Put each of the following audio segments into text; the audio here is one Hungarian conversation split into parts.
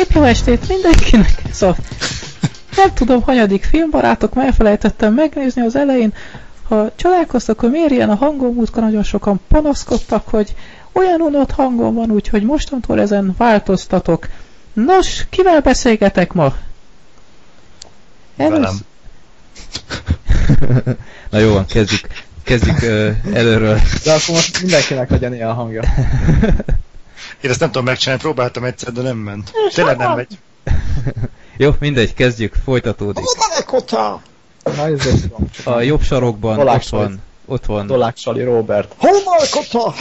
Szép jó estét mindenkinek! Szóval nem tudom, hanyadik filmbarátok, mert elfelejtettem megnézni az elején. Ha csodálkoztak, hogy miért ilyen a hangom, múltkor nagyon sokan panaszkodtak, hogy olyan unott hangom van, úgyhogy mostantól ezen változtatok. Nos, kivel beszélgetek ma? Velem. Na jó van, kezdjük, kezdjük uh, előről. De akkor most mindenkinek legyen ilyen hangja. Én ezt nem tudom megcsinálni, próbáltam egyszer, de nem ment. Tényleg nem megy. Jó, mindegy, kezdjük, folytatódik. Na, ez az van. A jobb sarokban Dolák ott van, ott van, Dolák Sali Robert. Homalkota!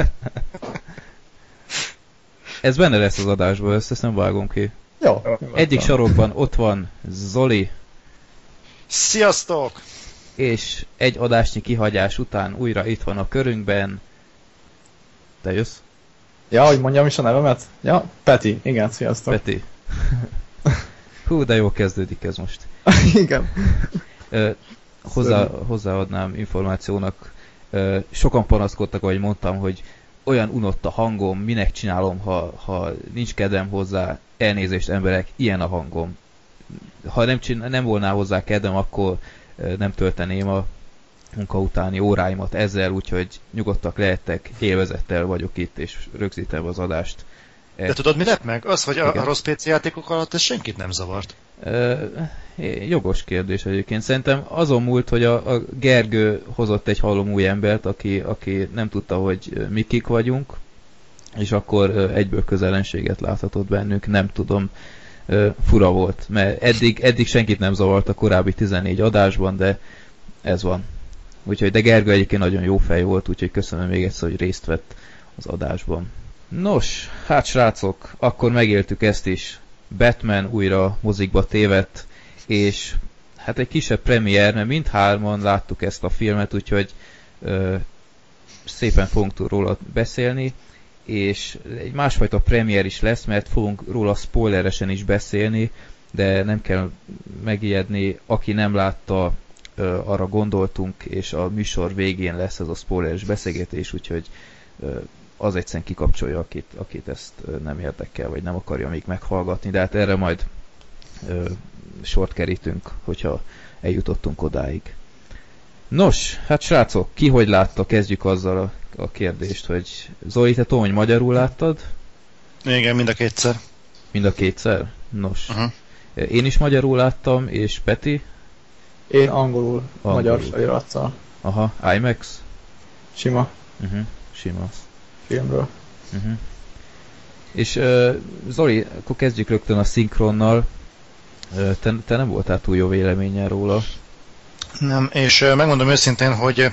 ez benne lesz az adásban, ezt, ezt nem vágom ki. Jó. Egyik sarokban ott van Zoli, Sziasztok! és egy adásnyi kihagyás után újra itt van a körünkben. Te jössz, Ja, hogy mondjam is a nevemet? Ja, Peti. Igen, sziasztok. Peti? Hú, de jó kezdődik ez most. Igen. Ö, hozzá, hozzáadnám információnak, ö, sokan panaszkodtak, ahogy mondtam, hogy olyan unott a hangom, minek csinálom, ha, ha nincs kedvem hozzá, elnézést emberek, ilyen a hangom. Ha nem, csinál, nem volná hozzá kedvem, akkor nem tölteném a munka utáni óráimat ezzel, úgyhogy nyugodtak lehettek, élvezettel vagyok itt, és rögzítem az adást. De tudod, mi lett meg? Az, hogy a, Igen. a rossz PC játékok alatt ez senkit nem zavart. Ö, jogos kérdés egyébként. Szerintem azon múlt, hogy a, a Gergő hozott egy halom új embert, aki, aki nem tudta, hogy ö, mi kik vagyunk, és akkor ö, egyből közelenséget láthatott bennünk, nem tudom, ö, fura volt, mert eddig, eddig senkit nem zavart a korábbi 14 adásban, de ez van. Úgyhogy, de Gergő egyébként nagyon jó fej volt, úgyhogy köszönöm még egyszer, hogy részt vett az adásban. Nos, hát srácok, akkor megéltük ezt is. Batman újra mozikba tévedt, és hát egy kisebb premier, mert mindhárman láttuk ezt a filmet, úgyhogy ö, szépen fogunk tud róla beszélni, és egy másfajta premier is lesz, mert fogunk róla spoileresen is beszélni, de nem kell megijedni, aki nem látta, arra gondoltunk, és a műsor végén lesz ez a spoileres beszélgetés, úgyhogy az egyszerűen kikapcsolja, akit, akit ezt nem érdekel, vagy nem akarja még meghallgatni, de hát erre majd sort kerítünk, hogyha eljutottunk odáig. Nos, hát srácok, ki hogy látta, kezdjük azzal a, a kérdést, hogy Zoli, te tudom, hogy magyarul láttad? Igen, mind a kétszer. Mind a kétszer? Nos. Uh-huh. Én is magyarul láttam, és Peti? Én angolul, Angolul. magyar felirattal. Aha, IMAX? Sima Uh-huh, sima. filmről. Uh-huh. És uh, Zoli, akkor kezdjük rögtön a szinkronnal. Uh, te, te nem voltál túl jó véleményen róla. Nem, és megmondom őszintén, hogy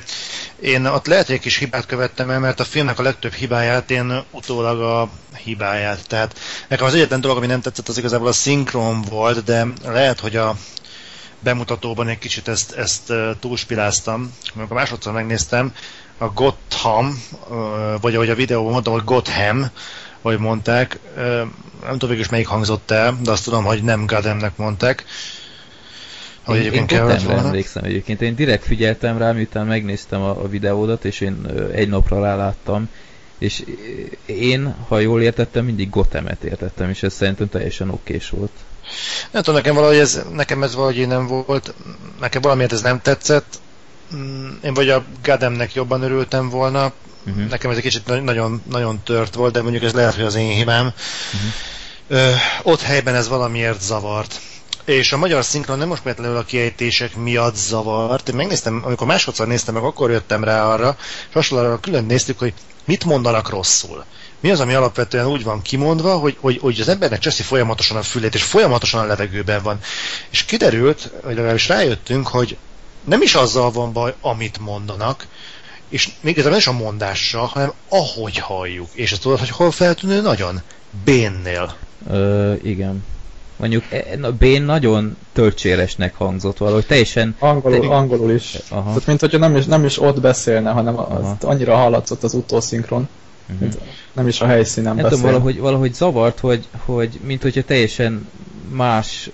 én ott lehet, hogy egy kis hibát követtem el, mert a filmnek a legtöbb hibáját én utólag a hibáját. Tehát nekem az egyetlen dolog, ami nem tetszett, az igazából a szinkron volt, de lehet, hogy a bemutatóban egy kicsit ezt, ezt túlspiláztam. Amikor másodszor megnéztem, a Gotham, vagy ahogy a videóban mondtam, hogy Gotham, hogy mondták, nem tudom végül is melyik hangzott el, de azt tudom, hogy nem Godhamnek mondták. Hogy én, egyébként én kellett Gothamre volna. emlékszem egyébként. Én direkt figyeltem rá, miután megnéztem a, a videódat, és én egy napra ráláttam. És én, ha jól értettem, mindig Gothemet értettem, és ez szerintem teljesen okés volt. Nem tudom, nekem valahogy ez, nekem ez valahogy nem volt, nekem valamiért ez nem tetszett. Mm, Én vagy a Gademnek jobban örültem volna, Uh-huh. nekem ez egy kicsit na- nagyon, nagyon tört volt, de mondjuk ez lehet, hogy az én hibám. Ö, ott helyben ez valamiért zavart. És a magyar szinkron nem most véletlenül a kiejtések miatt zavart. Én megnéztem, amikor másodszor néztem meg, akkor jöttem rá arra, és hasonlóan külön néztük, hogy mit mondanak rosszul. Mi az, ami alapvetően úgy van kimondva, hogy, hogy, hogy az embernek cseszi folyamatosan a fülét, és folyamatosan a levegőben van. És kiderült, vagy legalábbis rájöttünk, hogy nem is azzal van baj, amit mondanak, és még igazából nem is a mondással, hanem ahogy halljuk. És ezt tudod, hogy hol feltűnő nagyon? Bénnél. Ö, igen. Mondjuk e- a Bén nagyon töltséresnek hangzott valahogy, teljesen... Angolul, te- angolul is. Aha. Tehát mint hogyha nem is, nem is ott beszélne, hanem az, annyira hallatszott az utószinkron. Mint nem is a helyszínen Nem beszél. tudom, valahogy, valahogy zavart, hogy, hogy mint hogyha teljesen más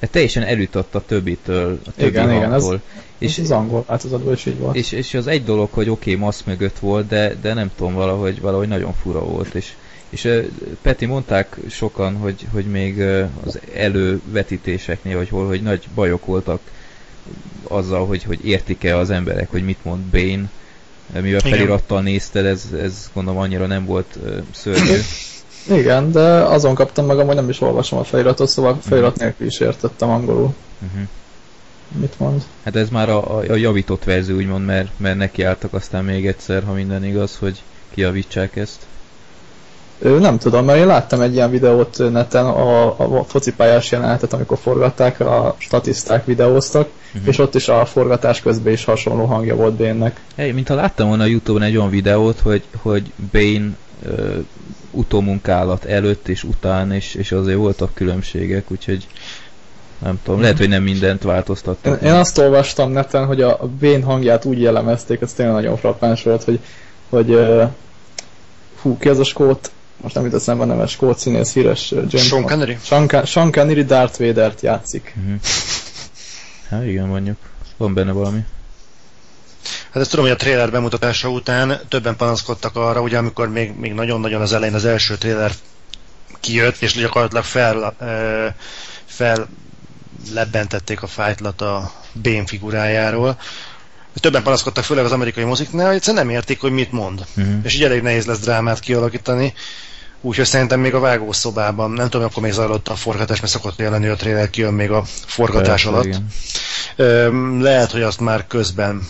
Hát teljesen elütött a többitől, a többi Igen, igen, ez-. És az angol változatban is így volt. és, és az egy dolog, hogy oké, okay, masz mögött volt, de, de nem tudom, valahogy, valahogy nagyon fura volt. És, és Peti, mondták sokan, hogy, hogy még ö, az elővetítéseknél, hogy hol, hogy nagy bajok voltak azzal, hogy, hogy értik-e az emberek, hogy mit mond Bane, mivel Igen. felirattal nézted, ez, ez gondolom annyira nem volt ö, szörnyű. Igen, de azon kaptam meg, hogy nem is olvasom a feliratot, szóval felirat nélkül is értettem angolul. Uh-huh. Mit mond? Hát ez már a, a, a javított verzió, úgymond, mert, mert nekiálltak aztán még egyszer, ha minden igaz, hogy kijavítsák ezt. Ő, nem tudom, mert én láttam egy ilyen videót neten, a, a focipályás jelenetet, amikor forgatták, a statiszták videóztak, Mhm. és ott is a forgatás közben is hasonló hangja volt Bénnek. Hey, mint ha láttam volna a Youtube-on egy olyan videót, hogy, hogy Bane ö, utómunkálat előtt és után, és, és azért voltak különbségek, úgyhogy nem tudom, lehet, hogy nem mindent Én, változtattak. én azt olvastam neten, hogy a, Bane hangját úgy jellemezték, ez tényleg nagyon frappáns volt, hogy, hogy hú, ki az a skót, most nem jut eszembe a neve, skót színész, híres James Sean. Connery? Sean, Sean Connery Darth Vader-t játszik. Uh-huh. Hát igen, mondjuk. Van benne valami. Hát ezt tudom, hogy a trailer bemutatása után többen panaszkodtak arra, ugye amikor még, még nagyon-nagyon az elején az első trailer kijött, és gyakorlatilag fel, fel lebbentették a fájtlat a Bane figurájáról. Többen panaszkodtak, főleg az amerikai moziknál, hogy egyszerűen nem értik, hogy mit mond. Uh-huh. És így elég nehéz lesz drámát kialakítani. Úgyhogy szerintem még a vágószobában, nem tudom, akkor még zajlott a forgatás, mert szokott jelenni, hogy a trailer kijön még a forgatás Persze, alatt. igen. Lehet, hogy azt már közben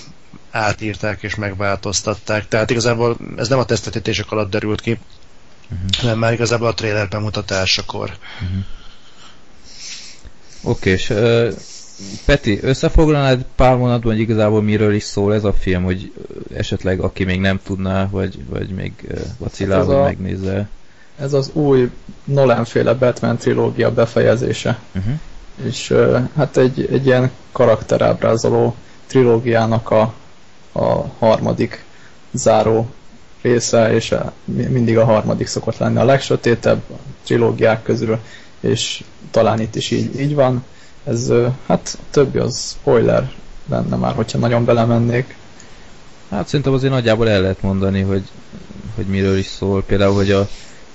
átírták és megváltoztatták. Tehát igazából ez nem a tesztetítések alatt derült ki, Uh-huh. hanem már igazából a trailer bemutatásakor. Oké, és uh, Peti, összefoglalnád pár mondatban, hogy igazából miről is szól ez a film, hogy esetleg aki még nem tudná, vagy, vagy még uh, vacilál, Hát hogy a- megnézze. Ez az új Nolan-féle Batman trilógia befejezése. Uh-huh. és hát egy, egy ilyen karakterábrázoló trilógiának a, a harmadik záró része, és a, mi- mindig a harmadik szokott lenni a legsötétebb trilógiák közül, és talán itt is így, így van. Ez, hát a többi az spoiler lenne már, hogyha nagyon belemennék. Hát szerintem azért nagyjából el lehet mondani, hogy, hogy miről is szól. Például, hogy a...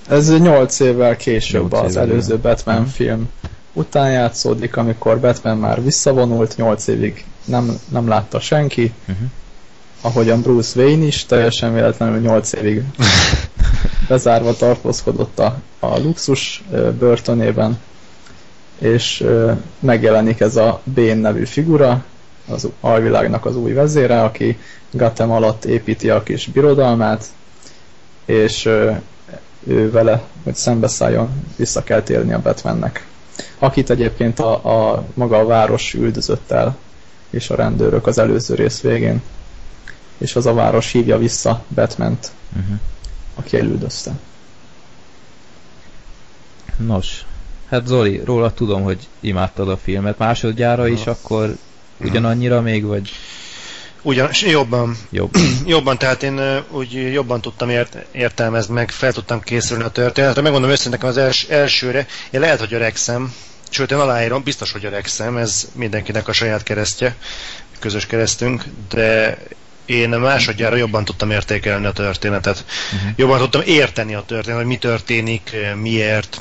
Ez 8 évvel később Nyolc az évvel, előző Batman Mhm. film után játszódik, amikor Batman már visszavonult, 8 évig nem, nem látta senki, Uh-huh. ahogyan Bruce Wayne is teljesen véletlenül 8 évig bezárva tartózkodott a, a luxus börtönében, és megjelenik ez a Bane nevű figura, az alvilágnak az új vezére, aki Gotham alatt építi a kis birodalmát, és ő vele, hogy szembeszálljon, vissza kell térni a Batmannek. Akit egyébként a, a maga a város üldözött el, és a rendőrök az előző rész végén és az a város hívja vissza Batmant, Uh-huh. aki elüldözte. Nos, hát Zoli, róla tudom, hogy imádtad a filmet. Másodjára is, akkor ugyanannyira még, vagy Ugyan, jobban, jobb? jobban, tehát én úgy jobban tudtam ért, értelmezni, meg fel tudtam készülni a történetre. Megmondom őszintén, nekem az els, elsőre, én lehet, hogy öregszem, sőt, én aláírom, biztos, hogy öregszem, ez mindenkinek a saját keresztje, közös keresztünk, de én másodjára jobban tudtam értékelni a történetet. Uh-huh. Jobban tudtam érteni a történetet, hogy mi történik, miért,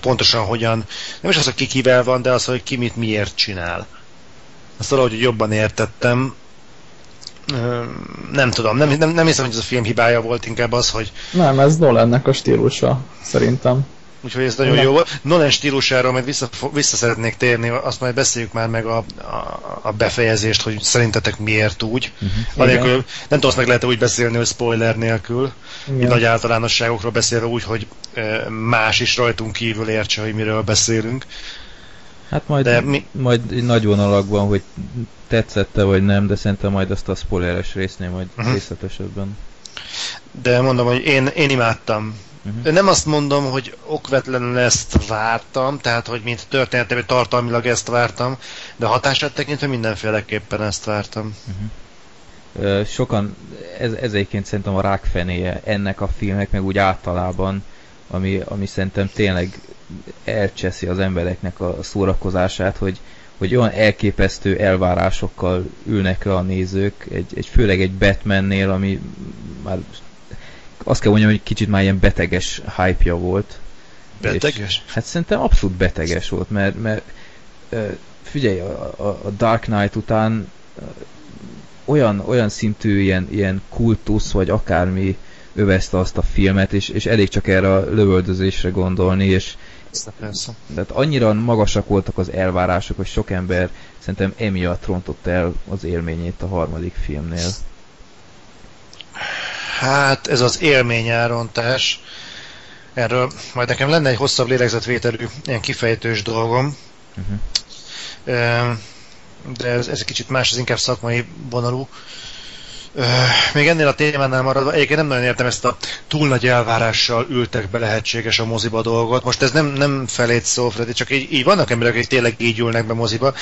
pontosan hogyan, nem is az, hogy ki kivel van, de az, hogy ki mit miért csinál. Azt valahogy jobban értettem. Nem tudom, nem, nem, nem hiszem, hogy ez a film hibája volt, inkább az, hogy Nem, ez Nolannek a stílusa, szerintem. úgyhogy ez nagyon Nem. jó volt. Nolan stílusáról majd vissza, vissza szeretnék térni, azt majd beszéljük már meg a, a, a befejezést, hogy szerintetek miért úgy. Uh-huh. Anélkül, nem tudom, azt meg lehet úgy beszélni, hogy spoiler nélkül. Igen. nagy általánosságokról beszélve úgy, hogy más is rajtunk kívül értse, hogy miről beszélünk. Hát majd, De mi- majd nagy vonalakban, hogy tetszette vagy nem, de szerintem majd azt a spoileres résznél majd Mhm. részletesebben. De mondom, hogy én, én imádtam. Uh-huh. Nem azt mondom, hogy okvetlenül ezt vártam, tehát hogy mint történetem, hogy tartalmilag ezt vártam, de hatását tekintve mindenféleképpen ezt vártam. Ö, Sokan, ez, ez egyébként szerintem a rákfenéje ennek a filmnek, meg úgy általában, ami, ami szerintem tényleg elcseszi az embereknek a szórakozását, hogy, hogy olyan elképesztő elvárásokkal ülnek le a nézők, egy, egy főleg egy Batmannél, ami már azt kell mondjam, hogy kicsit már ilyen beteges hype-ja volt. Beteges? És, hát szerintem abszolút beteges volt, mert, mert figyelj, a, a, a Dark Knight után olyan, olyan szintű ilyen, ilyen kultusz, vagy akármi övezte azt a filmet, és, és elég csak erre a lövöldözésre gondolni, és Persze. tehát annyira magasak voltak az elvárások, hogy sok ember szerintem emiatt rontott el az élményét a harmadik filmnél. Hát ez az élményárontás, erről majd nekem lenne egy hosszabb lélegzetvételű ilyen kifejtős dolgom, uh-huh. de ez, ez egy kicsit más, ez inkább szakmai vonalú. Még ennél a témánál maradva, egyébként nem nagyon értem ezt a túl nagy elvárással ültek be lehetséges a moziba dolgot. Most ez nem, nem felét szó, Freddy, csak így, így vannak emberek, akik tényleg így ülnek be moziba.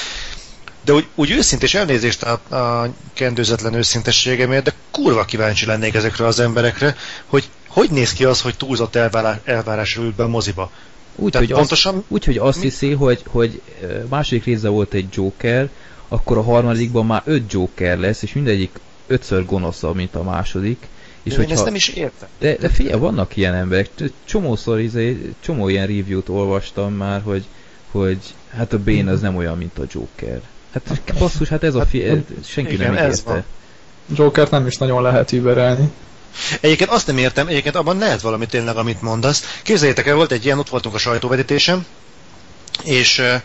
De úgy, úgy őszintén elnézést a, a kendőzetlen őszintességemért, de kurva kíváncsi lennék ezekre az emberekre, hogy hogy néz ki az, hogy túlzott elvárás, elvárásra ült be a moziba. Úgy, hogy, pontosan... azt, úgy, hogy azt mi? hiszi, hogy, hogy második része volt egy Joker, akkor a harmadikban már öt Joker lesz, és mindegyik ötször gonoszabb, mint a második. És de hogyha... én ezt nem is értem. De, de figyelj, vannak ilyen emberek. Csomószor, izé, csomó ilyen review-t olvastam már, hogy, hogy hát a Bane az nem olyan, mint a Joker. Hát basszus, hát ez a fi... Hát, senki igen, nem érte. Jokert nem is nagyon lehet überelni. Egyébként azt nem értem, egyébként abban lehet valami tényleg, amit mondasz. Képzeljétek el, volt egy ilyen, ott voltunk a sajtóvedítésem, és uh,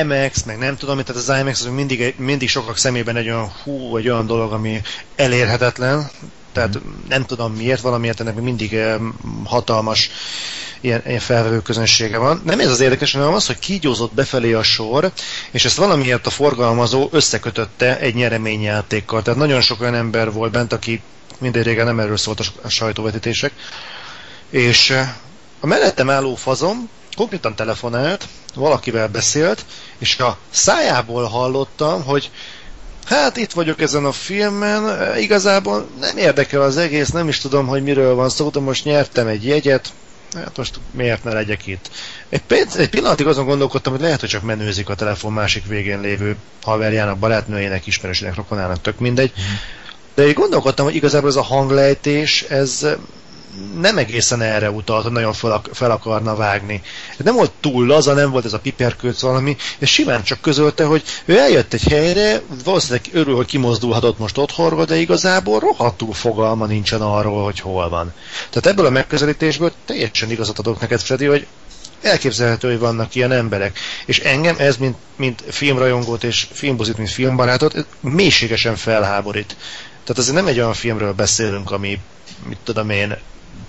IMAX, meg nem tudom, tehát az IMAX az mindig, mindig sokak szemében egy olyan hú, vagy olyan dolog, ami elérhetetlen, tehát mm. nem tudom miért, valamiért ennek mindig hatalmas ilyen, ilyen felvevő közönsége van. Nem ez az érdekes, hanem az, hogy kígyózott befelé a sor, és ezt valamiért a forgalmazó összekötötte egy nyereményjátékkal. Tehát nagyon sok olyan ember volt bent, aki mindegy régen nem erről szólt a sajtóvetítések. És eh, a mellettem álló fazom konkrétan telefonált, valakivel beszélt, és a szájából hallottam, hogy hát itt vagyok ezen a filmen, igazából nem érdekel az egész, nem is tudom, hogy miről van szó, de most nyertem egy jegyet, hát most miért ne legyek itt. Egy, egy pillanatig azon gondolkodtam, hogy lehet, hogy csak menőzik a telefon másik végén lévő haverjának, barátnőjének, ismerősének, rokonának, tök mindegy. Mm. De én gondolkodtam, hogy igazából ez a hanglejtés, ez nem egészen erre utalt, hogy nagyon fel, fel akarna vágni. Nem volt túl laza, nem volt ez a piperkőc valami, és simán csak közölte, hogy ő eljött egy helyre, valószínűleg örül, hogy kimozdulhatott most otthonról, de igazából rohadtul fogalma nincsen arról, hogy hol van. Tehát ebből a megközelítésből teljesen igazat adok neked, Freddy, hogy elképzelhető, hogy vannak ilyen emberek. És engem ez, mint, mint filmrajongót és filmbuzit, mint filmbarátot, mélységesen felháborít. Tehát azért nem egy olyan filmről beszélünk, ami, mit tudom én,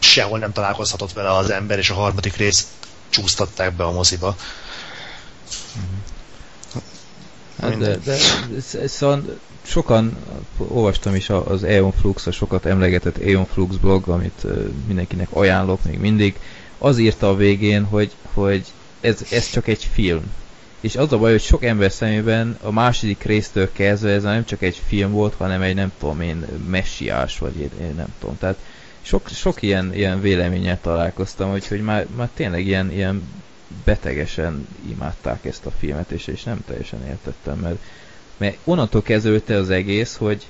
sehol nem találkozhatott vele az ember, és a harmadik rész csúsztatták be a moziba. Hát de, de szóval sokan olvastam is az Eon Flux, a sokat emlegetett Eon Flux blog, amit mindenkinek ajánlok még mindig. Az írta a végén, hogy, hogy ez, ez csak egy film. És az a baj, hogy sok ember szemében a második résztől kezdve ez nem csak egy film volt, hanem egy nem tudom én messiás, vagy én, én nem tudom. Tehát sok, sok ilyen, ilyen véleményet találkoztam, hogy már, már tényleg ilyen, ilyen betegesen imádták ezt a filmet, és, és nem teljesen értettem, mert, mert onnantól kezdődte az egész, hogy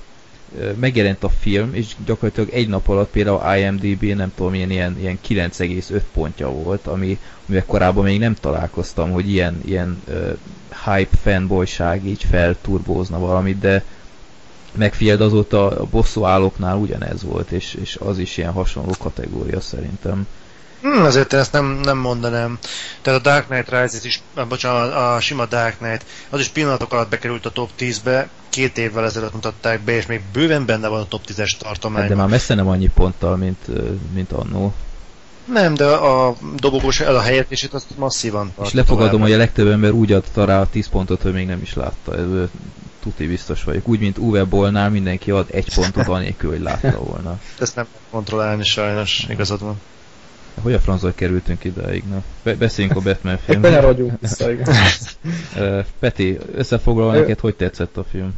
megjelent a film, és gyakorlatilag egy nap alatt például IMDb nem tudom, ilyen, ilyen, ilyen 9,5 pontja volt, ami, amivel korábban még nem találkoztam, hogy ilyen, ilyen uh, hype fanboyság így felturbózna valamit, de megfigyeld azóta a bosszú állóknál ugyanez volt, és, és az is ilyen hasonló kategória szerintem. Hmm, azért ezt nem, nem mondanám. Tehát a Dark Knight Rises is, bocsánat, a sima Dark Knight, az is pillanatok alatt bekerült a top 10-be, két évvel ezelőtt mutatták be, és még bőven benne van a top 10-es tartományban. Hát de már messze nem annyi ponttal, mint, mint annó. Nem, de a dobogós el a helyetését azt masszívan És lefogadom, hogy a legtöbb ember úgy adta rá a 10 pontot, hogy még nem is látta. Ez tuti biztos vagyok. Úgy, mint Uwe Bollnál mindenki ad egy pontot anélkül, hogy látta volna. Ezt nem kontrollálni sajnos, igazad van. Hogy a francba kerültünk ideig? Na, be- beszéljünk a Batman filmről. Kanyarodjunk vissza, igen. Peti, összefoglalva neked, hogy tetszett a film?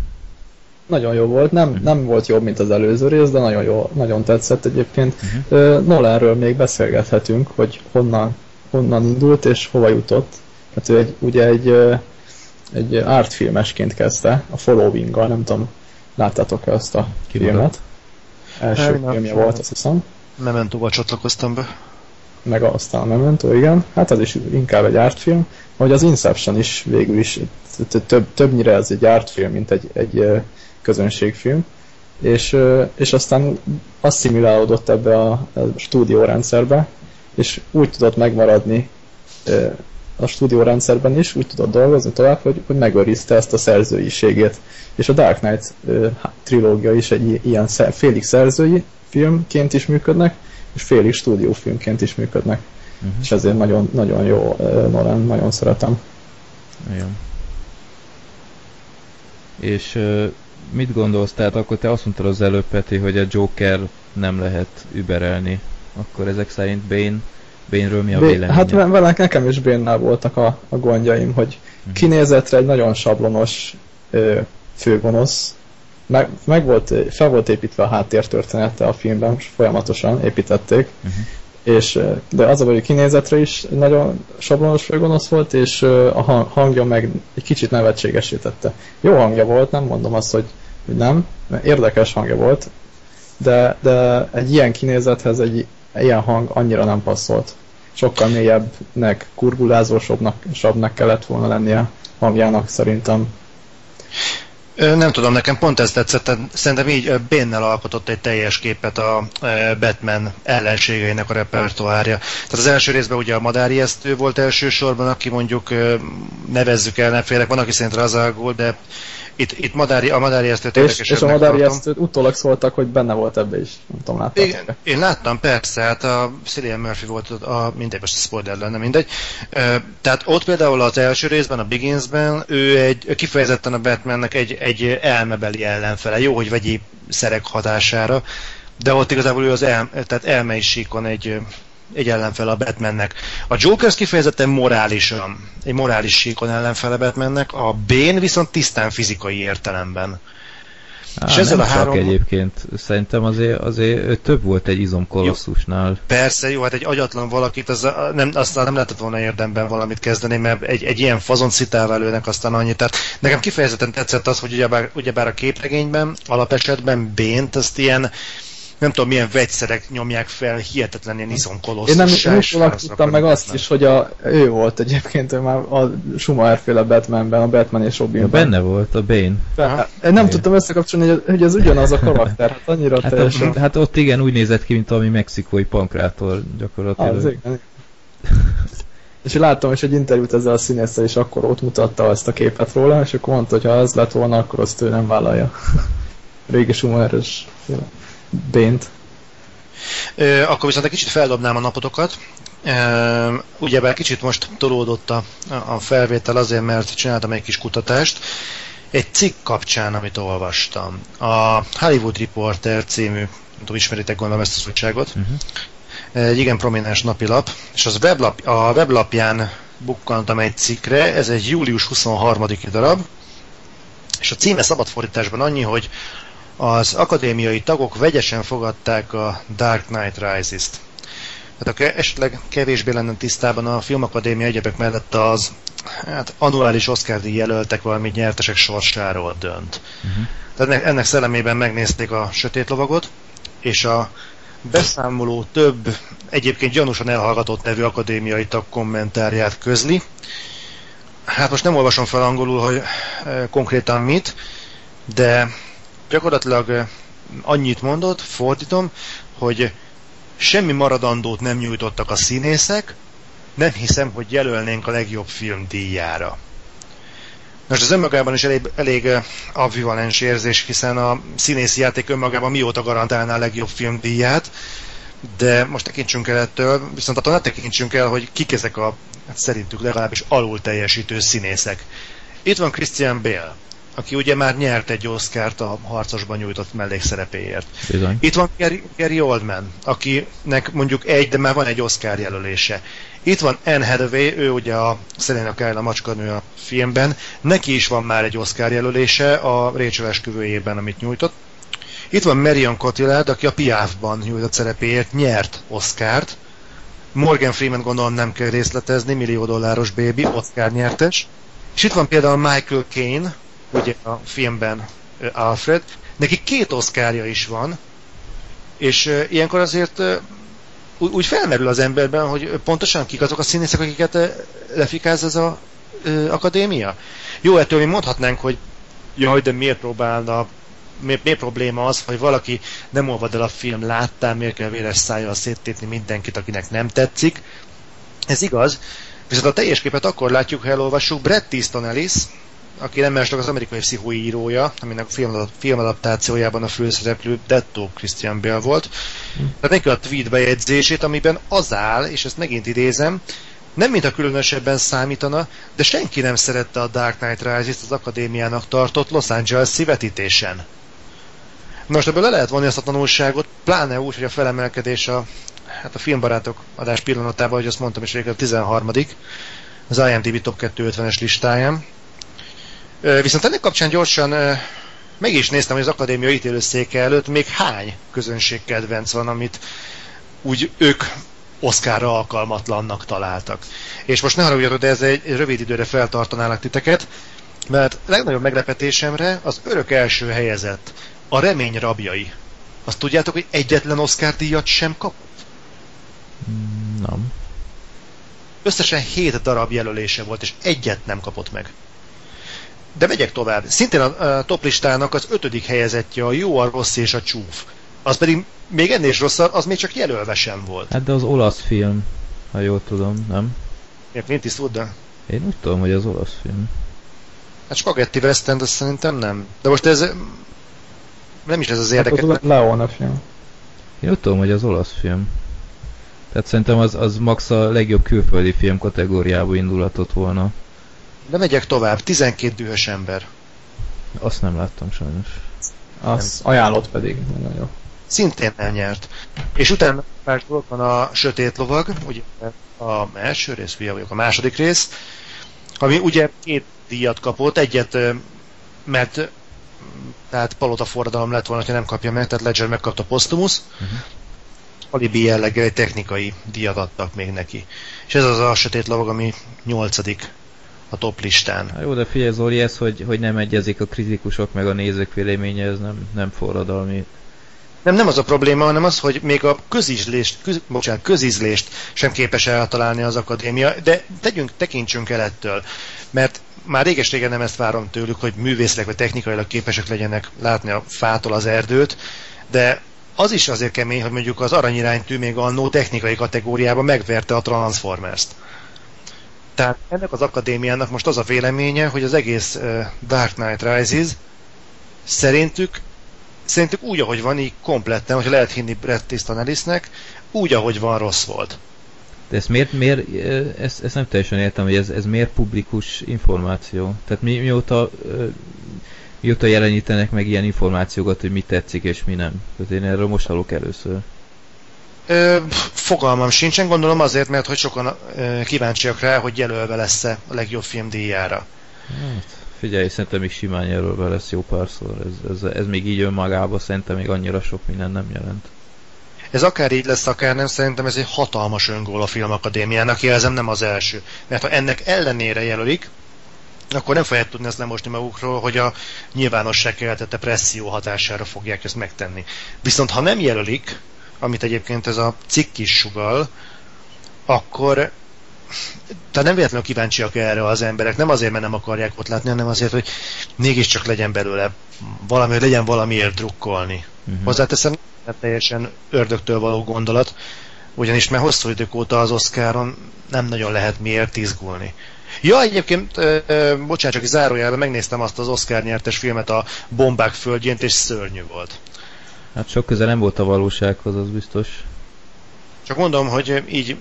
nagyon jó volt, nem, uh-huh. nem volt jobb, mint az előző rész, de nagyon jó, nagyon tetszett egyébként. Uh-huh. Nolanről még beszélgethetünk, hogy honnan, honnan indult és hova jutott. Hát ő egy, ugye egy, egy artfilmesként kezdte, a Following-gal, nem tudom, láttátok-e azt a Ki filmet? Első filmje volt, azt hiszem. Memento-val csatlakoztam be. Meg aztán a Memento, igen. Hát az is inkább egy artfilm. Hogy az Inception is végül is több, többnyire ez egy artfilm, mint egy, egy közönségfilm. És, és aztán asszimilálódott ebbe a, a stúdiórendszerbe, és úgy tudott megmaradni a stúdiórendszerben is, úgy tudott dolgozni tovább, hogy, hogy megőrizte ezt a szerzőiségét. És a Dark Knight ö, trilógia is egy ilyen szer, félig szerzői filmként is működnek, és félig stúdiófilmként is működnek. Uh-huh. És ezért nagyon, nagyon jó Nolan, nagyon szeretem. Igen. És uh, mit gondolsz, tehát akkor te azt mondtad az előbb, Peti, hogy a Joker nem lehet überelni. Akkor ezek szerint Bane Bénről mi a véleménye? Hát vele nekem is Bénnel voltak a, a gondjaim, hogy uh-huh. kinézetre egy nagyon sablonos ö, főgonosz, meg, meg volt, fel volt építve a háttértörténete a filmben, most folyamatosan építették, uh-huh. és, de az a hogy kinézetre is nagyon sablonos főgonosz volt, és a hangja meg egy kicsit nevetségesítette. Jó hangja volt, nem mondom azt, hogy, hogy nem, mert érdekes hangja volt, de, de egy ilyen kinézethez egy ilyen hang annyira nem passzolt. Sokkal mélyebbnek, kurgulázósabbnak kellett volna lennie hangjának szerintem. Nem tudom, nekem pont ez tetszett, szerintem így Bénnel alkotott egy teljes képet a Batman ellenségeinek a repertoárja. Tehát az első részben ugye a madáriesztő volt elsősorban, aki mondjuk nevezzük el, nem félek, van, aki szerint Razagul, de itt, itt Madári, a Madári esztőt és, és a Madári esztőt utólag szóltak, hogy benne volt ebbe is. Nem tudom, láttam. Én, én láttam, persze, hát a Cillian Murphy volt a, mindegy, most a spoiler lenne, mindegy. Tehát ott például az első részben, a Beginsben, ő egy kifejezetten a Batmannek egy, egy elmebeli ellenfele. Jó, hogy vegyi szerek hatására, de ott igazából ő az el, tehát elmei síkon egy, egy ellenfele a Batmannek. A Joker kifejezetten morálisan, egy morális síkon ellenfele Batmannek, a Bane viszont tisztán fizikai értelemben. Á, és ezzel a három... egyébként, szerintem azért, azért több volt egy izomkolosszusnál. Persze, jó, hát egy agyatlan valakit, az, nem, aztán nem lehetett volna érdemben valamit kezdeni, mert egy, egy ilyen fazon citálvelőnek aztán annyi. Tehát nekem kifejezetten tetszett az, hogy ugyebár, ugyebár a képregényben, alapesetben Bént, azt ilyen, nem tudom milyen vegyszerek nyomják fel, hihetetlen ilyen izonkolosszus. Én nem, nem is tudtam meg azt is, hogy a, ő volt egyébként, ő már a Schumacher féle Batmanben, a Batman és Robin. Ja, benne volt a Bane. Hát, én nem tudtam összekapcsolni, hogy, hogy ez ugyanaz a karakter, hát annyira hát, teljesen. A, hát ott igen, úgy nézett ki, mint valami mexikói pankrátor gyakorlatilag. Az, igen. és láttam is egy interjút ezzel a színésszel, és akkor ott mutatta ezt a képet róla, és akkor mondta, hogy ha ez lett volna, akkor azt ő nem vállalja. Régi Schumacher-es Bént. Akkor viszont egy kicsit feldobnám a napotokat. Ugyebár kicsit most tolódott a, a felvétel azért, mert csináltam egy kis kutatást. Egy cikk kapcsán, amit olvastam. A Hollywood Reporter című, nem tudom, ismeritek gondolom ezt az újságot. Uh-huh. Egy igen prominens napilap, és az weblap, a weblapján bukkantam egy cikkre, ez egy július 23 darab, és a címe szabadfordításban annyi, hogy az akadémiai tagok vegyesen fogadták a Dark Knight Rises-t. Tehát aki esetleg kevésbé lenne tisztában a Filmakadémia egyebek mellett az hát, annuális Oscar jelöltek valamit nyertesek sorsáról dönt. Uh-huh. Tehát ennek szellemében megnézték a Sötét Lovagot, és a beszámoló több egyébként gyanúsan elhallgatott nevű akadémiai tag kommentárját közli. Hát most nem olvasom fel angolul, hogy e, konkrétan mit, de gyakorlatilag annyit mondott, fordítom, hogy semmi maradandót nem nyújtottak a színészek, nem hiszem, hogy jelölnénk a legjobb film díjára. Most az önmagában is elég, elég ambivalens érzés, hiszen a színészi játék önmagában mióta garantálná a legjobb film díját, de most tekintsünk el ettől, viszont attól ne tekintsünk el, hogy kik ezek a hát szerintük legalábbis alul teljesítő színészek. Itt van Christian Bale, aki ugye már nyert egy Oscárt a harcosban nyújtott mellékszerepéért. Bizony. Itt van Gary, Gary Oldman, akinek mondjuk egy, de már van egy Oscar jelölése. Itt van Anne Hathaway, ő ugye a Selena Kyle a macskanő a filmben, neki is van már egy Oscar jelölése a Rachel esküvőjében, amit nyújtott. Itt van Marion Cotillard, aki a Piafban nyújtott szerepéért nyert Oscárt. Morgan Freeman gondolom nem kell részletezni, millió dolláros baby, Oscar nyertes. És itt van például Michael Caine, ugye a filmben Alfred, neki két oszkárja is van, és ilyenkor azért úgy felmerül az emberben, hogy pontosan kik azok a színészek, akiket lefikáz ez a akadémia. Jó, ettől mi mondhatnánk, hogy jaj, de miért próbálna miért, miért probléma az, hogy valaki nem olvad el a film láttál, miért kell véres szájjal széttépni mindenkit, akinek nem tetszik. Ez igaz, viszont a teljes képet akkor látjuk, ha elolvassuk Brett Easton Ellis, aki nem más az amerikai pszichóírója, aminek a filmadaptációjában a főszereplő Detto Christian Bale volt. Tehát neki a tweet bejegyzését, amiben az áll, és ezt megint idézem, nem mintha különösebben számítana, de senki nem szerette a Dark Knight Rises-t az akadémiának tartott Los Angeles szívetítésen. Most ebből le lehet vonni azt a tanulságot, pláne úgy, hogy a felemelkedés a, hát a filmbarátok adás pillanatában, hogy azt mondtam is a 13 az IMDb Top 250-es listáján. Viszont ennek kapcsán gyorsan meg is néztem, hogy az akadémia ítélőszéke előtt még hány közönségkedvenc van, amit úgy ők Oszkárra alkalmatlannak találtak. És most ne haragudjatok, de ez egy rövid időre feltartanálak titeket, mert legnagyobb meglepetésemre az örök első helyezett, a remény rabjai. Azt tudjátok, hogy egyetlen Oscar díjat sem kapott? Nem. Összesen 7 darab jelölése volt, és egyet nem kapott meg. De megyek tovább. Szintén a, a top listának az ötödik helyezettje a jó, a rossz és a csúf. Az pedig még ennél is rosszabb, az még csak jelölve sem volt. Hát de az olasz film, ha jól tudom, nem? Miért Clint Eastwood, de? Én úgy tudom, hogy az olasz film. Hát Spaghetti West End, azt szerintem nem. De most ez nem is ez az érdekes. Hát az Leona film. Én úgy tudom, hogy az olasz film. Tehát szerintem az, az max a legjobb külföldi film kategóriába indulatott volna. De megyek tovább, 12 dühös ember. Azt nem láttam sajnos. Az ajánlott pedig, nagyon jó. Szintén elnyert. És utána már ott van a Sötét Lovag, ugye a első rész, ugye vagyok, a második rész, ami ugye két díjat kapott, egyet, mert tehát palota forradalom lett volna, hogy nem kapja meg, tehát Ledger megkapta Postumus, uh-huh. alibi jelleggel egy technikai díjat adtak még neki. És ez az a sötét lovag, ami nyolcadik a top listán. Há, jó, de figyelj Zoli, ez, hogy, hogy nem egyezik a kritikusok meg a nézők véleménye, ez nem, nem forradalmi. Nem, nem az a probléma, hanem az, hogy még a közízlést, köz, bocsánat, közízlést sem képes eltalálni az akadémia, de tegyünk, tekintsünk el ettől, mert már réges-régen nem ezt várom tőlük, hogy művészek vagy technikailag képesek legyenek látni a fától az erdőt, de az is azért kemény, hogy mondjuk az aranyiránytű még annó technikai kategóriában megverte a Transformers-t. Tehát ennek az akadémiának most az a véleménye, hogy az egész uh, Dark Knight Rises szerintük szerintük úgy, ahogy van, így kompletten, hogyha lehet hinni Brett Easton úgy, ahogy van, rossz volt. De ezt miért, miért ezt, ezt nem teljesen értem, hogy ez, ez miért publikus információ? Tehát mi, mióta, mióta jelenítenek meg ilyen információkat, hogy mi tetszik és mi nem? Tehát én erről most hallok először. Ö, fogalmam sincsen, gondolom azért, mert hogy sokan ö, kíváncsiak rá, hogy jelölve lesz-e a legjobb film díjára. Hát, figyelj, szerintem még simán jelölve lesz jó párszor. Ez, ez, ez még így önmagában szerintem még annyira sok minden nem jelent. Ez akár így lesz, akár nem, szerintem ez egy hatalmas öngól a Filmakadémiának, jelzem nem az első. Mert ha ennek ellenére jelölik, akkor nem fogják tudni ezt lemosni magukról, hogy a nyilvánosság keltette presszió hatására fogják ezt megtenni. Viszont ha nem jelölik, amit egyébként ez a cikk is sugal, akkor tehát nem véletlenül kíváncsiak erre az emberek, nem azért, mert nem akarják ott látni, hanem azért, hogy mégiscsak legyen belőle valami, hogy legyen valamiért drukkolni. Uh-huh. Hozzáteszem, teljesen ördögtől való gondolat, ugyanis már hosszú idők óta az Oscaron nem nagyon lehet miért izgulni. Ja, egyébként, ö, ö, bocsánat, csak zárójelben megnéztem azt az Oscar nyertes filmet a Bombák földjén, és szörnyű volt. Hát sok köze nem volt a valósághoz, az biztos. Csak mondom, hogy így,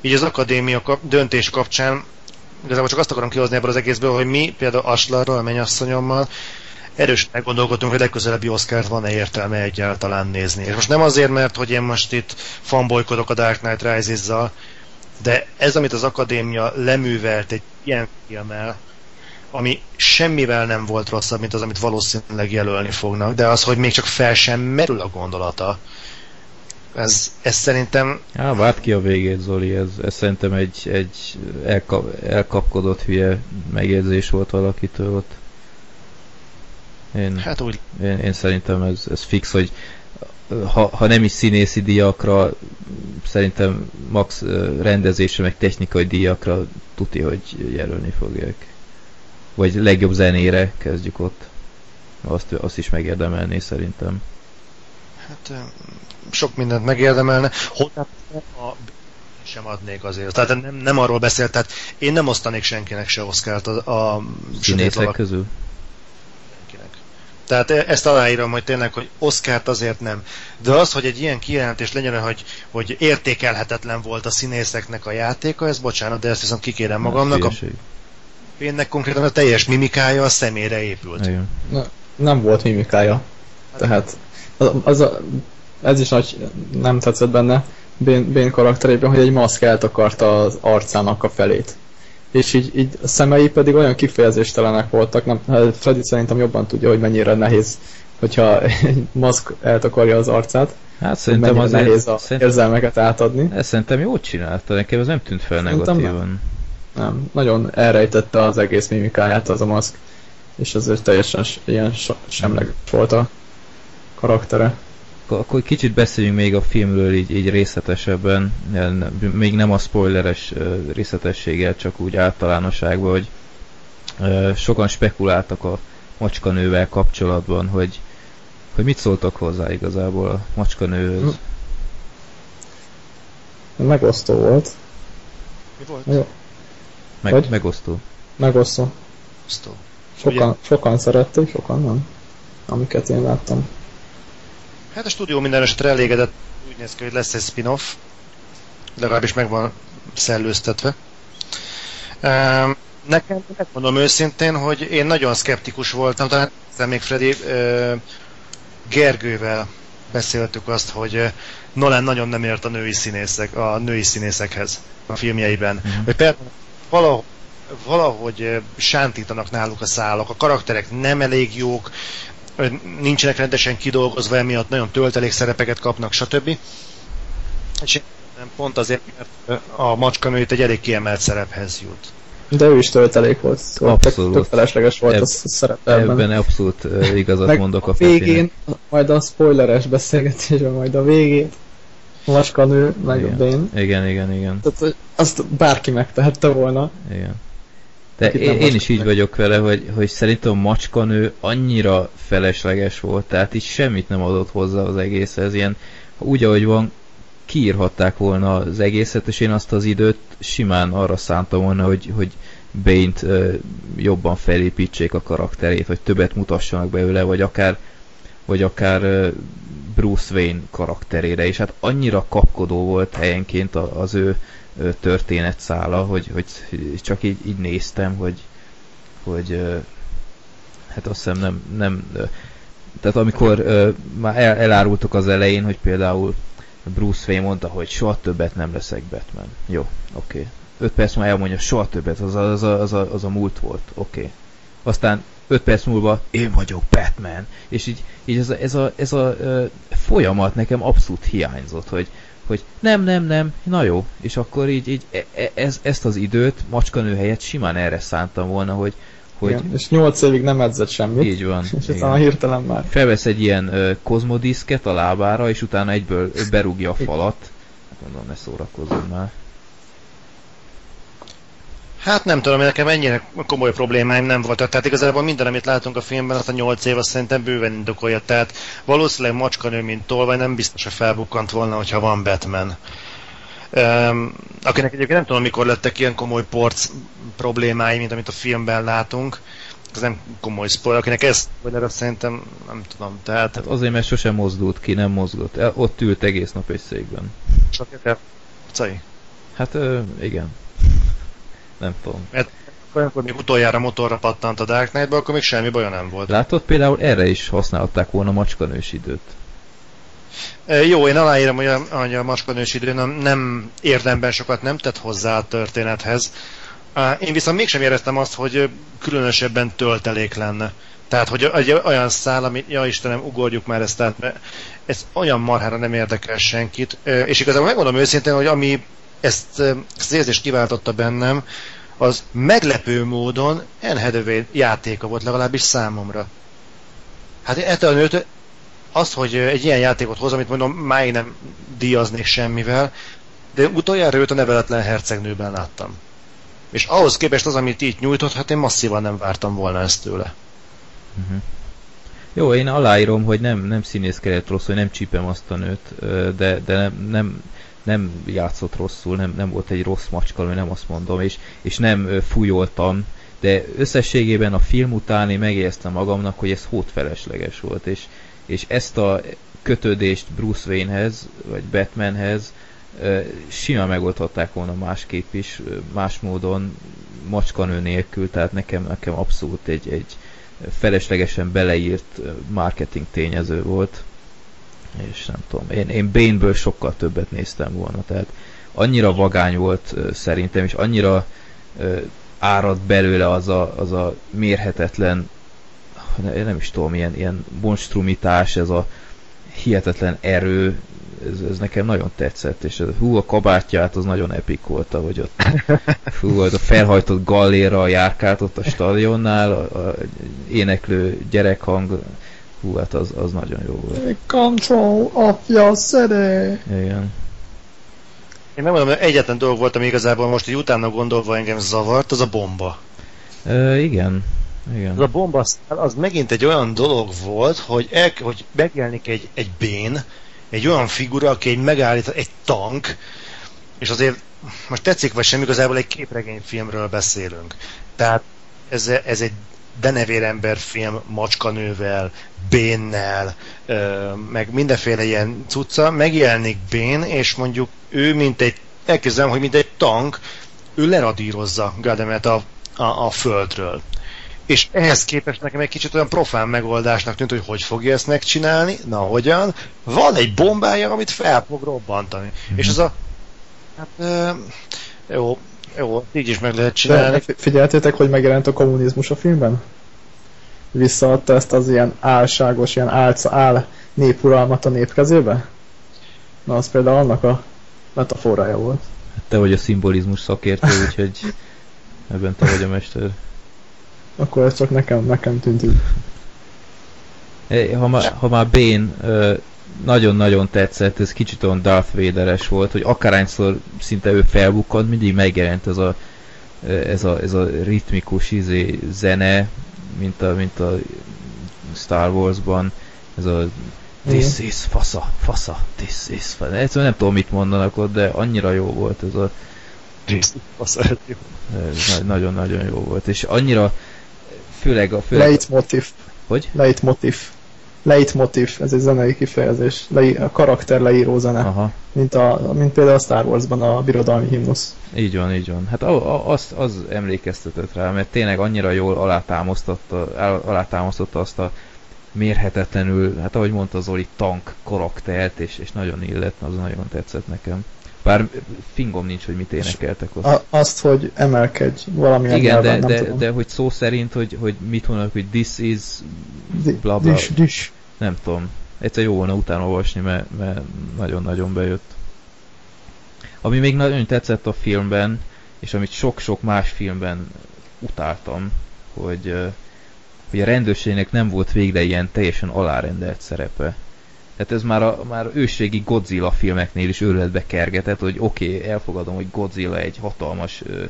így az akadémia kap, döntés kapcsán igazából csak azt akarom kihozni ebből az egészből, hogy mi például Aslarról, a mennyasszonyommal erős meggondolkodtunk, hogy legközelebbi Oscárt van-e értelme egyáltalán nézni. És most nem azért, mert hogy én most itt fanbolykodok a Dark Knight Rises-zal, de ez, amit az akadémia leművelt egy ilyen filmmel, ami semmivel nem volt rosszabb, mint az, amit valószínűleg jelölni fognak, de az, hogy még csak fel sem merül a gondolata, ez, ez szerintem... Á, várt ki a végét, Zoli, ez, ez szerintem egy, egy elkap, elkapkodott hülye megjegyzés volt valakitől ott. Én, hát úgy. Én, én szerintem ez, ez fix, hogy ha, ha nem is színészi díjakra, szerintem max rendezésre, meg technikai díjakra tuti, hogy jelölni fogják. Vagy legjobb zenére kezdjük ott. Azt, azt is megérdemelné szerintem. Hát sok mindent megérdemelne. Hozzá a sem adnék azért. Tehát nem, nem arról beszélt, tehát én nem osztanék senkinek se Oszkárt a, a Színészek közül? Tehát e- ezt aláírom, hogy tényleg, hogy Oszkárt azért nem. De az, hogy egy ilyen kijelentés legyen, hogy, hogy értékelhetetlen volt a színészeknek a játéka, ez bocsánat, de ezt viszont kikérem magamnak. A pénnek konkrétan a teljes mimikája a szemére épült. Na, nem volt mimikája. Tehát az, az a, ez is nagy nem tetszett benne Bén, Bén karakterében, hogy egy maszk eltakarta az arcának a felét és így, így a szemei pedig olyan kifejezéstelenek voltak, nem, hát Freddy szerintem jobban tudja, hogy mennyire nehéz, hogyha egy maszk eltakarja az arcát. Hát szerintem az nehéz a szerintem, érzelmeket átadni. Ez szerintem jól csinálta, nekem ez nem tűnt fel negatívan. Nem. Nem, nagyon elrejtette az egész mimikáját az a maszk, és azért teljesen ilyen semleges volt a karaktere akkor kicsit beszéljünk még a filmről így, így részletesebben, még nem a spoileres részletességgel, csak úgy általánosságban, hogy sokan spekuláltak a macskanővel kapcsolatban, hogy, hogy mit szóltak hozzá igazából a macskanőhöz. Megosztó volt. Mi volt? Jó. Meg, megosztó. Megosztó. Sokan, sokan szerették, sokan nem. Amiket én láttam. Hát a stúdió minden esetre elégedett, úgy néz ki, hogy lesz egy spin-off, legalábbis meg van szellőztetve. Um, nekem megmondom őszintén, hogy én nagyon szkeptikus voltam, talán még Freddy uh, Gergővel beszéltük azt, hogy Nolan nagyon nem ért a női színészek, a női színészekhez a filmjeiben. Uh-huh. Hogy például valahogy, valahogy sántítanak náluk a szálak, a karakterek nem elég jók, nincsenek rendesen kidolgozva, emiatt nagyon töltelék szerepeket kapnak, stb. És pont azért, mert a macskanőit egy elég kiemelt szerephez jut. De ő is töltelék volt. Szóval abszolút. Tök felesleges volt Eb- a szerep ebben. Abszolút igazat Meg mondok a, a végén, majd a spoileres beszélgetésben, majd a végén a macskanő, meg igen. a Bane. Igen, igen, igen. Tehát azt bárki megtehette volna. Igen. De én, én is így vagyok vele, hogy, hogy szerintem macskanő annyira felesleges volt, tehát így semmit nem adott hozzá az egészhez, ilyen úgy, ahogy van, kiírhatták volna az egészet, és én azt az időt simán arra szántam volna, hogy, hogy Bane-t uh, jobban felépítsék a karakterét, vagy többet mutassanak belőle, vagy akár, vagy akár uh, Bruce Wayne karakterére, és hát annyira kapkodó volt helyenként az ő történetszála, hogy, hogy csak így, így néztem, hogy, hogy hát azt hiszem nem, nem tehát amikor már el, elárultuk az elején, hogy például Bruce Wayne mondta, hogy soha többet nem leszek Batman. Jó, oké. Okay. 5 perc múlva elmondja, soha többet, az a, az a, az a, az a múlt volt. Oké. Okay. Aztán 5 perc múlva én vagyok Batman. És így, így ez a, ez a, ez a, a folyamat nekem abszolút hiányzott, hogy, hogy nem, nem, nem, na jó, és akkor így, így e, e, ez, ezt az időt macskanő helyett simán erre szántam volna, hogy, hogy igen, és 8 évig nem edzett semmit. Így van. És aztán hirtelen már. Felvesz egy ilyen uh, kozmodiszket a lábára, és utána egyből berúgja a falat. Hát mondom, ne szórakozzon már. Hát nem tudom, nekem ennyire komoly problémáim nem voltak. Tehát igazából minden, amit látunk a filmben, azt a 8 év, azt szerintem bőven indokolja. Tehát valószínűleg macskanő, mint tolvaj, nem biztos, hogy felbukkant volna, hogyha van Batman. Um, akinek egyébként nem tudom, mikor lettek ilyen komoly porc problémái, mint amit a filmben látunk. Ez nem komoly spoiler, akinek ez spoiler, azt szerintem nem tudom. Tehát... Hát azért, mert sosem mozdult ki, nem mozgott. Ott ült egész nap egy székben. Csak Hát ö, igen. Nem tudom. Mert olyankor még utoljára motorra pattant a Dark Knight-ba, akkor még semmi baja nem volt. Látod, például erre is használhatták volna macskanős időt. E, jó, én aláírom, hogy a, hogy a macskanős idő nem, nem érdemben sokat nem tett hozzá a történethez. Én viszont mégsem éreztem azt, hogy különösebben töltelék lenne. Tehát, hogy egy olyan szál, amit, ja Istenem, ugorjuk már ezt, tehát ez olyan marhára nem érdekel senkit. És igazából megmondom őszintén, hogy ami ezt, ezt az érzést kiváltotta bennem, az meglepő módon Anne játéka volt legalábbis számomra. Hát ettől a nőt, az, hogy egy ilyen játékot hoz, amit mondom, máig nem díjaznék semmivel, de utoljára őt a neveletlen hercegnőben láttam. És ahhoz képest az, amit így nyújtott, hát én masszívan nem vártam volna ezt tőle. Uh-huh. Jó, én aláírom, hogy nem, nem színészkedett rosszul, nem csípem azt a nőt, de, de nem, nem, nem játszott rosszul, nem, nem volt egy rossz macska, nem azt mondom, és, és nem fújoltam, de összességében a film után én megéreztem magamnak, hogy ez hótfelesleges volt, és, és ezt a kötődést Bruce Waynehez, vagy Batmanhez simán megoldhatták volna másképp is, más módon, macskanő nélkül, tehát nekem, nekem abszolút egy, egy feleslegesen beleírt marketing tényező volt, és nem tudom, én, én Bane-ből sokkal többet néztem volna, tehát annyira vagány volt szerintem, és annyira árad belőle az a, az a mérhetetlen, nem is tudom, ilyen, ilyen monstrumitás, ez a hihetetlen erő, ez, ez nekem nagyon tetszett, és ez, hú, a kabátját az nagyon epik volt, ahogy ott hú, az a felhajtott galléra járkált ott a stadionnál, a, a éneklő gyerekhang, hú, hát az, az nagyon jó volt. Control of your city! Igen. Én megmondom, hogy egyetlen dolog volt, ami igazából most így utána gondolva engem zavart, az a bomba. E, igen. Igen. Az a bomba az megint egy olyan dolog volt, hogy, el, hogy megjelenik egy, egy bén, egy olyan figura, aki egy megállít, egy tank, és azért most tetszik vagy sem, igazából egy képregényfilmről beszélünk. Tehát ez, ez egy denevérember film macskanővel, Bénnel, meg mindenféle ilyen cucca, megjelenik Bén, és mondjuk ő, mint egy, elkezdem, hogy mint egy tank, ő leradírozza Gademet a, a, a földről. És ehhez képest nekem egy kicsit olyan profán megoldásnak tűnt, hogy hogy fogja ezt megcsinálni, na hogyan. Van egy bombája, amit fel fog robbantani. Mm-hmm. És az a... Hát, ö, jó, jó, így is meg lehet csinálni. De figyeltétek, hogy megjelent a kommunizmus a filmben? Visszaadta ezt az ilyen álságos, ilyen álca, áll népuralmat a nép kezébe? Na, az például annak a metaforája volt. Hát te vagy a szimbolizmus szakértő, úgyhogy ebben te vagy a mester. Akkor ez csak nekem, nekem tűnt így. Ha már, ha már Bane nagyon-nagyon tetszett, ez kicsit olyan Darth Vader-es volt, hogy akárhányszor szinte ő felbukkant, mindig megjelent ez a, ez a, ez a ritmikus izé, zene, mint a, mint a Star Wars-ban, ez a This is fasza, fasza, this is fasza. Egyszerűen nem tudom, mit mondanak ott, de annyira jó volt ez a... This is Nagyon-nagyon jó volt, és annyira főleg a... Főleg... Leitmotiv. Hogy? Leitmotiv leitmotiv, ez egy zenei kifejezés, le, a karakter leíró zene, Aha. Mint, a, mint például a Star Wars-ban a birodalmi himnusz. Így van, így van. Hát az, az emlékeztetett rá, mert tényleg annyira jól alátámasztotta, alátámasztotta azt a mérhetetlenül, hát ahogy mondta Zoli, tank karaktert, és, és nagyon illet, az nagyon tetszett nekem. Bár fingom nincs, hogy mit énekeltek ott. A, azt, hogy emelkedj valamilyen Igen, nyelven, de, de, tudom. de, hogy szó szerint, hogy, hogy mit mondanak, hogy this is bla bla. Dis, dis. Nem tudom. Egyszer jó volna utána olvasni, mert, mert nagyon-nagyon bejött. Ami még nagyon tetszett a filmben, és amit sok-sok más filmben utáltam, hogy, hogy a rendőrségnek nem volt végre ilyen teljesen alárendelt szerepe. Tehát ez már a már ősrégi Godzilla filmeknél is őrületbe kergetett, hogy oké, okay, elfogadom, hogy Godzilla egy hatalmas ö,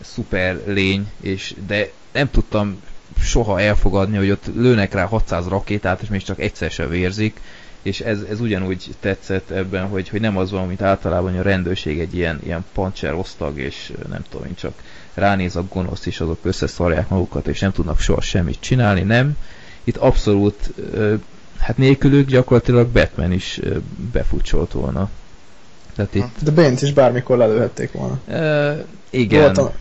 szuper lény, és, de nem tudtam soha elfogadni, hogy ott lőnek rá 600 rakétát, és még csak egyszer se vérzik, és ez, ez ugyanúgy tetszett ebben, hogy, hogy nem az van, mint általában, hogy a rendőrség egy ilyen, ilyen pancser osztag, és nem tudom én csak ránéz a gonosz, és azok összeszarják magukat, és nem tudnak soha semmit csinálni, nem. Itt abszolút hát nélkülük gyakorlatilag Batman is befutcsolt volna. Tehát itt... De Bent is bármikor lelőhették volna. E, igen. Volt,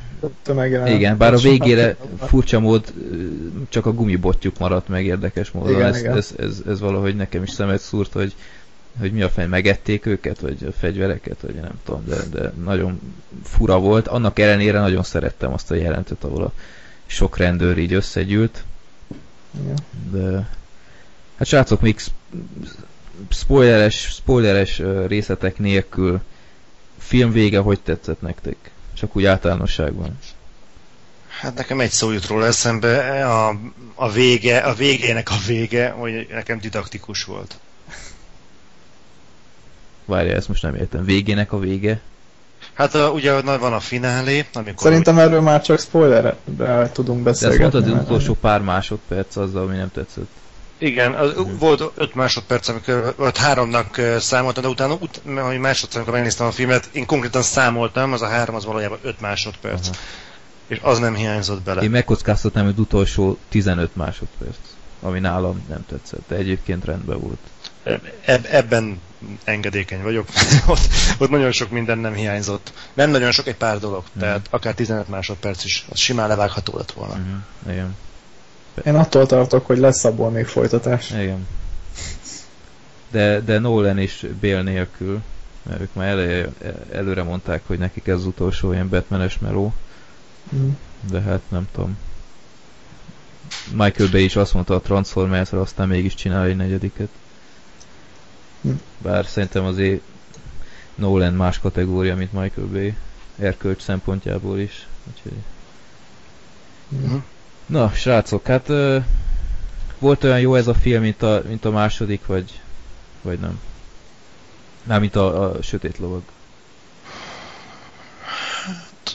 tömegjelenet. Igen, bár a végére furcsa mód csak a gumibotjuk maradt meg érdekes módon. Igen, ez, igen. Ez, ez, ez, valahogy nekem is szemet szúrt, hogy, hogy mi a fej, megették őket, vagy a fegyvereket, vagy nem tudom, de, de nagyon fura volt. Annak ellenére nagyon szerettem azt a jelentet, ahol a sok rendőr így összegyűlt. Igen. De hát srácok, még sp- spoileres, spoileres részletek nélkül film vége hogy tetszett nektek? Csak úgy általánosságban. Hát nekem egy szó jut róla eszembe, a, a vége, a végének a vége, hogy nekem didaktikus volt. Várja, ezt most nem értem. Végének a vége? Hát a, ugye van a finálé, amikor... Szerintem erről már csak spoilerre tudunk De ezt beszélgetni. mondtad, az utolsó pár másodperc azzal, ami nem tetszett. Igen, az, volt öt másodperc, amikor, vagy háromnak számoltam, de utána, ut, hogy másodszor, amikor megnéztem a filmet, én konkrétan számoltam, az a három az valójában öt másodperc. Aha. És az nem hiányzott bele. Én megkockáztatnám, hogy utolsó 15 másodperc, ami nálam nem tetszett, de egyébként rendben volt. Eb- ebben engedékeny vagyok. ott, ott nagyon sok minden nem hiányzott. Nem nagyon sok, egy pár dolog. Mhm. Tehát akár 15 másodperc is, az simán levágható lett volna. Uh-huh. Igen. Én attól tartok, hogy lesz abból még folytatás. Igen. De, de Nolan is Bél nélkül, mert ők már elő, előre mondták, hogy nekik ez az utolsó ilyen Batmanes meló, Mm. de hát nem tudom. Michael Bay is azt mondta a Transformersra, aztán mégis csinál egy negyediket. Hm. Bár szerintem azért Nolan más kategória, mint Michael Bay. Erkölcs szempontjából is. Úgyhogy... Mm. Na, srácok, hát ö, volt olyan jó ez a film, mint a, mint a második, vagy, vagy nem? Nem, mint a, a Sötét Lovag.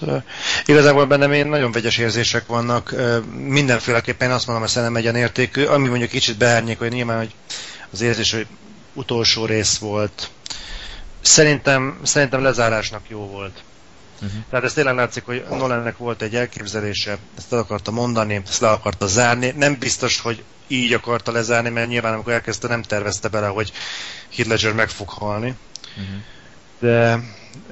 Ö, Igazából bennem én nagyon vegyes érzések vannak. Mindenféleképpen azt mondom, hogy szerintem egyenértékű. Ami mondjuk kicsit beárnyék, hogy nyilván hogy az érzés, hogy utolsó rész volt. Szerintem, szerintem lezárásnak jó volt. Uh-huh. Tehát ez tényleg látszik, hogy Nolannek volt egy elképzelése, ezt el akarta mondani, ezt le akarta zárni. Nem biztos, hogy így akarta lezárni, mert nyilván amikor elkezdte, nem tervezte bele, hogy Heath Ledger meg fog halni. Uh-huh. De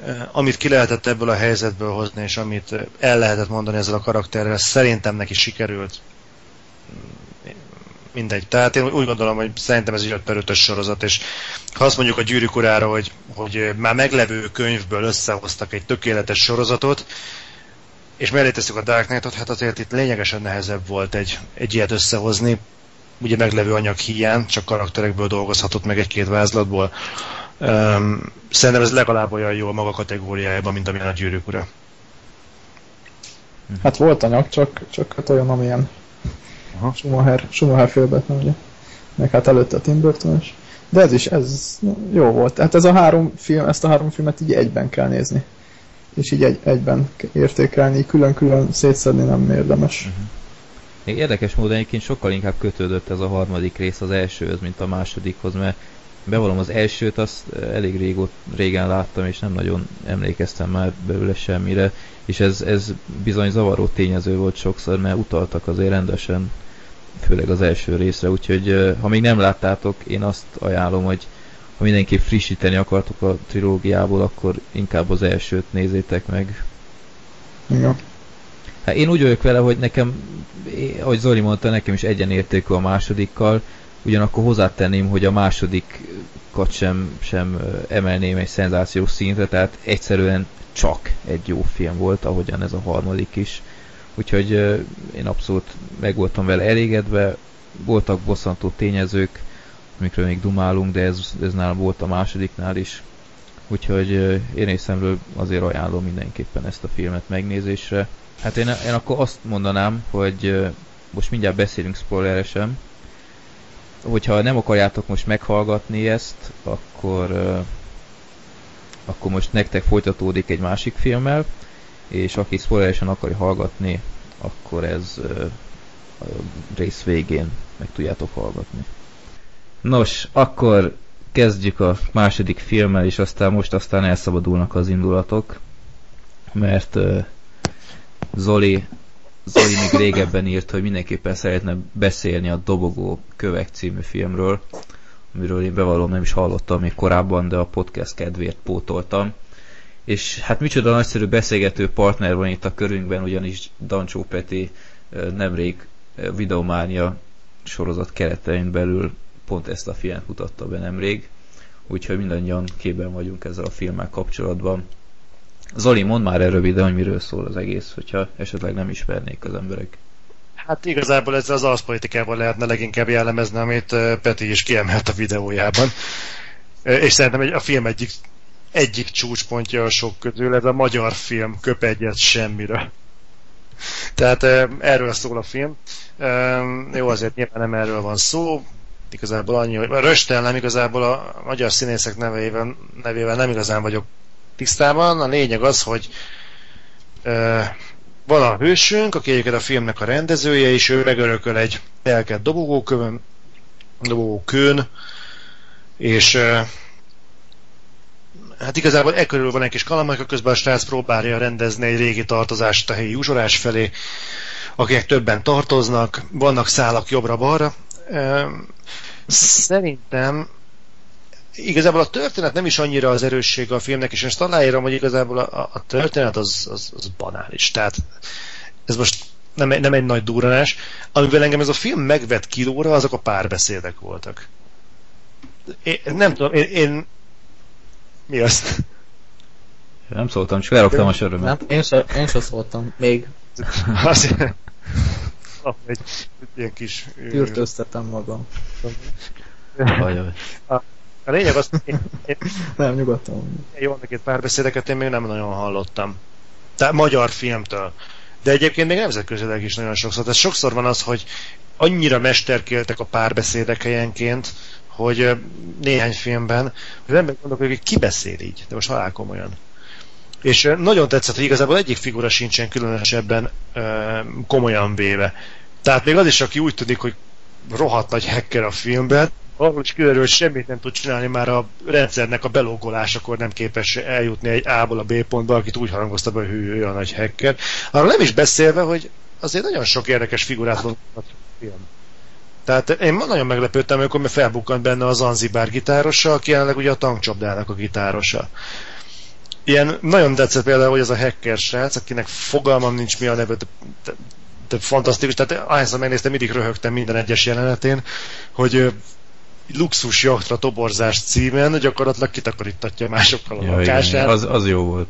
eh, amit ki lehetett ebből a helyzetből hozni, és amit el lehetett mondani ezzel a karakterrel, szerintem neki sikerült. Mindegy. Tehát én úgy gondolom, hogy szerintem ez egy 5 per 5 sorozat, és ha azt mondjuk a gyűrűk urára, hogy, hogy már meglevő könyvből összehoztak egy tökéletes sorozatot, és mellé tesszük a Dark Knight-ot, hát azért itt lényegesen nehezebb volt egy, egy ilyet összehozni, ugye meglevő anyag hiány, csak karakterekből dolgozhatott meg egy-két vázlatból. Um, szerintem ez legalább olyan jó a maga kategóriájában, mint amilyen a gyűrűk ura. Hát volt anyag, csak, csak hát olyan, amilyen Aha. Schumacher, Schumacher félbet, nem ugye? Meg hát előtte Tim Burton is. De ez is, ez jó volt. Hát ez a három film, ezt a három filmet így egyben kell nézni. És így egy, egyben értékelni, külön-külön szétszedni nem érdemes. Még érdekes módon egyébként sokkal inkább kötődött ez a harmadik rész az elsőhöz, mint a másodikhoz, mert bevallom az elsőt azt eh, elég régót, régen láttam, és nem nagyon emlékeztem már belőle semmire, és ez, ez bizony zavaró tényező volt sokszor, mert utaltak azért rendesen, főleg az első részre, úgyhogy eh, ha még nem láttátok, én azt ajánlom, hogy ha mindenképp frissíteni akartok a trilógiából, akkor inkább az elsőt nézzétek meg, Igen. Hát én úgy vagyok vele, hogy nekem, én- ahogy Zoli mondta, nekem is egyenértékű a másodikkal, ugyanakkor hozzátenném, hogy a másodikat sem, sem emelném egy szenzációs szintre, tehát egyszerűen csak egy jó film volt, ahogyan ez a harmadik is. Úgyhogy én abszolút meg voltam vele elégedve, voltak bosszantó tényezők, amikről még dumálunk, de ez, ez nálam volt a másodiknál is. Úgyhogy én részemről azért ajánlom mindenképpen ezt a filmet megnézésre. Hát én, én akkor azt mondanám, hogy most mindjárt beszélünk spoileresen. Hogyha nem akarjátok most meghallgatni ezt, akkor, akkor most nektek folytatódik egy másik filmmel, és aki spoileresen akarja hallgatni, akkor ez ö, a rész végén meg tudjátok hallgatni. Nos, akkor kezdjük a második filmmel, és aztán most aztán elszabadulnak az indulatok, mert Zoli, Zoli még régebben írt, hogy mindenképpen szeretne beszélni a Dobogó Kövek című filmről, amiről én bevallom nem is hallottam még korábban, de a podcast kedvéért pótoltam. és hát micsoda nagyszerű beszélgető partner van itt a körünkben, ugyanis Dancsó Peti nemrég Videománia sorozat keretein belül pont ezt a filmet mutatta be nemrég, úgyhogy mindannyian képben vagyunk ezzel a filmmel kapcsolatban. Zoli, mondd már el röviden, hogy miről szól az egész, hogyha esetleg nem ismernék az emberek. Hát igazából ez az arszpolitikával lehetne leginkább jellemezni, amit Peti is kiemelt a videójában. És szerintem a film egyik, egyik csúcspontja a sok közül, ez a magyar film köp egyet semmire. Tehát erről szól a film. Jó, azért nyilván nem erről van szó, igazából annyi, hogy Röstel nem igazából a magyar színészek nevével, nevével nem igazán vagyok tisztában. A lényeg az, hogy van a hősünk, aki egyébként a filmnek a rendezője, és ő megörököl egy elkelt dobogókövön, dobogókőn, és hát igazából e körül van egy kis kalamajka, közben a srác próbálja rendezni egy régi tartozást a helyi uzsorás felé, akik többen tartoznak, vannak szálak jobbra-balra. Szerintem igazából a történet nem is annyira az erőssége a filmnek, és ezt aláírom, hogy igazából a, a történet az, az, az banális. Tehát ez most nem, nem egy nagy duranás. Amivel engem ez a film megvett kilóra, azok a párbeszédek voltak. Én, nem tudom, én, én... Mi azt? Nem szóltam, csak elraktam a sörömet. Nem, én se, én se szóltam. Még. Azért... egy, egy ilyen kis... Tűrtöztetem magam. Ajaj. A lényeg az, én, én Nem, nyugodtan. jó, neked párbeszédeket én még nem nagyon hallottam. Tehát magyar filmtől. De egyébként még nemzetközileg is nagyon sokszor. Tehát sokszor van az, hogy annyira mesterkéltek a párbeszédek helyenként, hogy néhány filmben, hogy az ember gondolkodik, hogy ki beszél így, de most halál komolyan. És nagyon tetszett, hogy igazából egyik figura sincsen különösebben komolyan véve. Tehát még az is, aki úgy tűnik, hogy rohadt nagy hacker a filmben, arról hogy semmit nem tud csinálni, már a rendszernek a belogolásakor nem képes eljutni egy A-ból a B pontba, akit úgy harangozta be, hogy ő olyan nagy hacker. Arról nem is beszélve, hogy azért nagyon sok érdekes figurát a film. Tehát én nagyon meglepődtem, amikor felbukkant benne a Zanzibár gitárosa, aki jelenleg ugye a tankcsapdának a gitárosa. Ilyen nagyon tetszett például, hogy ez a hacker srác, akinek fogalmam nincs mi a neve, de, de, de fantasztikus, tehát ahányszor megnéztem, mindig röhögtem minden egyes jelenetén, hogy luxus jachtra toborzás címen gyakorlatilag kitakarítatja másokkal a Ja, lakását. igen, az, az jó volt.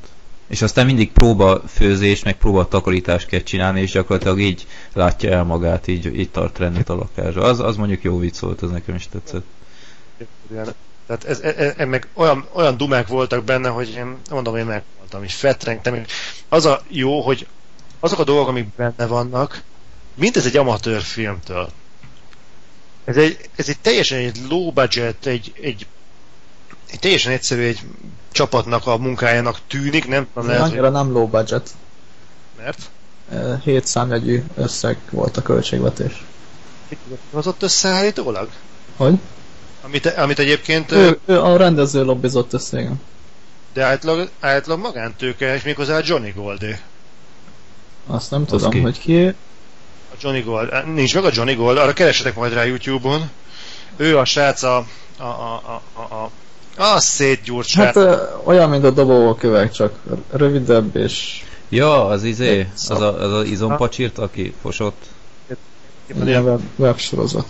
És aztán mindig próba főzés, meg próba takarítást kell csinálni, és gyakorlatilag így látja el magát, így, így tart rendet a lakásra. Az, az mondjuk jó vicc volt, az nekem is tetszett. Tehát ez, ez, ez, meg olyan, olyan dumák voltak benne, hogy én mondom, én megvoltam, és fetrengtem. Az a jó, hogy azok a dolgok, amik benne vannak, mindez egy amatőr filmtől. Ez egy, ez egy teljesen egy low budget, egy, egy, egy teljesen egyszerű egy csapatnak a munkájának tűnik, nem Ez lehet, hogy annyira nem low budget. mert 7 számjegyű összeg volt a költségvetés. az ott összeállítólag? Hogy? Amit, amit egyébként, Ő, ő a rendező lobbizott össze, igen. de átlag, átlag magántőke, és méghozzá a Johnny Goldé. Azt nem Az tudom, ki? hogy ki. Johnny Gold. Nincs meg a Johnny Gold, arra keresetek majd rá YouTube-on. Ő a srác a... a, a, a, a, a a szétgyúrt srác. Hát ö, olyan, mint a dobókövek, csak rövidebb és Ja, az izé, az a, az a izompacsírt, aki fosott. ilyen web, websorozat.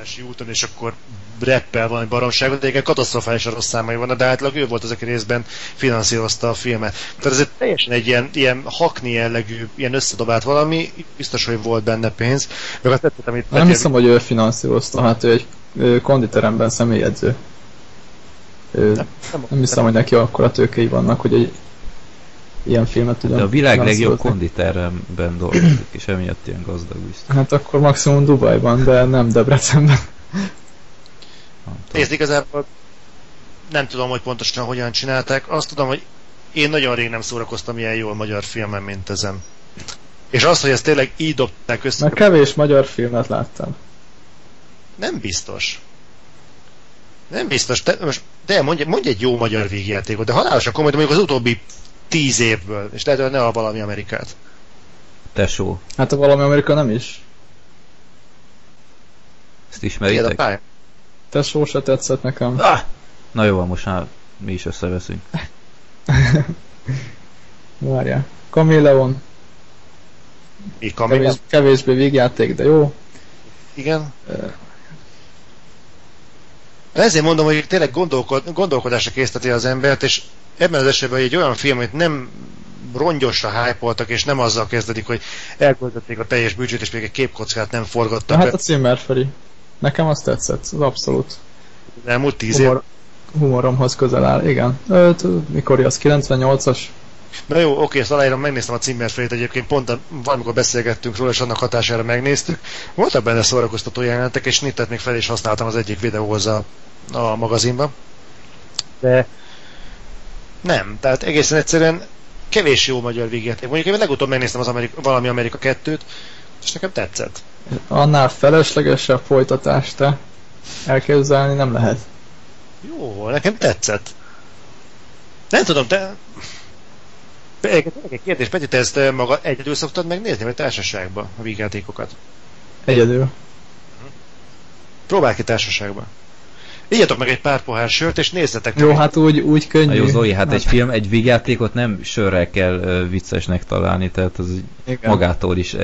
Választási úton, és akkor reppel valami baromságot, de egyébként katasztrofálisan rossz számai vannak, de átlag ő volt az, aki részben finanszírozta a filmet. Tehát ez egy teljesen egy ilyen, ilyen hakni jellegű, ilyen összedobált valami, biztos, hogy volt benne pénz. Meg azt tettem, amit Nem hiszem, hogy ő finanszírozta, hát ő egy ő konditeremben személyedző. Ő, nem, nem hiszem, hogy neki akkora tőkei vannak, hogy egy ilyen filmet tudjon De a világ legjobb konditeremben dolgozik, és emiatt ilyen gazdag biztos. Hát akkor maximum Dubajban, de nem Debrecenben. Tudom. Nézd, igazából nem tudom, hogy pontosan hogyan csinálták. Azt tudom, hogy én nagyon rég nem szórakoztam ilyen jól magyar filmen, mint ezen. És az, hogy ezt tényleg így dobták össze, Mert kevés magyar filmet láttam. nem biztos. Nem biztos. Te, most, de mondj, mondj egy jó magyar végjátékot, de halálosan komoly, de mondjuk az utóbbi tíz évből, és lehet, hogy ne a valami Amerikát. Tesó, Hát a valami Amerika nem is. ezt Ilyen a ismeritek? Tesó se tetszett nekem. Ah! Na jó, most már mi is összeveszünk. Várjál. Kameleon. Még Kameleon? Kevés, kevésbé végjáték, de jó. Igen. Ezért mondom, hogy tényleg gondolkod, gondolkodásra készíteti az embert, és ebben az esetben egy olyan film, amit nem rongyosra hype és nem azzal kezdődik, hogy elköltötték a teljes büdzsét, és még egy képkockát nem forgattak Hát a címer, Feri. Nekem azt tetszett, az abszolút. Elmúlt tíz Humor, év. Humoromhoz közel áll, igen. Öt, mikor az 98-as? Na jó, oké, ezt aláírom, megnéztem a címerfelét egyébként, pont valamikor beszélgettünk róla, és annak hatására megnéztük. Voltak benne szórakoztató jelenetek, és nittet még fel is használtam az egyik videóhoz a, a magazinban. De nem, tehát egészen egyszerűen kevés jó magyar végjáték. Mondjuk én legutóbb megnéztem az Amerika, valami Amerika 2-t, és nekem tetszett. Annál feleslegesebb folytatást te elképzelni nem lehet. Jó, nekem tetszett. Nem tudom, te... Egy kérdés, Peti, te ezt maga egyedül szoktad megnézni, vagy társaságban a vígjátékokat? Egyedül. Próbálj ki társaságban. Igyatok meg egy pár pohár sört, és nézzetek Jó, hát úgy, úgy könnyű. Na jó, Zoli, hát, hát egy film, egy vígjátékot nem sörrel kell uh, viccesnek találni, tehát az Igen. magától is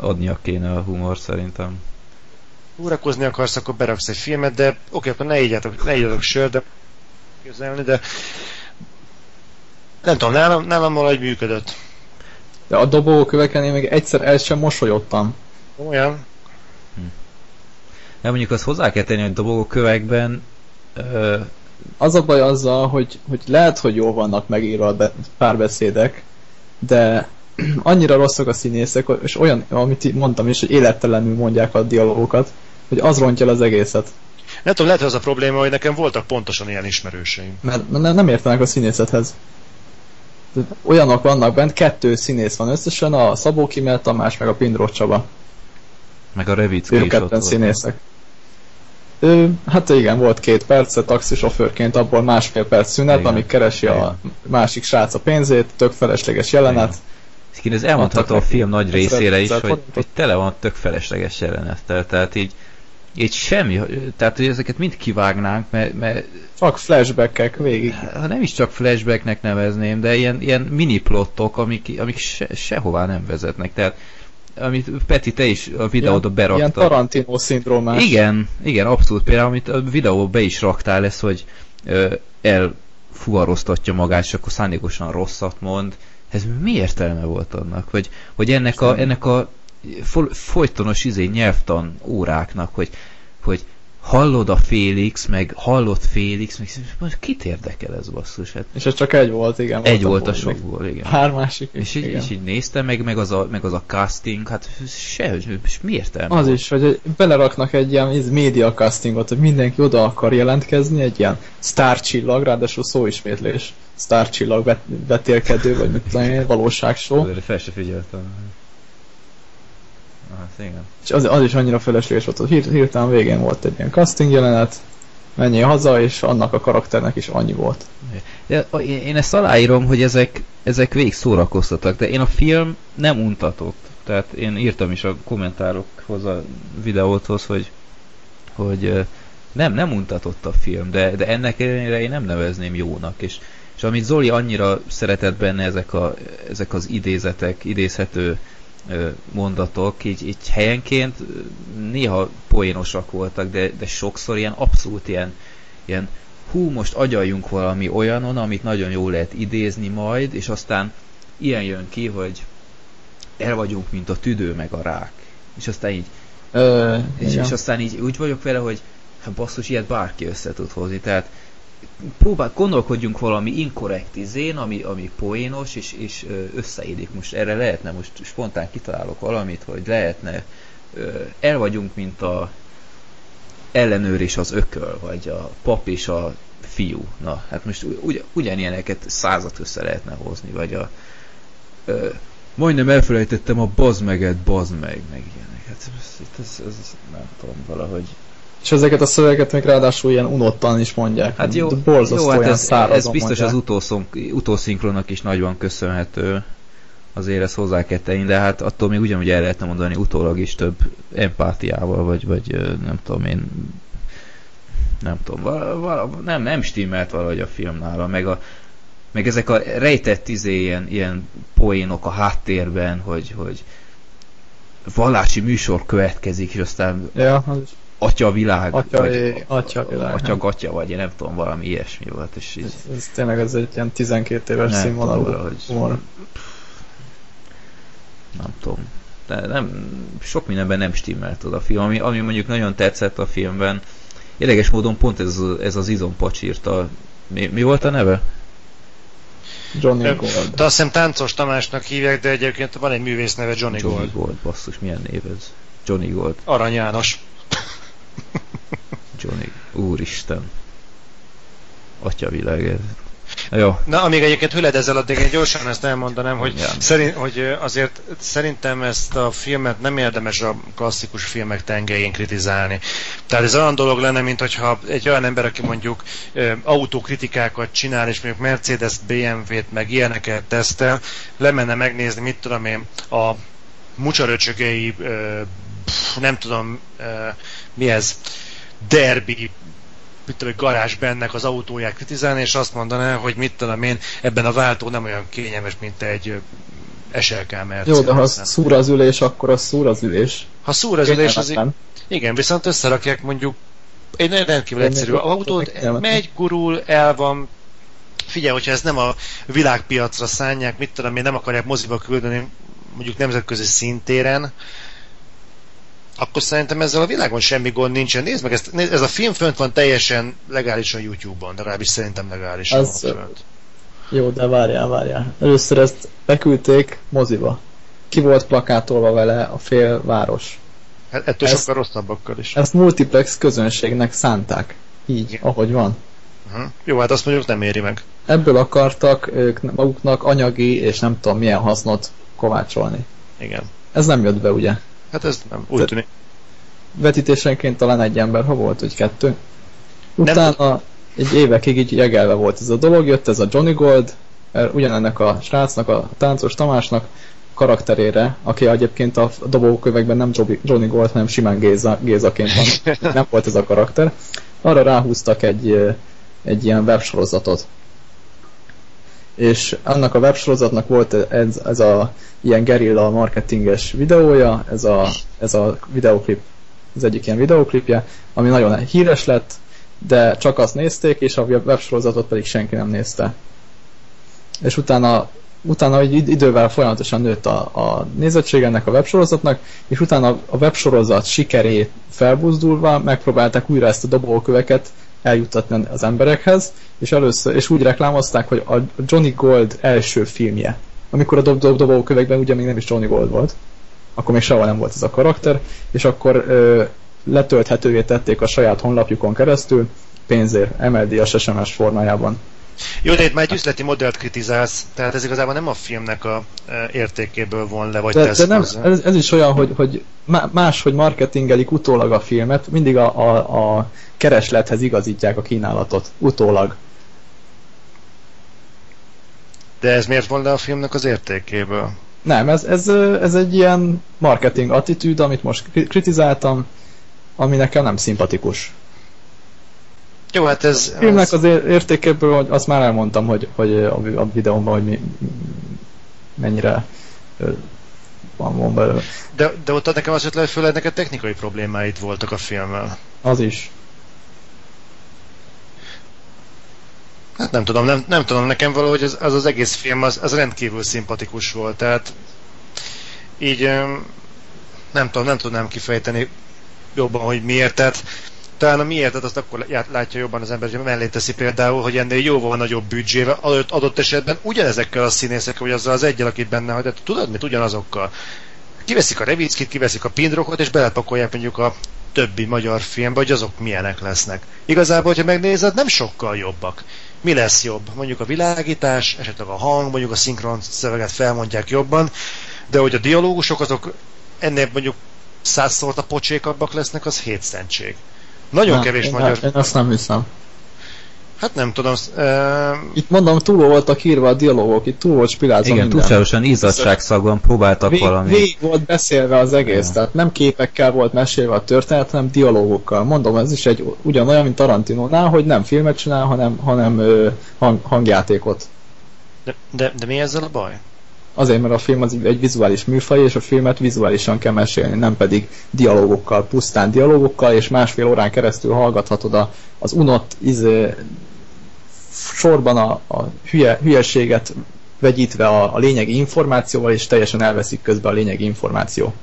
adnia kéne a humor szerintem. Úrakozni akarsz, akkor beraksz egy filmet, de oké, akkor ne igyatok, ne igyatok sört, de közelni, de nem tudom, nálam, nálam valahogy működött. De a dobóköveken én még egyszer el sem mosolyodtam. Olyan. Hm. De mondjuk azt hozzá kell tenni, hogy dobogókövekben Ö... Az a baj azzal, hogy, hogy lehet, hogy jól vannak megírva a párbeszédek, de annyira rosszak a színészek, és olyan, amit mondtam is, hogy élettelenül mondják a dialógokat, hogy az rontja az egészet. Nem tudom, lehet, hogy az a probléma, hogy nekem voltak pontosan ilyen ismerőseim. Mert nem értenek a színészethez. Olyanok vannak bent, kettő színész van összesen, a Szabó Kimel Tamás, meg a Pindró Csaba. Meg a Revicki is ott színészek. Ő, hát igen, volt két perc, taxisofőrként abból másfél perc szünet, igen. amíg keresi igen. a másik srác a pénzét, tök felesleges jelenet. Igen. ez elmondható a film nagy részére is, hogy, hogy tele van tök felesleges jelenettel, tehát így így semmi, tehát hogy ezeket mind kivágnánk, mert, mert csak flashbackek végig. Ha nem is csak flashbacknek nevezném, de ilyen, ilyen mini plottok, amik, amik se, sehová nem vezetnek. Tehát amit Peti, te is a videóda beraktad. Ilyen Tarantino szindrómás. Igen, igen, abszolút. Például, amit a videóba be is raktál, lesz, hogy ö, elfuvaroztatja magát, és akkor szándékosan rosszat mond. Ez mi értelme volt annak? Hogy, hogy ennek a, ennek a folytonos izé nyelvtan óráknak, hogy, hogy hallod a Félix, meg hallott Félix, meg most kit érdekel ez basszus? Hát és ez csak egy volt, igen. Egy volt a sokból, igen. Hár másik. És, így, és így néztem, meg, meg, az a, meg az a casting, hát se, és mi értelme? Az volt? is, hogy beleraknak egy ilyen média castingot, hogy mindenki oda akar jelentkezni, egy ilyen sztárcsillag, ráadásul szóismétlés. Sztárcsillag betélkedő, vagy mit tudom én, valóságshow. Fel se figyeltem. Hát igen. És az, az is annyira felesleges volt, hogy hír, hirtelen végén volt egy ilyen casting jelenet, menjél haza, és annak a karakternek is annyi volt. De én ezt aláírom, hogy ezek, ezek végig szórakoztatak, de én a film nem untatott. Tehát én írtam is a kommentárokhoz a videóthoz, hogy, hogy nem, nem untatott a film, de, de ennek ellenére én nem nevezném jónak. És, és amit Zoli annyira szeretett benne ezek, a, ezek az idézetek, idézhető mondatok, így, így helyenként néha poénosak voltak, de, de sokszor ilyen abszolút ilyen, ilyen hú, most agyaljunk valami olyanon, amit nagyon jól lehet idézni majd, és aztán ilyen jön ki, hogy el vagyunk, mint a tüdő meg a rák. És aztán így Ö, és, és aztán így úgy vagyok vele, hogy hát basszus, ilyet bárki össze tud hozni. Tehát próbál, gondolkodjunk valami inkorrekt izén, ami, ami poénos, és, és összeédik. Most erre lehetne, most spontán kitalálok valamit, hogy lehetne, el vagyunk, mint a ellenőr és az ököl, vagy a pap és a fiú. Na, hát most ugy, ugyanilyeneket százat össze lehetne hozni, vagy a ö, majdnem elfelejtettem a bazd meget, bazd meg, meg ilyenek. Hát ez, ez, ez nem tudom, valahogy és ezeket a szövegeket még ráadásul ilyen unottan is mondják. Hát jó, jó hát ez, ez biztos mondják. az utószon, utószinkronnak is nagyban köszönhető. Azért ezt hozzá kell tenni, de hát attól még ugyanúgy el lehetne mondani utólag is több empátiával, vagy, vagy nem tudom én nem tudom, vala, vala, nem, nem stimmelt valahogy a film nála, meg a meg ezek a rejtett izé, ilyen, ilyen poénok a háttérben, hogy, hogy vallási műsor következik, és aztán Ja, az. Atya világ, Atya, vagy atya világ. atya gatya, vagy én nem tudom, valami ilyesmi volt, és így Ez, ez tényleg ez egy ilyen 12 éves Nem színvonalú tudom, valahogy. humor. nem tudom. De nem, sok mindenben nem stimmelt az a film, ami, ami mondjuk nagyon tetszett a filmben. Érdekes módon pont ez, ez az izompacs írta. Mi, mi volt a neve? Johnny Gold. De azt hiszem Táncos Tamásnak hívják, de egyébként van egy művész neve Johnny, Johnny Gold. Gold, basszus, milyen név ez? Johnny Gold. Arany János. Johnny, úristen. Atyavilág ez. Jó, Na, amíg egyébként hüled ezzel, addig én gyorsan ezt elmondanám, hogy, Igen. szerint, hogy azért szerintem ezt a filmet nem érdemes a klasszikus filmek tengelyén kritizálni. Tehát ez olyan dolog lenne, mint hogyha egy olyan ember, aki mondjuk autókritikákat csinál, és mondjuk Mercedes, BMW-t, meg ilyeneket tesztel, lemenne megnézni, mit tudom én, a mucsaröcsögei, pff, nem tudom, ö, mi ez, derbi mit tudom, hogy garázsbennek az autóját kritizálni, és azt mondaná, hogy mit tudom én, ebben a váltó nem olyan kényelmes, mint egy SLK Mercedes. Jó, de ha szúr az ülés, akkor az szúr az ülés. ha szúr az ülés, az igen, viszont összerakják mondjuk egy rendkívül Ennél egyszerű. autót, megy, gurul, el van, figyelj, hogyha ezt nem a világpiacra szánják, mit tudom én, nem akarják moziba küldeni, mondjuk nemzetközi szintéren, akkor szerintem ezzel a világon semmi gond nincsen. Nézd meg, ezt, nézd, ez a film fönt van teljesen legálisan YouTube-on, de legalábbis szerintem legálisan Az- fönt. Jó, de várjál, várjál. Először ezt beküldték moziba. Ki volt plakátolva vele a fél város. Hát Ettől Ez- sokkal rosszabbakkal is. Ezt multiplex közönségnek szánták. Így, Igen. ahogy van. Uh-huh. Jó, hát azt mondjuk nem éri meg. Ebből akartak ők maguknak anyagi és nem tudom milyen hasznot kovácsolni. Igen. Ez nem jött be, ugye? Hát ez nem, úgy Te- tűnik. Vetítésenként talán egy ember, ha volt, vagy kettő. Utána egy évekig így jegelve volt ez a dolog, jött ez a Johnny Gold, er, ugyanennek a srácnak, a táncos Tamásnak karakterére, aki egyébként a dobókövekben nem Johnny Gold, hanem simán Géza, Gézaként van. Nem volt ez a karakter. Arra ráhúztak egy, egy ilyen websorozatot. És annak a websorozatnak volt ez, ez a ilyen gerilla marketinges videója, ez a, ez a videoklip, az egyik ilyen videoklipje, ami nagyon híres lett, de csak azt nézték, és a websorozatot pedig senki nem nézte. És utána, utána id- idővel folyamatosan nőtt a, a nézettség ennek a websorozatnak, és utána a websorozat sikerét felbuzdulva megpróbálták újra ezt a dobóköveket eljuttatni az emberekhez, és először, és úgy reklámozták, hogy a Johnny Gold első filmje, amikor a dob dob dobókövekben ugye még nem is Johnny Gold volt, akkor még sehol nem volt ez a karakter, és akkor ö, letölthetővé tették a saját honlapjukon keresztül, pénzért, MLD-as SMS formájában. Jó, de itt már egy üzleti modellt kritizálsz, tehát ez igazából nem a filmnek a e, értékéből von le, vagy De, tesz de nem, ez, ez is olyan, hogy, hogy má- máshogy marketingelik utólag a filmet, mindig a, a, a kereslethez igazítják a kínálatot, utólag. De ez miért le a filmnek az értékéből? Nem, ez, ez, ez egy ilyen marketing attitűd, amit most kri- kritizáltam, ami nekem nem szimpatikus. Jó, hát ez... A filmnek ez az ér- értékéből, hogy azt már elmondtam, hogy, hogy a, vi- a videómban, hogy mi, mennyire van, van belőle. de, de ott nekem az hogy főleg neked technikai problémáid voltak a filmmel. Az is. Hát nem tudom, nem, nem tudom, nekem valahogy az az, az egész film az, az rendkívül szimpatikus volt, tehát így nem tudom, nem tudnám kifejteni jobban, hogy miért, tehát talán a miért, azt akkor lát- látja jobban az ember, hogy mellé teszi például, hogy ennél jóval nagyobb büdzsével, adott, adott esetben ugyanezekkel a színészekkel, vagy azzal az egyel, akit benne hagy, de tudod mit, ugyanazokkal. Kiveszik a Revickit, kiveszik a Pindrokot, és belepakolják mondjuk a többi magyar filmbe, hogy azok milyenek lesznek. Igazából, hogyha megnézed, nem sokkal jobbak. Mi lesz jobb? Mondjuk a világítás, esetleg a hang, mondjuk a szinkron szöveget felmondják jobban, de hogy a dialógusok azok ennél mondjuk százszor a pocsékabbak lesznek, az hétszentség. Nagyon Na, kevés én, magyar... Én azt nem hiszem. Hát nem tudom, uh, Itt mondom, túl voltak írva a dialógok, itt túl volt spilázva Igen, minden. túlságosan izzadságszagban próbáltak Vég, valami. végig volt beszélve az egész, Ja. tehát nem képekkel volt mesélve a történet, hanem dialógokkal. Mondom, ez is egy ugyanolyan, mint Tarantinónál, hogy nem filmet csinál, hanem, hanem ö, hang, hangjátékot. De, de, de mi ezzel a baj? Azért, mert a film az egy vizuális műfaj, és a filmet vizuálisan kell mesélni, nem pedig dialógokkal, pusztán dialógokkal, és másfél órán keresztül hallgathatod a, az unott izé, sorban a, a hülye, hülyeséget vegyítve a, a lényegi információval, és teljesen elveszik közben a lényegi információ.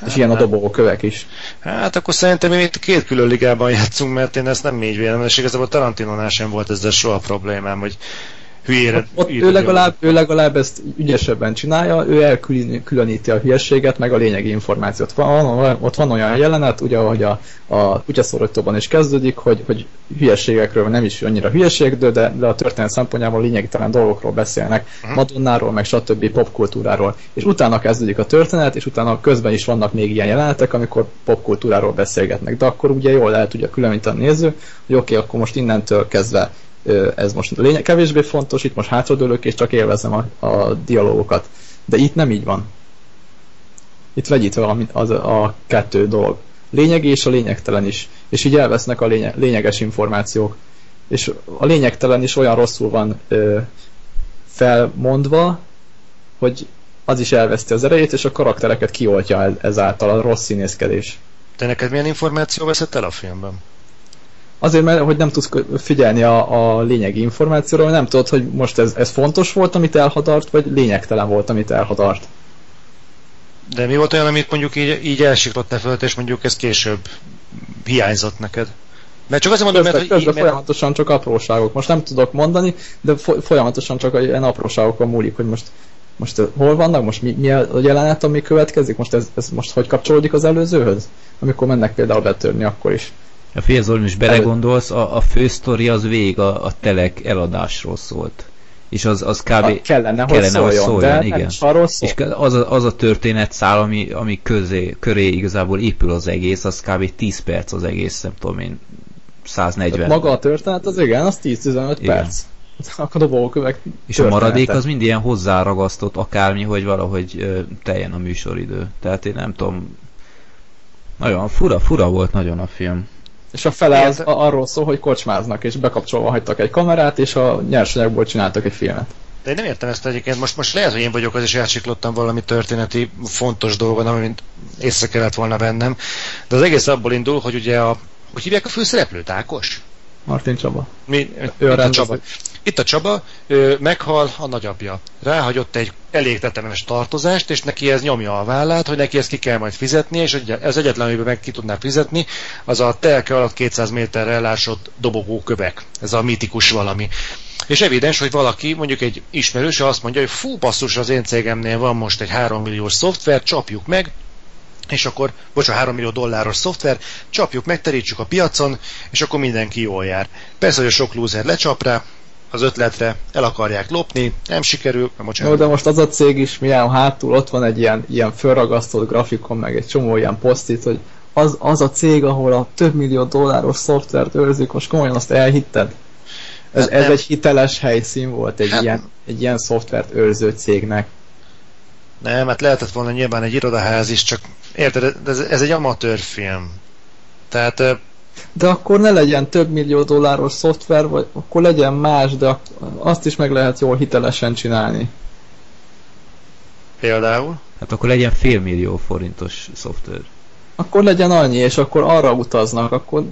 Hát, és ilyen a dobogó kövek is. Hát akkor szerintem mi itt két külön ligában játszunk, mert én ezt nem így vélem, és igazából Tarantinonál sem volt ezzel soha problémám, hogy hülyére... Ott ő, legalább, ő legalább ezt ügyesebben csinálja, ő elkülöníti a hülyeséget, meg a lényegi információt. Van, ott van olyan jelenet, ugye, ahogy a, a kutyaszorítóban is kezdődik, hogy, hogy hülyeségekről nem is annyira hülyeség, de, de a történet szempontjából lényegtelen dolgokról beszélnek, uh-huh. Madonnáról, meg stb. popkultúráról. És utána kezdődik a történet, és utána közben is vannak még ilyen jelenetek, amikor popkultúráról beszélgetnek. De akkor ugye jól lehet ugye különíteni a néző, hogy oké, okay, akkor most innentől kezdve ez most lényeg, kevésbé fontos, itt most hátradőlök és csak élvezem a, a dialógokat. De itt nem így van. Itt vegyítve valami az a kettő dolog. Lényeg és a lényegtelen is. És így elvesznek a lénye, lényeges információk. És a lényegtelen is olyan rosszul van ö, felmondva, hogy az is elveszti az erejét, és a karaktereket kioltja ezáltal a rossz színészkedés. De neked milyen információ veszett el a filmben? Azért, mert hogy nem tudsz figyelni a, a lényegi információra, nem tudod, hogy most ez, ez fontos volt, amit elhadart, vagy lényegtelen volt, amit elhadart. De mi volt olyan, amit mondjuk így, így elsiklottál föl, és mondjuk ez később hiányzott neked? Mert csak azért mondom, közben, mert, közben mert... folyamatosan csak apróságok. Most nem tudok mondani, de folyamatosan csak ilyen apróságokon múlik, hogy most most hol vannak, most mi, mi a jelenet, ami következik, most ez, ez most hogy kapcsolódik az előzőhöz? Amikor mennek például betörni, akkor is. A Fiazol, is belegondolsz, a, a fősztori az vég a, a telek eladásról szólt. És az, az kb. A, kellene, hogy kellene, szóljon, hogy szóljon igen. Arról szól. És az a, az a történet szál, ami, ami közé, köré igazából épül az egész, az kb. 10 perc az egész, nem tudom én, 140. Tehát maga a történet az igen, az 10-15 perc. A dobókövek És a maradék az mind ilyen hozzáragasztott akármi, hogy valahogy teljen a műsoridő. Tehát én nem tudom, nagyon fura, fura volt nagyon a film. És a fele az arról szól, hogy kocsmáznak, és bekapcsolva hagytak egy kamerát, és a nyersanyagból csináltak egy filmet. De én nem értem ezt egyébként. Most, most lehet, hogy én vagyok az, és elcsiklottam valami történeti fontos dolgon, amit észre kellett volna bennem. De az egész abból indul, hogy ugye a... Hogy hívják a főszereplőt? Ákos? Martin Csaba. Mi, ő a, a Csaba. Itt a Csaba ő, meghal a nagyapja. Ráhagyott egy elég tetemes tartozást, és neki ez nyomja a vállát, hogy neki ezt ki kell majd fizetni, és ez egyetlen, amiben meg ki tudná fizetni, az a telke alatt 200 méterre elásott dobogó kövek. Ez a mitikus valami. És evidens, hogy valaki, mondjuk egy ismerős, azt mondja, hogy fú, basszus, az én cégemnél van most egy 3 milliós szoftver, csapjuk meg, és akkor, bocsánat, 3 millió dolláros szoftver, csapjuk, megterítsük a piacon, és akkor mindenki jól jár. Persze, hogy a sok lúzer lecsap rá, az ötletre, el akarják lopni, nem sikerül, bocsánat. Jó, de most az a cég is milyen hátul, ott van egy ilyen, ilyen fölragasztott grafikon, meg egy csomó ilyen posztit, hogy az, az a cég, ahol a több millió dolláros szoftvert őrzik, most komolyan azt elhitted? Ez, hát ez egy hiteles helyszín volt egy, hát, ilyen, egy ilyen szoftvert őrző cégnek. Nem, hát lehetett volna nyilván egy irodaház is, csak érted, ez, ez egy amatőr film. Tehát de akkor ne legyen több millió dolláros szoftver, vagy akkor legyen más, de azt is meg lehet jól hitelesen csinálni. Például? Hát akkor legyen fél millió forintos szoftver. Akkor legyen annyi, és akkor arra utaznak, akkor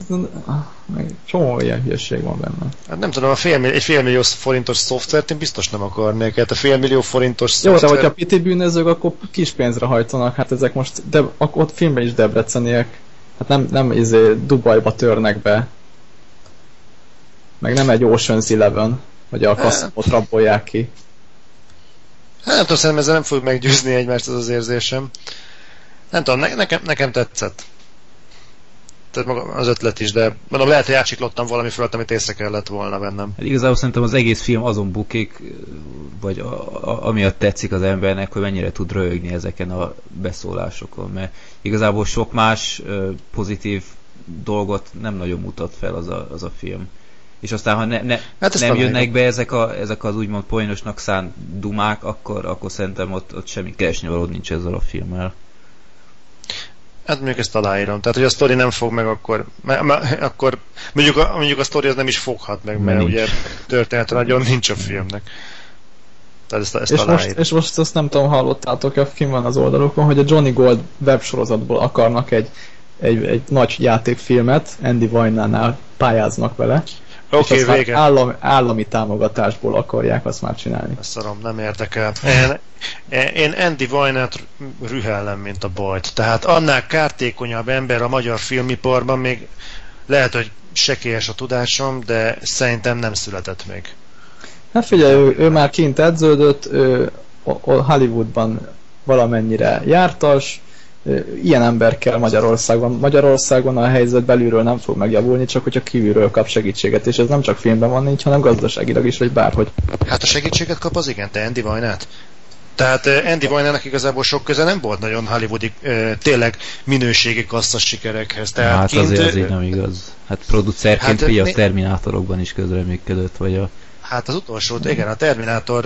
meg csomó ilyen hülyeség van benne. Hát nem tudom, a fél, egy félmillió forintos szoftvert én biztos nem akarnék. Hát a félmillió forintos szoftver... Jó, de hogyha piti bűnözők, akkor kis pénzre hajtanak. Hát ezek most, de, akkor ott filmben is debreceniek. Hát nem, nem izé Dubajba törnek be. Meg nem egy Ocean's Eleven, hogy a kasztopot rabolják ki. Hát nem tudom, szerintem ezzel nem fog meggyőzni egymást az az érzésem. Nem tudom, ne, nekem, nekem tetszett. Tehát maga az ötlet is, de mondom, lehet, hogy átsiklottam valami fölött, amit észre kellett volna bennem. Hát igazából szerintem az egész film azon bukik, vagy a, a, amiatt tetszik az embernek, hogy mennyire tud röhögni ezeken a beszólásokon, mert igazából sok más pozitív dolgot nem nagyon mutat fel az a, az a film. És aztán, ha ne, ne, hát nem jönnek be ezek, a, ezek az úgymond poénosnak szánt dumák, akkor, akkor szerintem ott, ott semmi keresni való nincs ezzel a filmmel. Hát mondjuk ezt aláírom. Tehát, hogy a sztori nem fog meg, akkor, m- m- akkor mondjuk, a, mondjuk a sztori az nem is foghat meg, mert Nincs. ugye történet nagyon nincs a filmnek. Tehát ezt, ezt És most, és most azt nem tudom, hallottátok-e, kim van az oldalokon, hogy a Johnny Gold websorozatból akarnak egy, egy, egy nagy játékfilmet, Andy Vajnánál pályáznak vele. És azt okay, már vége. állami, állami támogatásból akarják azt már csinálni. Ezt szarom, nem érdekel. Én, én Andy Vajnát rühellem, mint a bajt. Tehát annál kártékonyabb ember a magyar filmiparban még lehet, hogy sekélyes a tudásom, de szerintem nem született még. Hát figyelj, ő, ő már kint edződött, ő o- Hollywoodban valamennyire jártas, ilyen ember kell Magyarországon. Magyarországon a helyzet belülről nem fog megjavulni, csak hogyha kívülről kap segítséget, és ez nem csak filmben van nincs, hanem gazdaságilag is, vagy bárhogy. Hát a segítséget kap az igen, te Andy Vajnát? Tehát eh, Andy Vajnának igazából sok köze nem volt nagyon hollywoodi, tényleg minőségi kasszas sikerekhez. Tehát hát kint, azért ez így nem igaz. Hát producerként Hát, a né- Terminátorokban is közreműködött, vagy a Hát az utolsó, igen, a Terminátor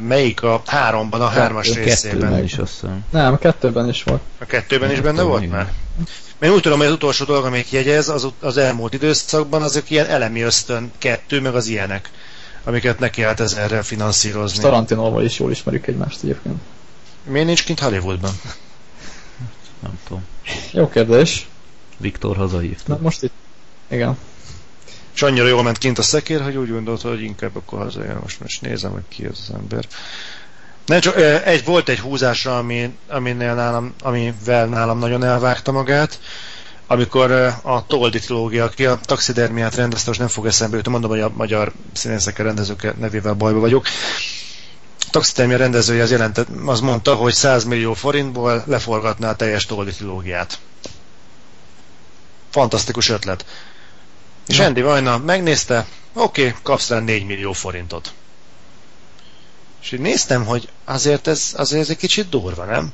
melyik a háromban, a hármas kettőben részében? is azt hiszem. Nem, kettőben is volt. A kettőben is benne Kettőben, volt már? Mert úgy tudom, hogy az utolsó dolog, amelyik jegyez, az, az elmúlt időszakban, azok ilyen elemi ösztön kettő, meg az ilyenek, amiket neki állt ezerrel És finanszírozni. Tarantinóval is jól ismerjük egymást egyébként. Miért nincs kint Hollywoodban? Nem tudom. Jó kérdés. Viktor hazahívta. Na most itt. Igen. És annyira jól ment kint a szekér, hogy úgy gondolta, hogy inkább akkor hazajön. Most most nézem, hogy ki ez az ember. Nem csak, egy, volt egy húzása, ami, aminél nálam, amivel nálam nagyon elvágta magát, amikor a Toldi trilógia, aki a taxidermiát rendezte, most nem fog eszembe jutni, mondom, hogy a magyar színészekkel, rendezőkkel nevével bajba vagyok. A taxidermia rendezője az, jelentett, az mondta, hogy 100 millió forintból leforgatná a teljes Toldi trilógiát. Fantasztikus ötlet. És. Andy Vajna megnézte, oké, okay, kapsz rá 4 millió forintot. És így néztem, hogy azért ez, azért ez egy kicsit durva, nem?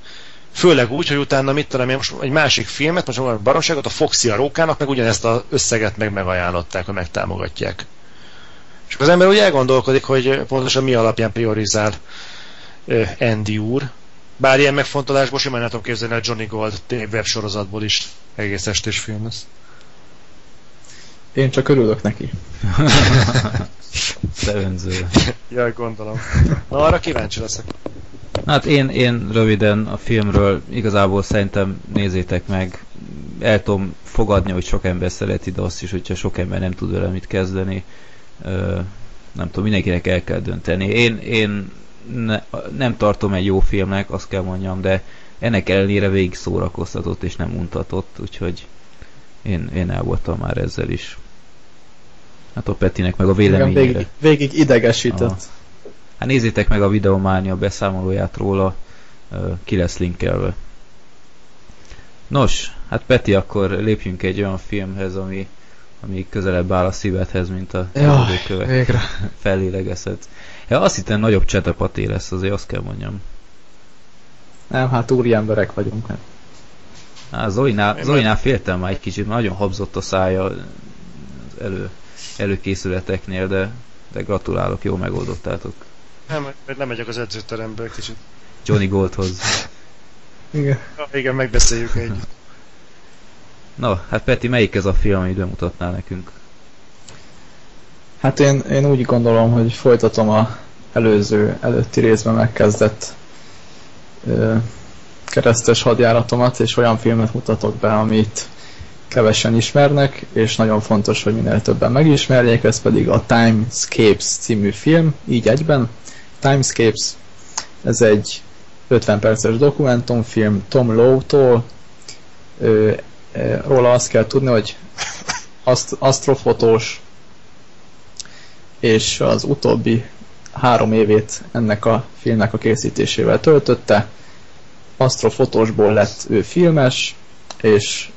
Főleg úgy, hogy utána mit tudom én, most egy másik filmet, most valami baromságot, a Foxy a rókának, meg ugyanezt az összeget meg megajánlották, hogy megtámogatják. És akkor az ember úgy elgondolkodik, hogy pontosan mi alapján priorizál Andy úr. Bár ilyen megfontolásból simán el tudom képzelni a Johnny Gold websorozatból is egész estés film lesz. Én csak örülök neki. Te önző. Jaj, gondolom. Na, arra kíváncsi leszek. Hát én, én röviden a filmről igazából szerintem nézzétek meg. El tudom fogadni, hogy sok ember szereti, de azt is, hogyha sok ember nem tud vele mit kezdeni. Ö, nem tudom, mindenkinek el kell dönteni. Én, én ne, nem tartom egy jó filmnek, azt kell mondjam, de ennek ellenére végig szórakoztatott és nem untatott, úgyhogy én, én el voltam már ezzel is. Hát a Petinek meg a Igen, véleményére. végig, végig idegesített. Aha. Hát nézzétek meg a videománia beszámolóját róla, ki lesz linkelve. Nos, hát Peti, akkor lépjünk egy olyan filmhez, ami, ami közelebb áll a szívedhez, mint a kövek végre. fellélegezhet. Ja, azt hittem nagyobb csetepaté lesz, azért azt kell mondjam. Nem, hát úri emberek vagyunk. Hát. Á, Zolinál, Én Zolinál féltem már egy kicsit, nagyon habzott a szája az elő, előkészületeknél, de, de gratulálok, jól megoldottátok. Nem, mert nem megyek az edzőterembe egy kicsit. Johnny Goldhoz. Igen. Ja, igen, megbeszéljük együtt. Na, hát Peti, melyik ez a film, amit bemutatnál nekünk? Hát én, én úgy gondolom, hogy folytatom a előző, előtti részben megkezdett ö, keresztes hadjáratomat, és olyan filmet mutatok be, amit kevesen ismernek, és nagyon fontos, hogy minél többen megismerjék, ez pedig a Timescapes című film, így egyben. Timescapes, ez egy 50 perces dokumentumfilm Tom Lowe-tól. Róla azt kell tudni, hogy aszt- asztrofotós, és az utóbbi három évét ennek a filmnek a készítésével töltötte. Astrofotósból lett ő filmes, és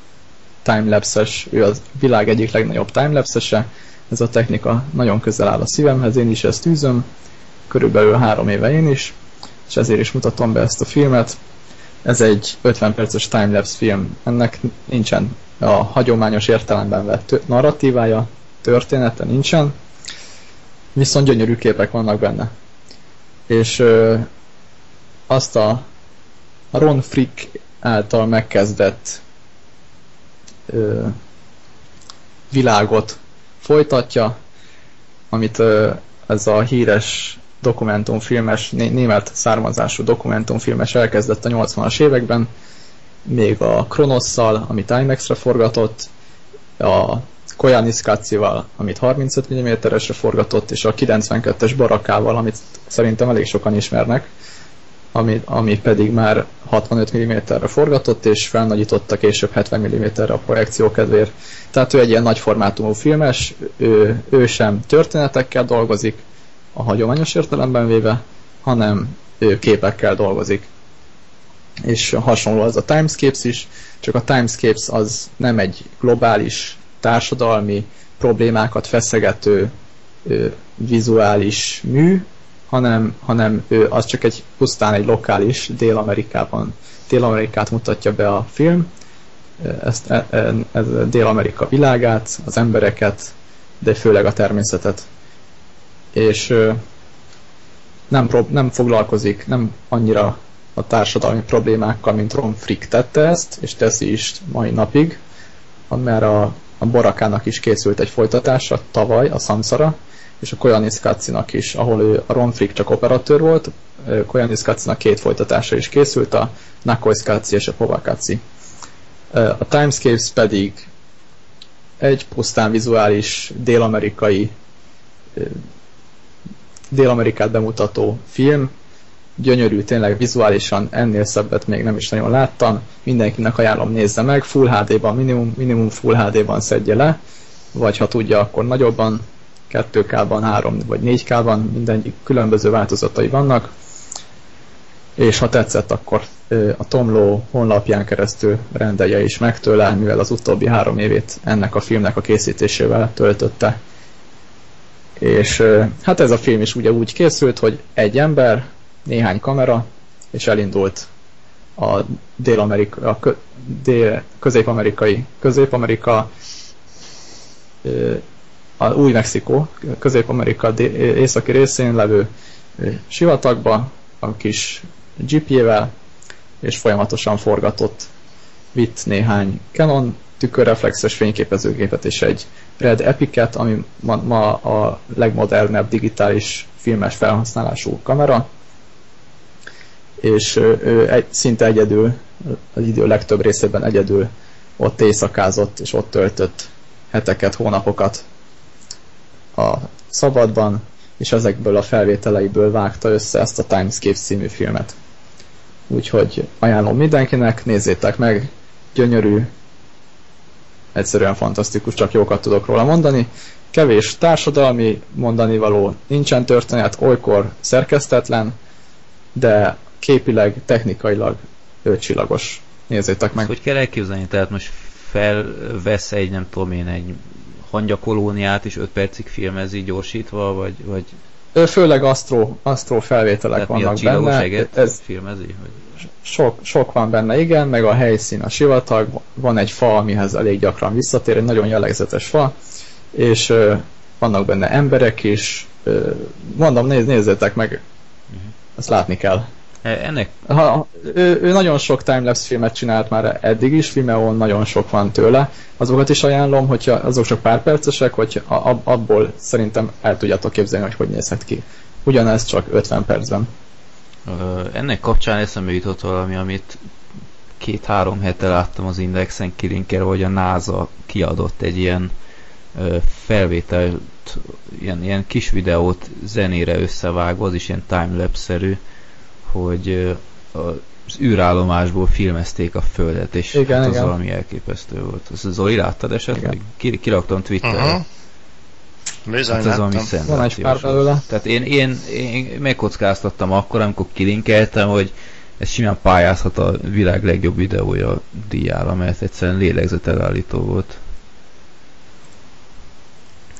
timelapses, ő a világ egyik legnagyobb timelapsese. Ez a technika nagyon közel áll a szívemhez, én is ezt űzöm, körülbelül három éve én is, és ezért is mutatom be ezt a filmet. Ez egy 50 perces timelapse film, ennek nincsen a hagyományos értelemben vett narratívája, története nincsen, viszont gyönyörű képek vannak benne. És ö, azt a Ron Frick által megkezdett ö, világot folytatja, amit ö, ez a híres dokumentumfilmes, német származású dokumentumfilmes elkezdett a 80-as években, még a Kronosszal, amit IMAX-re forgatott, a Koyaanisqatsi-val, amit 35 mm-esre forgatott, és a 92-es Barakával, amit szerintem elég sokan ismernek, ami, ami pedig már 65 mm-re forgatott, és felnagyította később 70 mm-re a projekció kedvéért. Tehát ő egy ilyen nagy formátumú filmes, ő, ő sem történetekkel dolgozik, a hagyományos értelemben véve, hanem ő képekkel dolgozik. És hasonló az a Timescapes is, csak a Timescapes az nem egy globális társadalmi problémákat feszegető vizuális mű, hanem, hanem ő az csak egy pusztán egy lokális Dél-Amerikában. Dél-Amerikát mutatja be a film, ezt, e, e, ez Dél-Amerika világát, az embereket, de főleg a természetet. És nem, nem foglalkozik, nem annyira a társadalmi problémákkal, mint Ron Frick tette ezt, és teszi is mai napig, mert a, a Borakának is készült egy folytatása tavaly, a Samsara, és a Koyanis Katsinak is, ahol ő a Ron Frick csak operatőr volt, Koyanis Katsinak két folytatása is készült, a Nakois Katsi és a Povakatsi. A Timescapes pedig egy pusztán vizuális dél-amerikai Dél-Amerikát bemutató film, gyönyörű, tényleg vizuálisan ennél szebbet még nem is nagyon láttam, mindenkinek ajánlom nézze meg, Full HD-ban, minimum, minimum Full HD-ban szedje le, vagy ha tudja, akkor nagyobban, 2K-ban, 3 vagy 4K-ban, mindenik különböző változatai vannak, és ha tetszett, akkor a Tomló honlapján keresztül rendelje is meg tőle, mivel az utóbbi három évét ennek a filmnek a készítésével töltötte. És hát ez a film is ugye úgy készült, hogy egy ember, néhány kamera, és elindult a Dél-Amerika, a dél, közép-amerikai, közép-amerika, a Új-Mexikó, közép-amerika északi részén levő sivatagba, a kis GP-vel, és folyamatosan forgatott, vitt néhány Canon tükörreflexes fényképezőgépet és egy Red Epic-et, ami ma, ma a legmodernebb digitális filmes felhasználású kamera, és ő egy, szinte egyedül, az idő legtöbb részében egyedül ott éjszakázott, és ott töltött heteket, hónapokat a szabadban, és ezekből a felvételeiből vágta össze ezt a Timescape című filmet. Úgyhogy ajánlom mindenkinek, nézzétek meg, gyönyörű, egyszerűen fantasztikus, csak jókat tudok róla mondani. Kevés társadalmi mondani való, nincsen történet, olykor szerkesztetlen, de képileg, technikailag ötcsillagos. Nézzétek meg. Ezt hogy kell elképzelni? Tehát most felvesz egy, nem tudom én, egy hangyakolóniát és 5 percig filmezi gyorsítva, vagy, vagy... Főleg asztró, asztró felvételek Tehát vannak mi a benne. Ez filmezi? Vagy? Sok, sok van benne, igen, meg a helyszín a sivatag, van egy fa, amihez elég gyakran visszatér, egy nagyon jellegzetes fa, és ö, vannak benne emberek is, ö, mondom, néz, nézzétek meg, uh-huh. ezt látni kell. E, ennek... Ha, ő, ő nagyon sok timelapse filmet csinált már eddig is, Vimeo nagyon sok van tőle. Azokat is ajánlom, hogyha azok csak pár percesek, hogy abból szerintem el tudjátok képzelni, hogy hogy nézhet ki. Ugyanez csak 50 percben. Ennek kapcsán eszembe jutott valami, amit két-három hete láttam az Indexen kilinkelve, hogy a NASA kiadott egy ilyen felvételt, ilyen, ilyen kis videót zenére összevágva, az is ilyen timelapse-szerű, hogy az űrállomásból filmezték a Földet, és igen, hát az igen. valami elképesztő volt. Az Zoli láttad esetleg? Ki, kiraktam Twitterre. Uh-huh. Bizony, hát ez valami Van egy pár belőle. Tehát én, én, én megkockáztattam akkor, amikor kilinkeltem, hogy ez simán pályázhat a világ legjobb videója díjára, mert egyszerűen lélegzetelállító volt.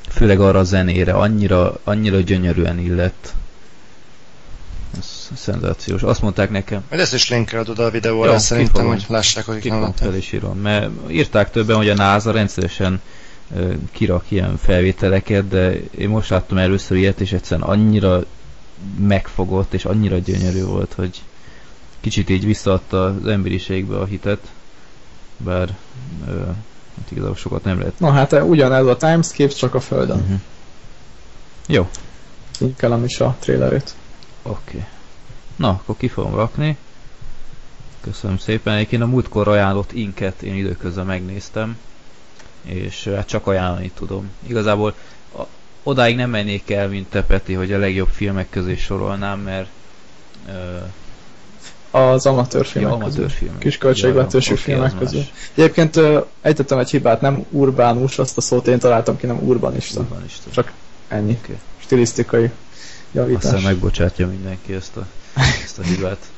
Főleg arra a zenére, annyira, annyira gyönyörűen illett szenzációs. Azt mondták nekem. Majd ezt is linkeled oda a videóra, ja, szerintem, kifogom. hogy lássák, akik nem látták. Fel is írom, mert írták többen, hogy a NASA rendszeresen uh, kirak ilyen felvételeket, de én most láttam először ilyet, és egyszerűen annyira megfogott, és annyira gyönyörű volt, hogy kicsit így visszaadta az emberiségbe a hitet, bár uh, Hát igazából sokat nem lehet. Na hát ugyanez a Timescape, csak a Földön. Uh-huh. Jó. Linkelem is a trailerét. Oké. Okay. Na, akkor ki fogom rakni. Köszönöm szépen. Egyébként a múltkor ajánlott inket én időközben megnéztem, és hát csak ajánlani tudom. Igazából a, odáig nem mennék el, mint te Peti, hogy a legjobb filmek közé sorolnám, mert uh, az amatőr filmek ja, amatőr filmek. Kis költségvetősű filmek közül. Egyébként uh, ejtettem egy hibát, nem urbánus, azt a szót én találtam ki, nem urbanista. urbanista. Csak ennyi. Okay. Stilisztikai javítás. Aztán megbocsátja mindenki ezt a, ezt a hibát.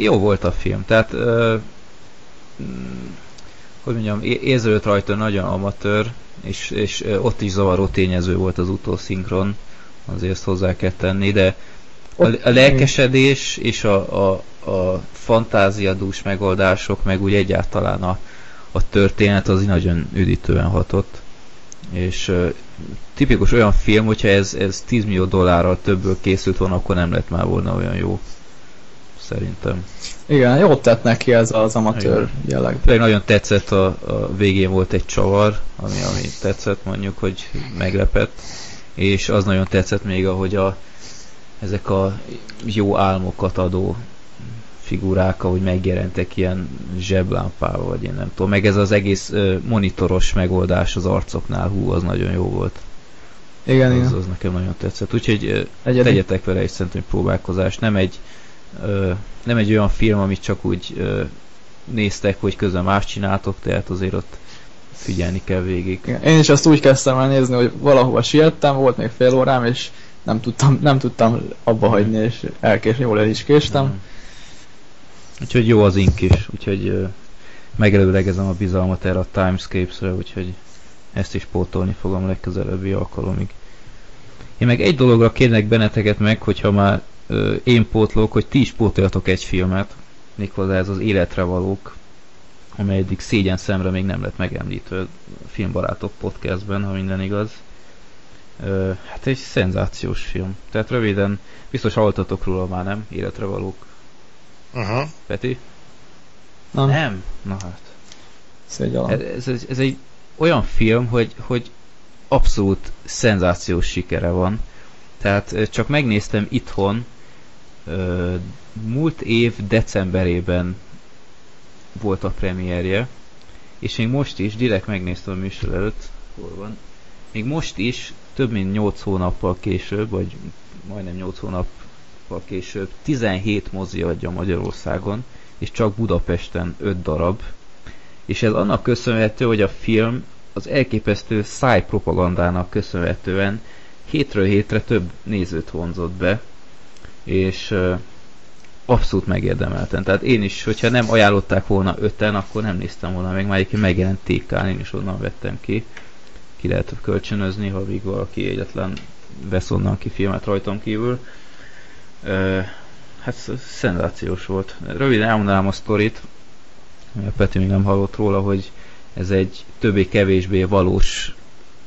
Jó volt a film, tehát mm, hogy mondjam, érződött rajta nagyon amatőr, és, és ott is zavaró tényező volt az utószinkron, azért ezt hozzá kell tenni, de a, a lelkesedés és a, a, a fantáziadús megoldások, meg úgy egyáltalán a, a történet az nagyon üdítően hatott. És uh, tipikus olyan film, hogyha ez, ez 10 millió dollárral többből készült volna, akkor nem lett már volna olyan jó szerintem. Igen, jót tett neki ez az amatőr Igen. jelleg. Pedig nagyon tetszett, a, a végén volt egy csavar, ami, ami tetszett mondjuk, hogy meglepett, és az nagyon tetszett még, ahogy a, ezek a jó álmokat adó figurák, ahogy megjelentek ilyen zseblámpával, vagy én nem tudom. Meg ez az egész uh, monitoros megoldás az arcoknál, hú, az nagyon jó volt. Igen, az, igen. Az nekem nagyon tetszett. Úgyhogy uh, tegyetek vele egy szerintem próbálkozás. Nem egy ö, nem egy olyan film, amit csak úgy ö, néztek, hogy közben más csináltok, tehát azért ott figyelni kell végig. Én is azt úgy kezdtem el nézni, hogy valahova siettem, volt még fél órám, és nem tudtam, nem tudtam abba hagyni, és elkésni, jól el is késtem. Mm. Úgyhogy jó az ink is, úgyhogy megelőlegezem a bizalmat erre a Timescapes-re, úgyhogy ezt is pótolni fogom legközelebbi alkalomig. Én meg egy dologra kérnek benneteket meg, hogyha már ö, én pótlok, hogy ti is pótoljatok egy filmet, méghozzá ez az Életre valók, amely eddig szégyen szemre még nem lett megemlítve Filmbarátok podcastben, ha minden igaz. Ö, hát egy szenzációs film. Tehát röviden, biztos hallottatok róla már, nem? Életre valók. Uh-huh. Peti? Nem. Nem? Na hát. Szégyalom. Ez, ez, ez egy olyan film, hogy, hogy abszolút szenzációs sikere van. Tehát csak megnéztem itthon, múlt év decemberében volt a premierje, és még most is, direkt megnéztem a műsor előtt, hol van, még most is több mint 8 hónappal később, vagy majdnem 8 hónappal később 17 mozi adja Magyarországon, és csak Budapesten 5 darab. És ez annak köszönhető, hogy a film az elképesztő szájpropagandának köszönhetően hétről hétre több nézőt vonzott be, és abszolút megérdemelten. Tehát én is, hogyha nem ajánlották volna öten, akkor nem néztem volna meg, már egyébként megjelent tk én is onnan vettem ki. Ki lehet kölcsönözni, ha még valaki egyetlen vesz onnan ki filmet rajtam kívül. Hát szenzációs volt. Röviden elmondanám a sztorit, Peti még nem hallott róla, hogy ez egy többé-kevésbé valós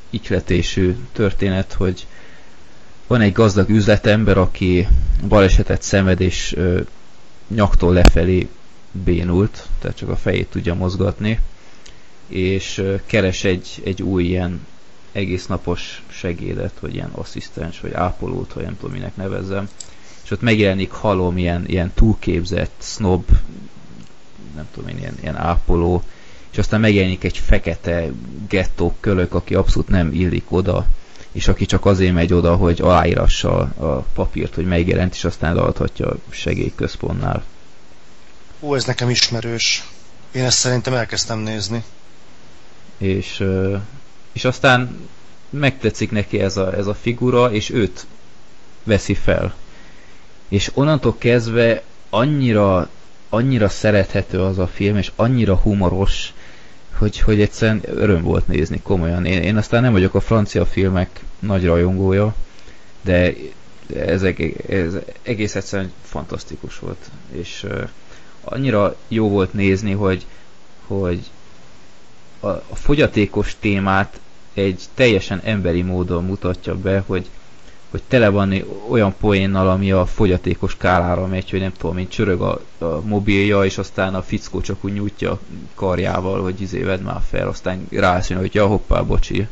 ikletésű történet, hogy van egy gazdag üzletember, aki balesetet szenved és ö, nyaktól lefelé bénult, tehát csak a fejét tudja mozgatni, és ö, keres egy, egy új ilyen egész napos segédet, vagy ilyen asszisztens, vagy ápolót, vagy nem tudom minek nevezzem, és ott megjelenik halom ilyen, ilyen túlképzett, snob, nem tudom én, ilyen, ilyen ápoló, és aztán megjelenik egy fekete gettó kölök, aki abszolút nem illik oda, és aki csak azért megy oda, hogy aláírassa a papírt, hogy megjelent, és aztán leadhatja a segélyközpontnál. Ó, ez nekem ismerős. Én ezt szerintem elkezdtem nézni. És, és aztán megtetszik neki ez a, ez a figura, és őt veszi fel. És onnantól kezdve annyira, annyira szerethető az a film, és annyira humoros, hogy, hogy egyszerűen öröm volt nézni, komolyan. Én, én aztán nem vagyok a francia filmek nagy rajongója, de ez, ez egész egyszerűen fantasztikus volt. És uh, annyira jó volt nézni, hogy, hogy a, a fogyatékos témát egy teljesen emberi módon mutatja be, hogy hogy tele van olyan poénnal, ami a fogyatékos skálára megy, hogy nem tudom, mint csörög a, a mobilja, és aztán a fickó csak úgy nyújtja karjával, hogy izé vedd már fel, aztán rászűn, hogy ja, hoppá, bocsi,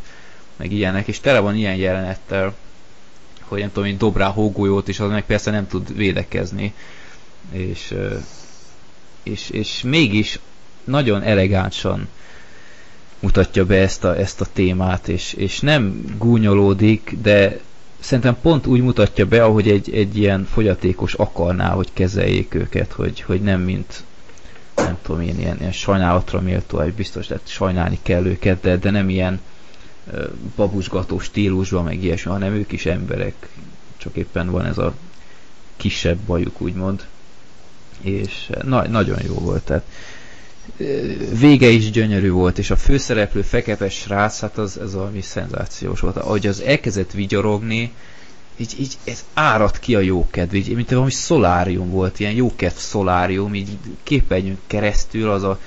meg ilyenek, és tele van ilyen jelenettel, hogy nem tudom, mint dob rá hógolyót, és az meg persze nem tud védekezni, és, és, és mégis nagyon elegánsan mutatja be ezt a, ezt a témát, és, és nem gúnyolódik, de szerintem pont úgy mutatja be, ahogy egy, egy ilyen fogyatékos akarná, hogy kezeljék őket, hogy, hogy nem mint nem tudom, ilyen, ilyen, ilyen sajnálatra méltó, hogy biztos lehet sajnálni kell őket, de, de nem ilyen uh, babusgató stílusban, meg ilyesmi, hanem ők is emberek, csak éppen van ez a kisebb bajuk, úgymond. És na, nagyon jó volt, tehát vége is gyönyörű volt, és a főszereplő fekete srác, hát az, ez valami szenzációs volt. Ahogy az elkezdett vigyorogni, így, így ez árad ki a jókedv, így, mint valami szolárium volt, ilyen jókedv szolárium, így képernyőn keresztül az a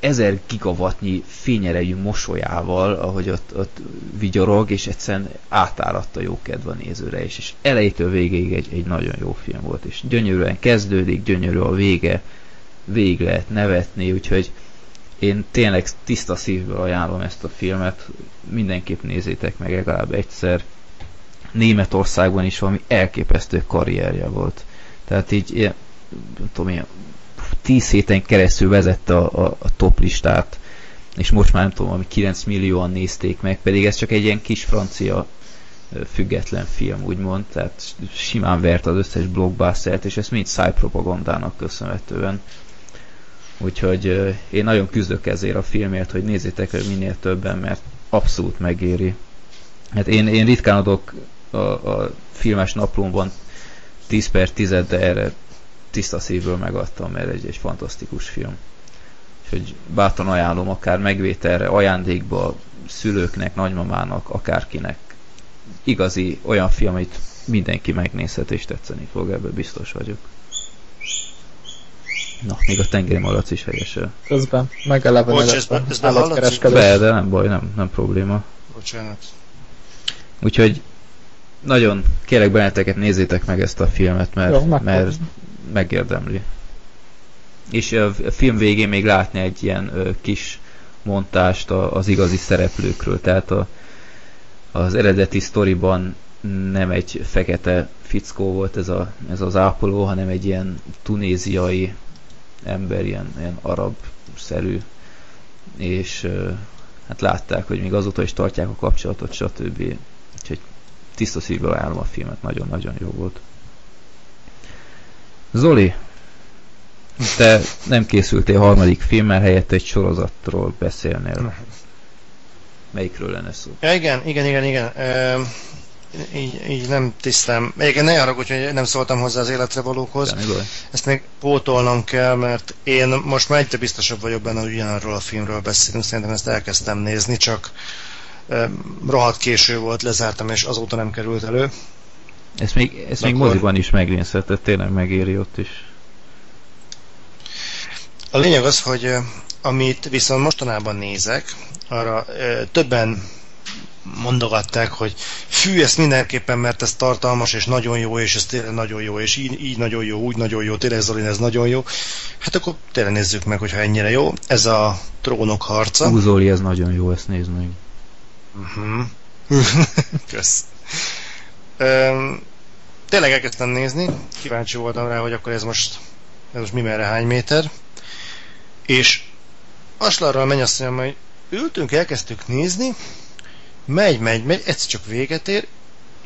ezer gigawattnyi fényerejű mosolyával, ahogy ott, ott vigyorog, és egyszerűen átáradt a jókedv a nézőre is, és elejétől végéig egy, egy nagyon jó film volt, és gyönyörűen kezdődik, gyönyörű a vége, végig lehet nevetni, úgyhogy én tényleg tiszta szívből ajánlom ezt a filmet, mindenképp nézzétek meg legalább egyszer. Németországban is valami elképesztő karrierje volt. Tehát így, ilyen, nem tudom, ilyen, tíz héten keresztül vezette a, a, a top listát, és most már nem tudom, ami 9 millióan nézték meg, pedig ez csak egy ilyen kis francia független film, úgymond, tehát simán vert az összes blockbustert, és ezt mind szájpropagandának köszönhetően. Úgyhogy én nagyon küzdök ezért a filmért, hogy nézzétek el minél többen, mert abszolút megéri. Hát én, én ritkán adok a, a filmes naplómban 10 per 10 de erre tiszta szívből megadtam, mert egy, egy fantasztikus film. Úgyhogy bátran ajánlom akár megvételre, ajándékba, szülőknek, nagymamának, akárkinek. Igazi olyan film, amit mindenki megnézhet és tetszeni fog, ebből biztos vagyok. Na, még a tengeri malac is helyesel. Közben megelevenedett ez, a állatkereskedés. Be, de nem baj, nem, nem probléma. Bocsánat. Úgyhogy nagyon kérek benneteket nézzétek meg ezt a filmet, mert, Jó, mert megérdemli. És a film végén még látni egy ilyen ö, kis montást a, az igazi szereplőkről, tehát a, az eredeti sztoriban nem egy fekete fickó volt ez, a, ez az ápoló, hanem egy ilyen tunéziai ember, ilyen, ilyen arab-szerű, és hát látták, hogy még azóta is tartják a kapcsolatot, stb. Úgyhogy tiszta szívből ajánlom a filmet, nagyon-nagyon jó volt. Zoli, te nem készültél harmadik filmmel, helyett egy sorozatról beszélnél. Melyikről lenne szó? Ja, igen, igen, igen, igen. Ö, így, így nem tisztem. Egyébként ne haragudj, hogy nem szóltam hozzá az életre valókhoz. Ezt még pótolnom kell, mert én most már egyre biztosabb vagyok benne, hogy ugyanarról a filmről beszélünk. Szerintem ezt elkezdtem nézni, csak eh, rohadt késő volt, lezártam, és azóta nem került elő. Ezt még, ezt még moziban is megnézheted, tényleg megéri ott is. A lényeg az, hogy amit viszont mostanában nézek, arra többen mondogatták, hogy fű, ezt mindenképpen, mert ez tartalmas, és nagyon jó, és ez tényleg nagyon jó, és így, így nagyon jó, úgy nagyon jó, tényleg Zolin, ez nagyon jó. Hát akkor tényleg nézzük meg, hogyha ennyire jó. Ez a trónok harca. Ú, Zoli, ez nagyon jó, ezt nézd meg. Uh-huh. Kösz. Um, tényleg elkezdtem nézni, kíváncsi voltam rá, hogy akkor ez most, ez most mi merre hány méter. És Aslarral mennyasszonyom, hogy ültünk, elkezdtük nézni, megy, megy, megy, egyszer csak véget ér,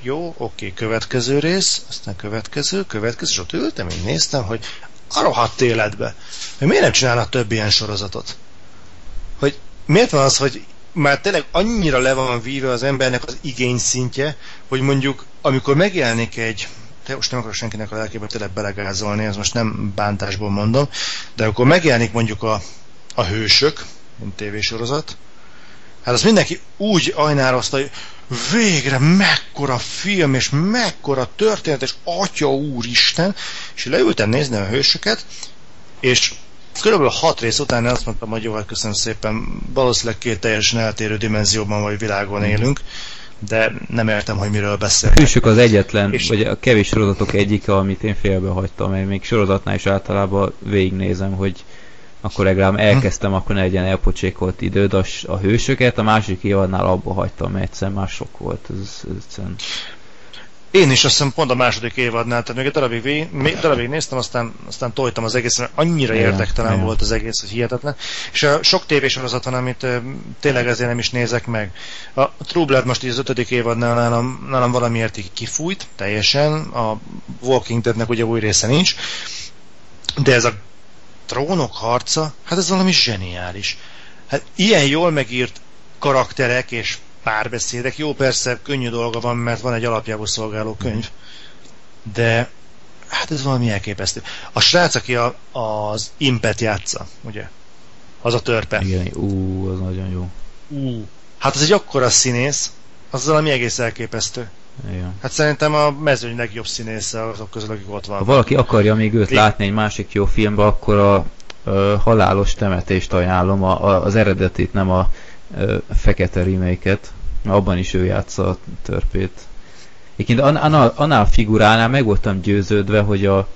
jó, oké, következő rész, aztán következő, következő, és ott ültem, én néztem, hogy a rohadt életbe, hogy miért nem csinálnak több ilyen sorozatot? Hogy miért van az, hogy már tényleg annyira le van víve az embernek az igény szintje, hogy mondjuk, amikor megjelenik egy te most nem akarok senkinek a lelkébe tényleg belegázolni, ez most nem bántásból mondom, de akkor megjelenik mondjuk a, a hősök, mint tévésorozat, Hát az mindenki úgy ajnározta, hogy végre mekkora film, és mekkora történet, és atya úristen, és leültem nézni a hősöket, és körülbelül hat rész után azt mondtam, hogy jó, hát köszönöm szépen, valószínűleg két teljesen eltérő dimenzióban vagy világon élünk, de nem értem, hogy miről beszél. Hősök az egyetlen, és... vagy a kevés sorozatok egyike, amit én félbe hagytam, mert még sorozatnál is általában végignézem, hogy akkor legalább elkezdtem, akkor ne legyen elpocsékolt időd a, a hősöket, a másik évadnál abba hagytam, mert egyszer már sok volt. Ez, ez egyszerűen... Én is azt hiszem pont a második évadnál, tehát még egy darabig, vég, darabig néztem, aztán, aztán tojtam az egész, mert annyira igen, érdektelen igen. volt az egész, hogy hihetetlen. És a sok tévésorozat van, amit tényleg ezért nem is nézek meg. A True Blood most így az ötödik évadnál nálam, nálam valamiért így kifújt teljesen, a Walking Deadnek ugye új része nincs, de ez a trónok harca, hát ez valami zseniális. Hát ilyen jól megírt karakterek és párbeszédek. Jó, persze, könnyű dolga van, mert van egy alapjából szolgáló könyv, de hát ez valami elképesztő. A srác, aki a, az Impet játsza, ugye? Az a törpe. Igen, ú, az nagyon jó. Ú, hát az egy akkora színész, az valami egész elképesztő. Igen. Hát szerintem a mezőny legjobb színésze azok közül, akik ott van. Ha valaki akarja még őt látni egy másik jó filmbe, akkor a, a halálos temetést ajánlom, a, a, az eredetit, nem a, a fekete remake-et. Abban is ő játsza a törpét. Egyébként annál, annál figuránál meg voltam győződve, hogy a,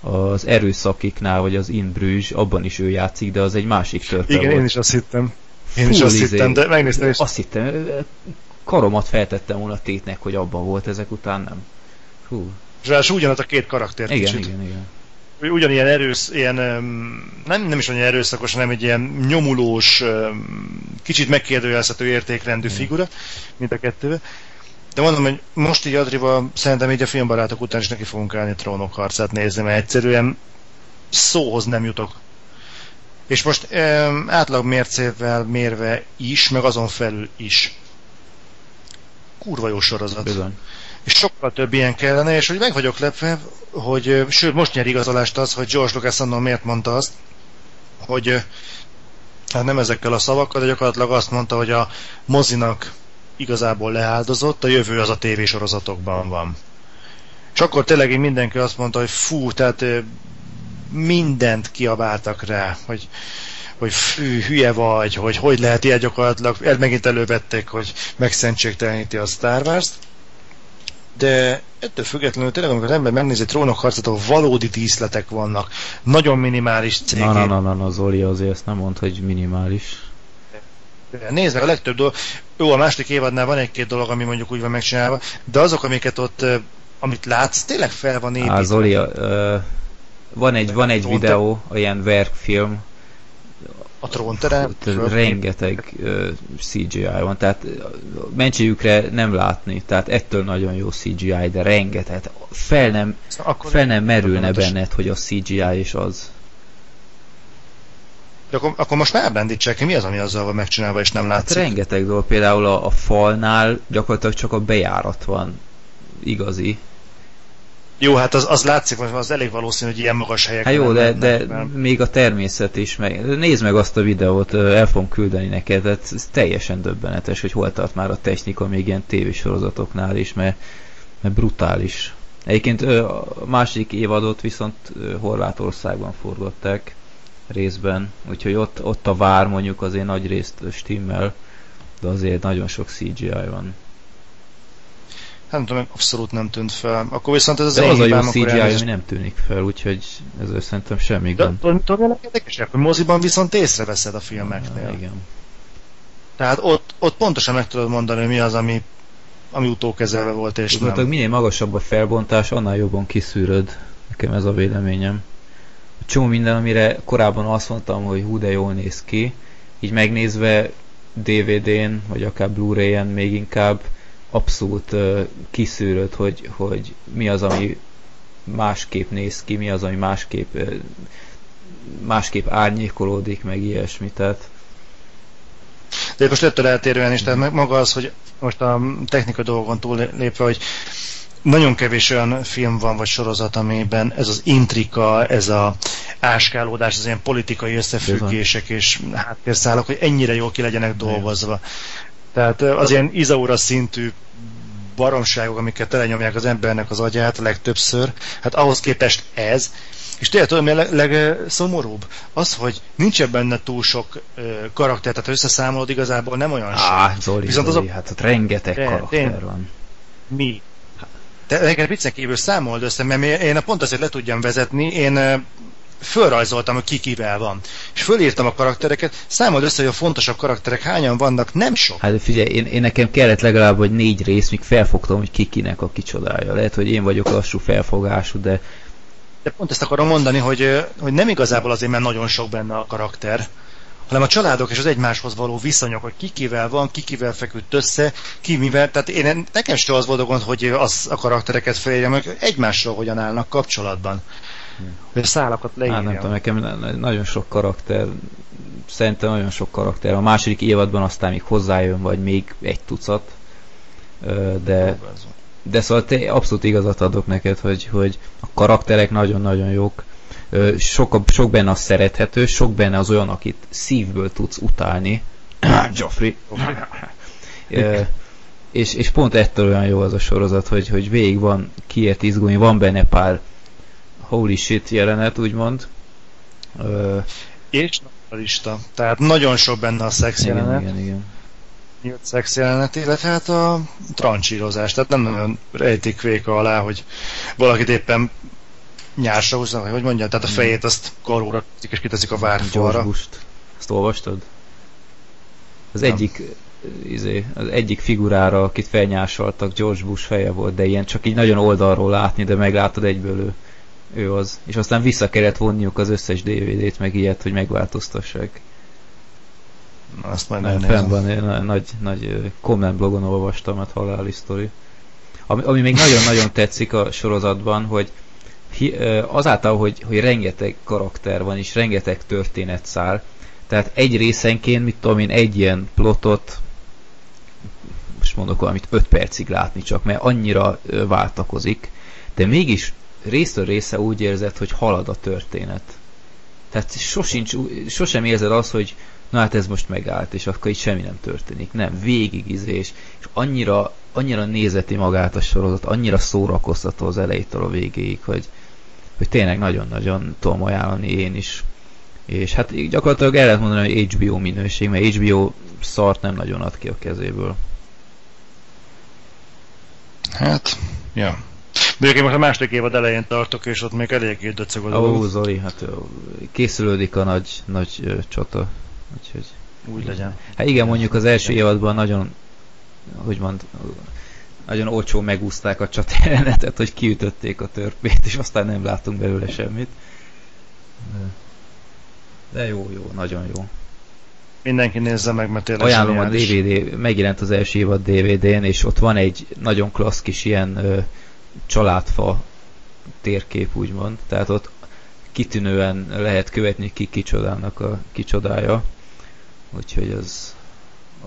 az erőszakiknál, vagy az In Bruges, abban is ő játszik, de az egy másik törpe Igen, volt. én is azt hittem. Én Fú, is azt izé, hittem, de megnéztem és... Azt hittem, karomat feltettem volna tétnek, hogy abban volt, ezek után nem. Hú. És ráadásul ugyanaz a két karakter igen, kicsit. Igen, igen, Ugyanilyen erősz, ilyen, nem, nem is olyan erőszakos, hanem egy ilyen nyomulós, kicsit megkérdőjelezhető értékrendű igen. figura, mint a kettőbe. De mondom, hogy most így Adrival szerintem így a filmbarátok után is neki fogunk állni a trónok harcát nézni, mert egyszerűen szóhoz nem jutok. És most um, átlag mércével mérve is, meg azon felül is kurva jó sorozat. Bizony. És sokkal több ilyen kellene, és hogy meg vagyok lepve, hogy sőt, most nyer igazolást az, hogy George Lucas annól miért mondta azt, hogy hát nem ezekkel a szavakkal, de gyakorlatilag azt mondta, hogy a mozinak igazából leáldozott, a jövő az a tévésorozatokban van. És akkor tényleg így mindenki azt mondta, hogy fú, tehát mindent kiabáltak rá, hogy hogy fű, hülye vagy, hogy hogy lehet ilyen gyakorlatilag, el megint elővették, hogy megszentségteleníti a Star Wars-t. De ettől függetlenül tényleg, amikor az ember megnézi trónokharcot, ahol valódi díszletek vannak, nagyon minimális cégé. Na, na, na, na, na, Zoli azért ezt nem mond, hogy minimális. Nézd meg, a legtöbb dolog, jó, a második évadnál van egy-két dolog, ami mondjuk úgy van megcsinálva, de azok, amiket ott, amit látsz, tényleg fel van építve. Á, Zoli, uh, van egy, van egy videó, olyan verkfilm, a trónterem. Rengeteg uh, CGI van, tehát mentségükre nem látni, tehát ettől nagyon jó CGI, de rengeteg. Fel nem, szóval fel nem merülne benned, hogy a CGI is az. De akkor, akkor most megbendítsek ki, mi az, ami azzal van megcsinálva, és nem látszik? Hát rengeteg dolog, például a, a falnál gyakorlatilag csak a bejárat van igazi, jó, hát az, az látszik, hogy az elég valószínű, hogy ilyen magas helyek. Hát jó, de, de még a természet is meg. Nézd meg azt a videót, el fogom küldeni neked, tehát ez teljesen döbbenetes, hogy hol tart már a technika még ilyen tévésorozatoknál is, mert, mert brutális. Egyébként a második évadot viszont Horvátországban forgatták részben, úgyhogy ott, ott a vár mondjuk azért nagy részt stimmel, de azért nagyon sok CGI van nem tudom, abszolút nem tűnt fel. Akkor viszont ez az De az a jó CGI, elnéz... ami nem tűnik fel, úgyhogy ezzel szerintem semmi gond. Tudod, mi érdekesebb, hogy moziban viszont észreveszed a filmeknél. Ja, igen. Tehát ott, ott pontosan meg tudod mondani, hogy mi az, ami, ami utókezelve volt, és Tudod, nem. minél magasabb a felbontás, annál jobban kiszűröd. Nekem ez a véleményem. A csomó minden, amire korábban azt mondtam, hogy hú de jól néz ki, így megnézve DVD-n, vagy akár Blu-ray-en még inkább, abszolút kiszűröd, hogy, hogy mi az, ami másképp néz ki, mi az, ami másképp másképp árnyékolódik, meg ilyesmi, tehát de most ettől eltérően is, tehát maga az, hogy most a technikai dolgon túl lépve, hogy nagyon kevés olyan film van, vagy sorozat, amiben ez az intrika, ez a áskálódás, az ilyen politikai összefüggések és háttérszálak, hogy ennyire jól ki legyenek dolgozva. Tehát az ilyen Izaura szintű baromságok, amiket telenyomják az embernek az agyát legtöbbször, hát ahhoz képest ez, és tényleg tudom, mi a legszomorúbb? Az, hogy nincs benne túl sok ö, karakter, tehát ha összeszámolod, igazából nem olyan sok. Á, Zoli, Viszont Zoli, az a... hát ott rengeteg de, karakter van. Mi? Te neked viccen kívül számold össze, mert én pont azért le tudjam vezetni, én fölrajzoltam, hogy ki kivel van. És fölírtam a karaktereket, számold össze, hogy a fontosabb karakterek hányan vannak, nem sok. Hát figyelj, én, én nekem kellett legalább hogy négy rész, míg felfogtam, hogy ki kinek a kicsodája. Lehet, hogy én vagyok lassú felfogású, de... De pont ezt akarom mondani, hogy, hogy nem igazából azért, mert nagyon sok benne a karakter, hanem a családok és az egymáshoz való viszonyok, hogy ki kivel van, ki kivel feküdt össze, ki mivel, tehát én nekem sem az volt a gond, hogy az a karaktereket felírjam, hogy egymásról hogyan állnak kapcsolatban. Hogy a szálakat leírjam. Hát nem tudom, nekem nagyon sok karakter, szerintem nagyon sok karakter. A második évadban aztán még hozzájön, vagy még egy tucat, de, de szóval te abszolút igazat adok neked, hogy, hogy a karakterek nagyon-nagyon jók, sok, sok benne az szerethető, sok benne az olyan, akit szívből tudsz utálni. Joffrey. és, és pont ettől olyan jó az a sorozat, hogy, hogy végig van kiért izgulni, van benne pár holy shit jelenet, úgymond. Ö... És lista. Tehát nagyon sok benne a szex igen, jelenet. Igen, igen. Nyílt szex jelenet, illetve hát a trancsírozás. Tehát nem nagyon rejtik véka alá, hogy valakit éppen nyársra húznak, vagy hogy mondjam, tehát a fejét azt karóra és kiteszik a várfalra. Azt olvastad? Az nem. egyik izé, az egyik figurára, akit felnyásoltak, George Bush feje volt, de ilyen csak így nagyon oldalról látni, de meglátod egyből ő ő az. És aztán vissza kellett vonniuk az összes DVD-t, meg ilyet, hogy megváltoztassák. Na, azt majd nem Fenn van, én nagy, nagy komment blogon olvastam, hát haláli sztori. Ami, ami még nagyon-nagyon tetszik a sorozatban, hogy azáltal, hogy, hogy rengeteg karakter van, és rengeteg történet száll, tehát egy részenként, mit tudom én, egy ilyen plotot, most mondok valamit, 5 percig látni csak, mert annyira váltakozik, de mégis részről része úgy érzed, hogy halad a történet. Tehát sosincs, sosem érzed azt, hogy na hát ez most megállt, és akkor itt semmi nem történik. Nem, végig izés, és annyira, annyira nézeti magát a sorozat, annyira szórakoztató az elejétől a végéig, hogy, hogy tényleg nagyon-nagyon tudom ajánlani én is. És hát gyakorlatilag el lehet mondani, hogy HBO minőség, mert HBO szart nem nagyon ad ki a kezéből. Hát, ja. De én most a második évad elején tartok, és ott még eléggé döcög a Ó, Zoli, hát készülődik a nagy, nagy csata. Úgyhogy... Úgy legyen. Hát igen, mondjuk az első évadban nagyon, hogy mond, nagyon olcsó megúzták a csatjelenetet, hogy kiütötték a törpét, és aztán nem látunk belőle semmit. De, jó, jó, nagyon jó. Mindenki nézze meg, mert tényleg Ajánlom a DVD, megjelent az első évad DVD-n, és ott van egy nagyon klassz kis ilyen családfa térkép, úgymond. Tehát ott kitűnően lehet követni, ki kicsodának a kicsodája. Úgyhogy az,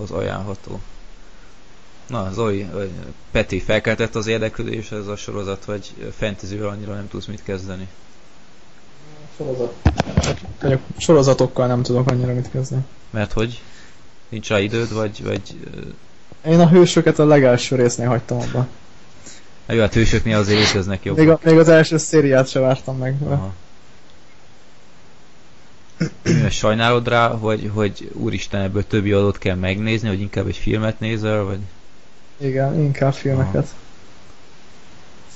az ajánlható. Na, Zoli, Peti, felkeltett az érdeklődés ez a sorozat, vagy fantasy annyira nem tudsz mit kezdeni? Sorozat. sorozatokkal nem tudok annyira mit kezdeni. Mert hogy? Nincs rá időd, vagy... vagy Én a hősöket a legelső résznél hagytam abba. Na jó, hát hősöknél azért léteznek jobb. Még, a, még az első szériát sem vártam meg. Aha. Sajnálod rá, hogy, hogy úristen ebből többi adót kell megnézni, hogy inkább egy filmet nézel, vagy? Igen, inkább filmeket.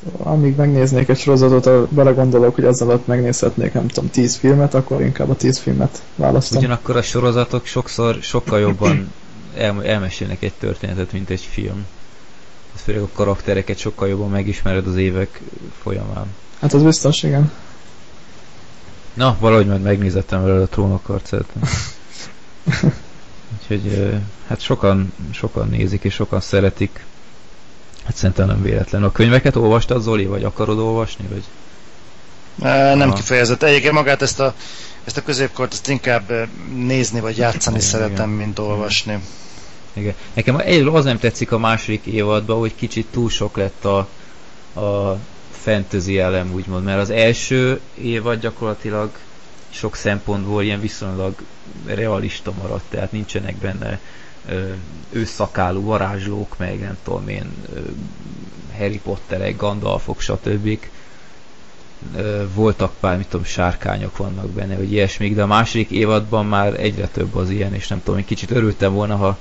Szóval, amíg megnéznék egy sorozatot, belegondolok, hogy ezzel alatt megnézhetnék, nem tudom, 10 filmet, akkor inkább a 10 filmet választom. Ugyanakkor a sorozatok sokszor sokkal jobban el, elmesélnek egy történetet, mint egy film főleg a karaktereket sokkal jobban megismered az évek folyamán. Hát az biztos, igen. Na, valahogy majd megnézettem vele a trónokharcát. Úgyhogy hát sokan, sokan nézik és sokan szeretik. Hát szerintem nem véletlen. A könyveket olvastad, Zoli, vagy akarod olvasni? Vagy? Nem Aha. kifejezett. Egyébként magát ezt a, ezt a középkort ezt inkább nézni vagy játszani igen, szeretem, igen. mint olvasni. Igen. Nekem egyről az nem tetszik a második évadban, hogy kicsit túl sok lett a, a fantasy elem, úgymond, mert az első évad gyakorlatilag sok szempontból ilyen viszonylag realista maradt, tehát nincsenek benne őszakálú varázslók, meg nem tudom én, Harry Potterek, Gandalfok, stb. Voltak pár, mit tudom, sárkányok vannak benne, hogy ilyesmik, de a második évadban már egyre több az ilyen, és nem tudom, én kicsit örültem volna, ha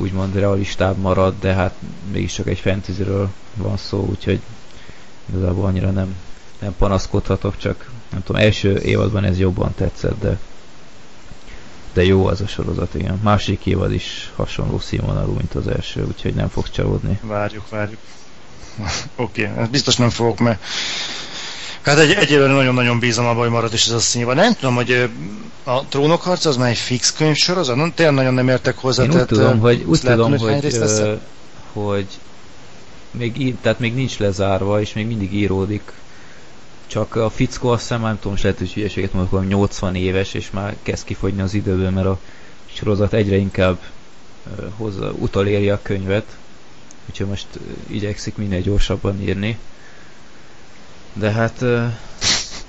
úgymond realistább marad, de hát mégiscsak egy fantasyről van szó, úgyhogy igazából annyira nem, nem panaszkodhatok, csak nem tudom, első évadban ez jobban tetszett, de de jó az a sorozat, igen. Másik évad is hasonló színvonalú, mint az első, úgyhogy nem fog csalódni. Várjuk, várjuk. Oké, okay, biztos nem fogok, mert Hát egy, egyelőre nagyon-nagyon bízom abban, hogy marad is ez a színvonal. Nem tudom, hogy a trónok harca az már egy fix könyvsorozat? Nem, tényleg nagyon nem értek hozzá. Én úgy tudom, hogy, úgy tudom, hogy, hogy, hogy még, tehát még nincs lezárva, és még mindig íródik csak a fickó azt hiszem, nem tudom, lehet, hogy hülyeséget mondok, hogy 80 éves, és már kezd kifogyni az időből, mert a sorozat egyre inkább hozzá, utoléri a könyvet, úgyhogy most igyekszik minél gyorsabban írni. De hát,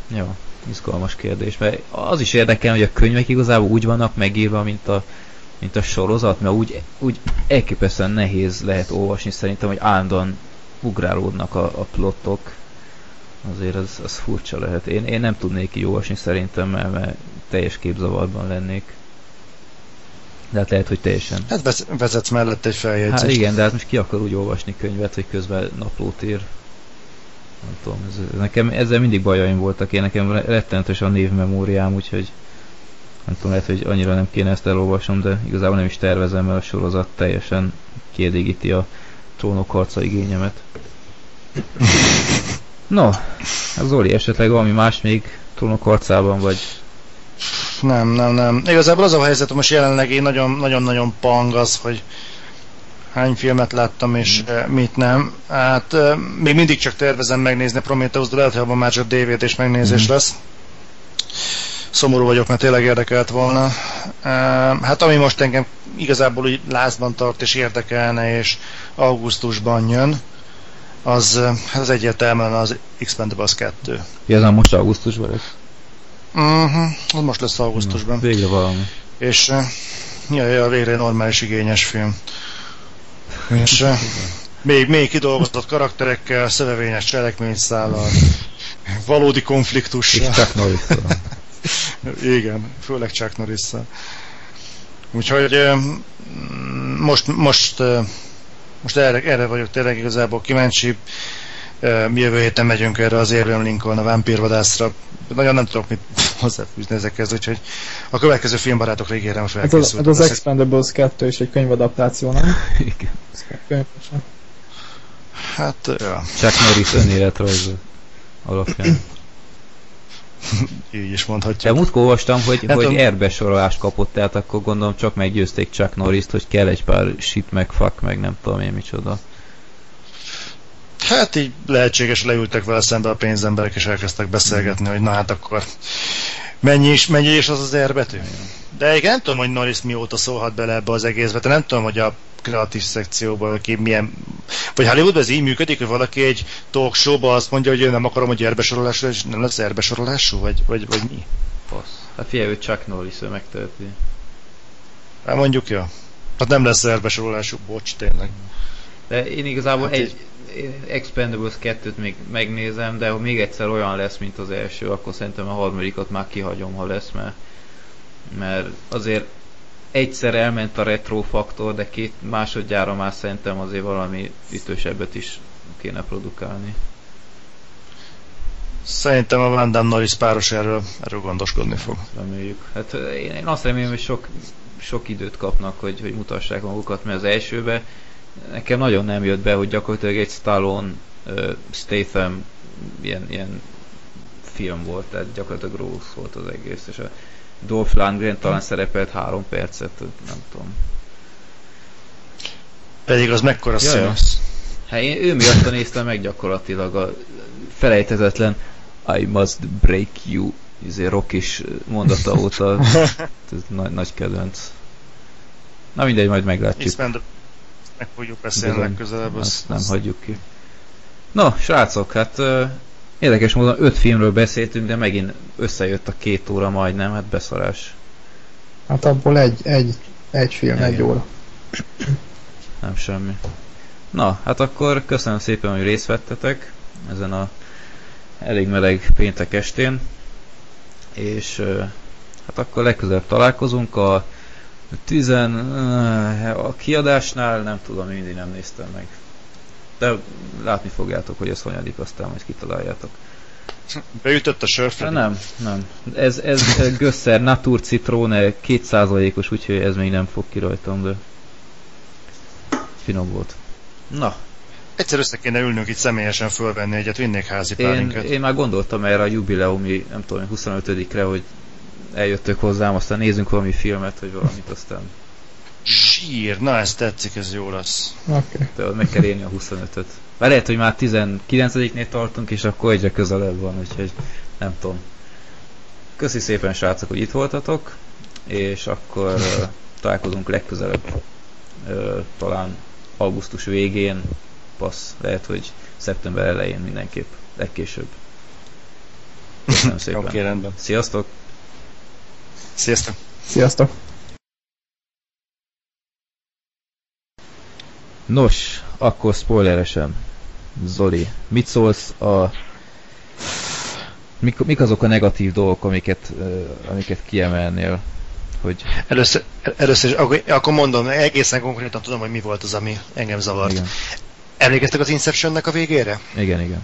jó, izgalmas kérdés, mert az is érdekel, hogy a könyvek igazából úgy vannak megírva, mint a, mint a sorozat, mert úgy, úgy elképesztően nehéz lehet olvasni szerintem, hogy állandóan ugrálódnak a, a plottok, azért az, az furcsa lehet. Én, én nem tudnék így olvasni szerintem, mert, mert teljes képzavarban lennék. De hát lehet, hogy teljesen. Hát vezetsz mellett egy feljegyzést. Hát igen, de hát most ki akar úgy olvasni könyvet, hogy közben naplót ír. Nem tudom, ez, nekem ezzel mindig bajaim voltak. Én nekem rettenetes a névmemóriám, úgyhogy nem tudom, lehet, hogy annyira nem kéne ezt elolvasnom, de igazából nem is tervezem, mert a sorozat teljesen kielégíti a trónok harca igényemet. No, az Zoli esetleg valami más még trónok vagy... Nem, nem, nem. Igazából az a helyzet, hogy most jelenleg én nagyon-nagyon pang az, hogy hány filmet láttam és mm. mit nem. Hát még mindig csak tervezem megnézni Prometheus, de lehet, hogy abban már csak DVD és megnézés mm. lesz. Szomorú vagyok, mert tényleg érdekelt volna. Hát ami most engem igazából úgy lázban tart és érdekelne, és augusztusban jön, az, az egyértelműen az Expendables 2. Ja, ez most augusztusban lesz? Uh-huh, most lesz augusztusban. Na, végre valami. És ja, ja, végre normális igényes film. És még, még kidolgozott karakterekkel, szövevényes cselekményszállal, valódi konfliktussal. Chuck norris Igen, főleg Chuck norris -szal. Úgyhogy most, most most erre, erre vagyok tényleg igazából kíváncsi. Mi jövő héten megyünk erre az Abraham Lincoln a vámpírvadászra. Nagyon nem tudok mit hozzáfűzni ezekhez, úgyhogy a következő filmbarátokra ígérem a felkészült. Hát az, az Expendables 2 is egy könyvadaptáció, nem? Igen. Hát, ja. Chuck Norris önéletrajz alapján. Így is mondhatja. De múltkor olvastam, hogy, hát hogy erbesorolást kapott, tehát akkor gondolom csak meggyőzték Chuck norris hogy kell egy pár shit meg fuck, meg nem tudom én micsoda. Hát így lehetséges, leültek vele szembe a pénzemberek, és elkezdtek beszélgetni, hogy na hát akkor mennyi is, mennyi is az az erbetű. De igen, nem tudom, hogy Norris mióta szólhat bele ebbe az egészbe, de nem tudom, hogy a kreatív szekcióban, aki milyen... Vagy Hollywoodban ez így működik, hogy valaki egy talk show azt mondja, hogy én nem akarom, hogy erbesorolású, és nem lesz erbesorolású, vagy, vagy, vagy mi? Passz. Hát figyelj, hogy Chuck Norris, ő megteheti. Hát mondjuk, ja. Hát nem lesz erbesorolású, bocs, tényleg. De én igazából hát egy, Expendables 2-t még megnézem, de ha még egyszer olyan lesz, mint az első, akkor szerintem a harmadikat már kihagyom, ha lesz, mert, mert azért egyszer elment a retro faktor, de két másodjára már szerintem azért valami ütősebbet is kéne produkálni. Szerintem a Van Damme Norris páros erről, erről gondoskodni fog. Reméljük. Hát én, én azt remélem, hogy sok, sok időt kapnak, hogy, hogy mutassák magukat, mert az elsőbe nekem nagyon nem jött be, hogy gyakorlatilag egy Stallone, uh, Statham ilyen, ilyen film volt, tehát gyakorlatilag rossz volt az egész, és a Dolph Lundgren talán szerepelt három percet, nem tudom. Pedig az mekkora ja, színusz. Hát én ő miatt néztem meg gyakorlatilag a felejtetetlen I must break you izé rock is mondata óta ez nagy, nagy kedvenc. Na mindegy, majd meglátjuk. Meg fogjuk beszélni legközelebb. Azt nem hagyjuk ki. No, srácok, hát Érdekes módon öt filmről beszéltünk, de megint összejött a két óra majdnem, hát beszarás. Hát abból egy, egy Egy film, Igen. egy óra. Nem semmi. Na, hát akkor köszönöm szépen, hogy részt vettetek ezen a elég meleg péntek estén. És hát akkor legközelebb találkozunk a tizen... a kiadásnál, nem tudom, mindig nem néztem meg. De látni fogjátok, hogy ez hanyadik, aztán majd kitaláljátok. Beütött a sörfre. nem, nem. Ez, ez Gösser Natur Citrone 2%-os, úgyhogy ez még nem fog ki rajtam, de finom volt. Na, Egyszer össze kéne ülnünk itt személyesen fölvenni egyet, vinnék házi én, pálinket. én már gondoltam erre a jubileumi, nem tudom, 25-re, hogy eljöttök hozzám, aztán nézzünk valami filmet, vagy valamit, aztán Zsír, na ez tetszik, ez jó lesz. Oké. de meg kell érni a 25-öt. Már lehet, hogy már 19-nél tartunk, és akkor egyre közelebb van, úgyhogy nem tudom. Köszi szépen srácok, hogy itt voltatok, és akkor uh, találkozunk legközelebb. Uh, talán augusztus végén, passz, lehet, hogy szeptember elején mindenképp, legkésőbb. Köszönöm szépen. Oké, rendben. Sziasztok! Sziasztok! Sziasztok! Nos, akkor spoileresen. Zoli, mit szólsz a... Mik, mik azok a negatív dolgok, amiket, uh, amiket kiemelnél? Hogy... Először, először is, akkor, akkor mondom, egészen konkrétan tudom, hogy mi volt az, ami engem zavart. Igen, Emlékeztek az Inceptionnek a végére? igen, igen.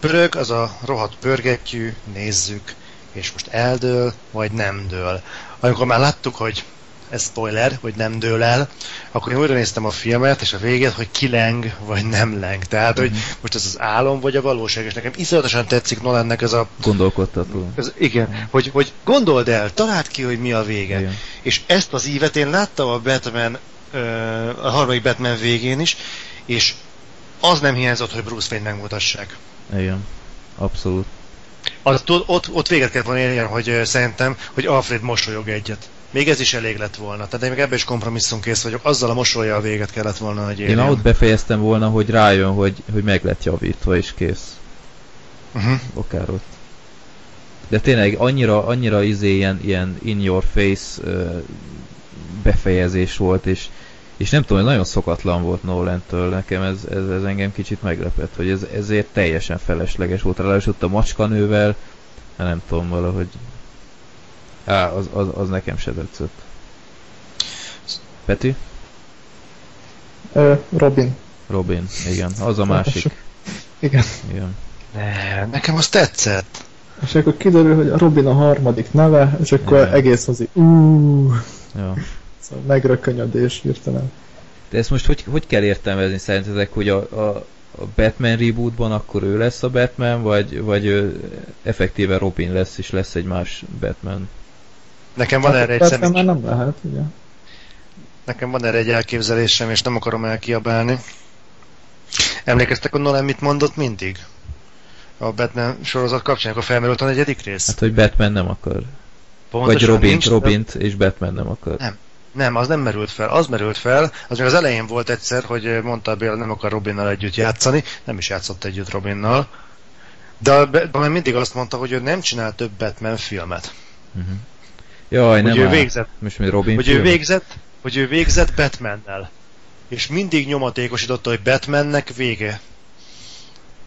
Pörög, az a rohadt pörgetjű, nézzük, és most eldől, vagy nem dől. Amikor már láttuk, hogy ez spoiler, hogy nem dől el, akkor én újra néztem a filmet, és a végét, hogy kileng, vagy nem leng. Tehát, hogy most ez az álom, vagy a valóság, és nekem iszonyatosan tetszik Nolannek ez a... Gondolkodtató. Ez, igen, hogy, hogy gondold el, találd ki, hogy mi a vége. Igen. És ezt az ívet én láttam a Batman, a harmadik Batman végén is, és az nem hiányzott, hogy Bruce Wayne megmutassák. Igen. Abszolút. Az, ott, ott véget kellett volna érjen, hogy szerintem, hogy Alfred mosolyog egyet. Még ez is elég lett volna. Tehát én még ebben is kompromisszumkész vagyok. Azzal a mosolyjal véget kellett volna, hogy Én érjen. már ott befejeztem volna, hogy rájön, hogy, hogy meg lett javítva, és kész. Uh-huh. Akár ott. De tényleg annyira, annyira izé ilyen, ilyen in your face ö, befejezés volt, és, és nem tudom, nagyon szokatlan volt Nolan-től, nekem ez, ez, ez engem kicsit meglepett, hogy ez, ezért teljesen felesleges volt. Ráadásul ott a macskanővel, hát nem tudom, valahogy Á, az, az, az nekem se tetszett. Peti? Ö, Robin. Robin, igen, az a másik. Igen. Igen. Ne, nekem az tetszett. És akkor kiderül, hogy a Robin a harmadik neve, és akkor Igen. egész az így, Ja. Szóval megrökönyödés hirtelen. De ezt most hogy, hogy kell értelmezni szerintetek, hogy a, a, a Batman rebootban akkor ő lesz a Batman, vagy, vagy ő effektíve Robin lesz, és lesz egy más Batman? Nekem van Hát erre egy személy... már nem lehet, ugye? Nekem van erre egy elképzelésem, és nem akarom elkiabálni. Emlékeztek, hogy Nolan mit mondott mindig? A Batman sorozat kapcsán, akkor felmerült a negyedik rész? Hát, hogy Batman nem akar. Pontosan vagy Robint, nincs- Robint és Batman nem akar. Nem. Nem, az nem merült fel. Az merült fel, az még az elején volt egyszer, hogy mondta a Béla, nem akar Robinnal együtt játszani, nem is játszott együtt Robinnal. De Batman mindig azt mondta, hogy ő nem csinál több Batman filmet. Uh-huh. Jaj, Hogy nem ő áll. végzett, Most mi Robin hogy ő film? végzett, hogy ő végzett Batmannel. És mindig nyomatékosította, hogy Batmannek vége.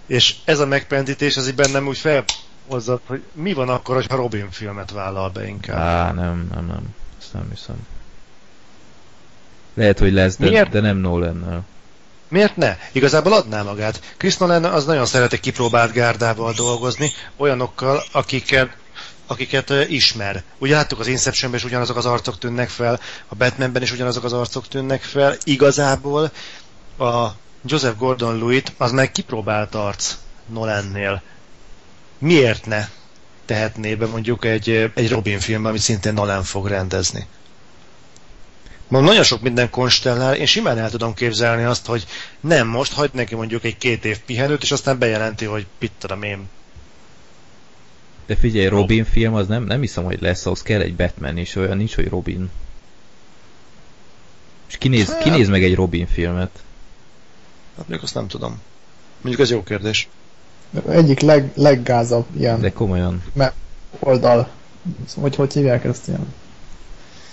És ez a megpendítés az így bennem úgy felhozott, hogy mi van akkor, ha Robin filmet vállal be inkább. Á, nem, nem, nem. Ezt nem hiszem. Lehet, hogy lesz, de, Miért? de nem Nolan-nel. Miért ne? Igazából adná magát. Chris Nolan az nagyon szereti kipróbált gárdával dolgozni, olyanokkal, akiket, akiket ismer. Ugye láttuk az Inceptionben is ugyanazok az arcok tűnnek fel, a Batmanben is ugyanazok az arcok tűnnek fel. Igazából a Joseph Gordon-Lewitt az meg kipróbált arc Nolannél. Miért ne tehetné be mondjuk egy, egy Robin filmbe, amit szintén Nolan fog rendezni? Mondom, nagyon sok minden konstellál, én simán el tudom képzelni azt, hogy nem most, hagyd neki mondjuk egy két év pihenőt, és aztán bejelenti, hogy mit tudom én. De figyelj, Robin film az nem, nem hiszem, hogy lesz, ahhoz kell egy Batman is, olyan nincs, hogy Robin. És kinéz, Hát- kinéz meg egy Robin filmet? Hát mondjuk azt nem tudom. Mondjuk ez jó kérdés. Egyik leg, leggázabb ilyen De komolyan. oldal, hogy hogy hívják ezt ilyen?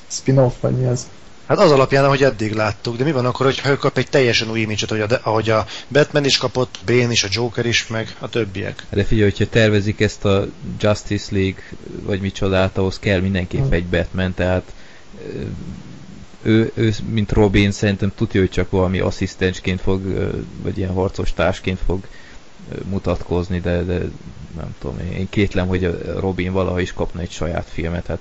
spin-off, vagy mi ez? Hát az alapján, ahogy eddig láttuk, de mi van akkor, hogyha ő kap egy teljesen új imidzset, ahogy a, ahogy a Batman is kapott, Bane is, a Joker is, meg a többiek. De figyelj, hogyha tervezik ezt a Justice League, vagy micsodát, ahhoz kell mindenképp egy Batman, tehát ő, ő, mint Robin szerintem tudja, hogy csak valami asszisztensként fog, vagy ilyen harcos társként fog mutatkozni, de, de nem tudom, én kétlem, hogy a Robin valaha is kapna egy saját filmet, hát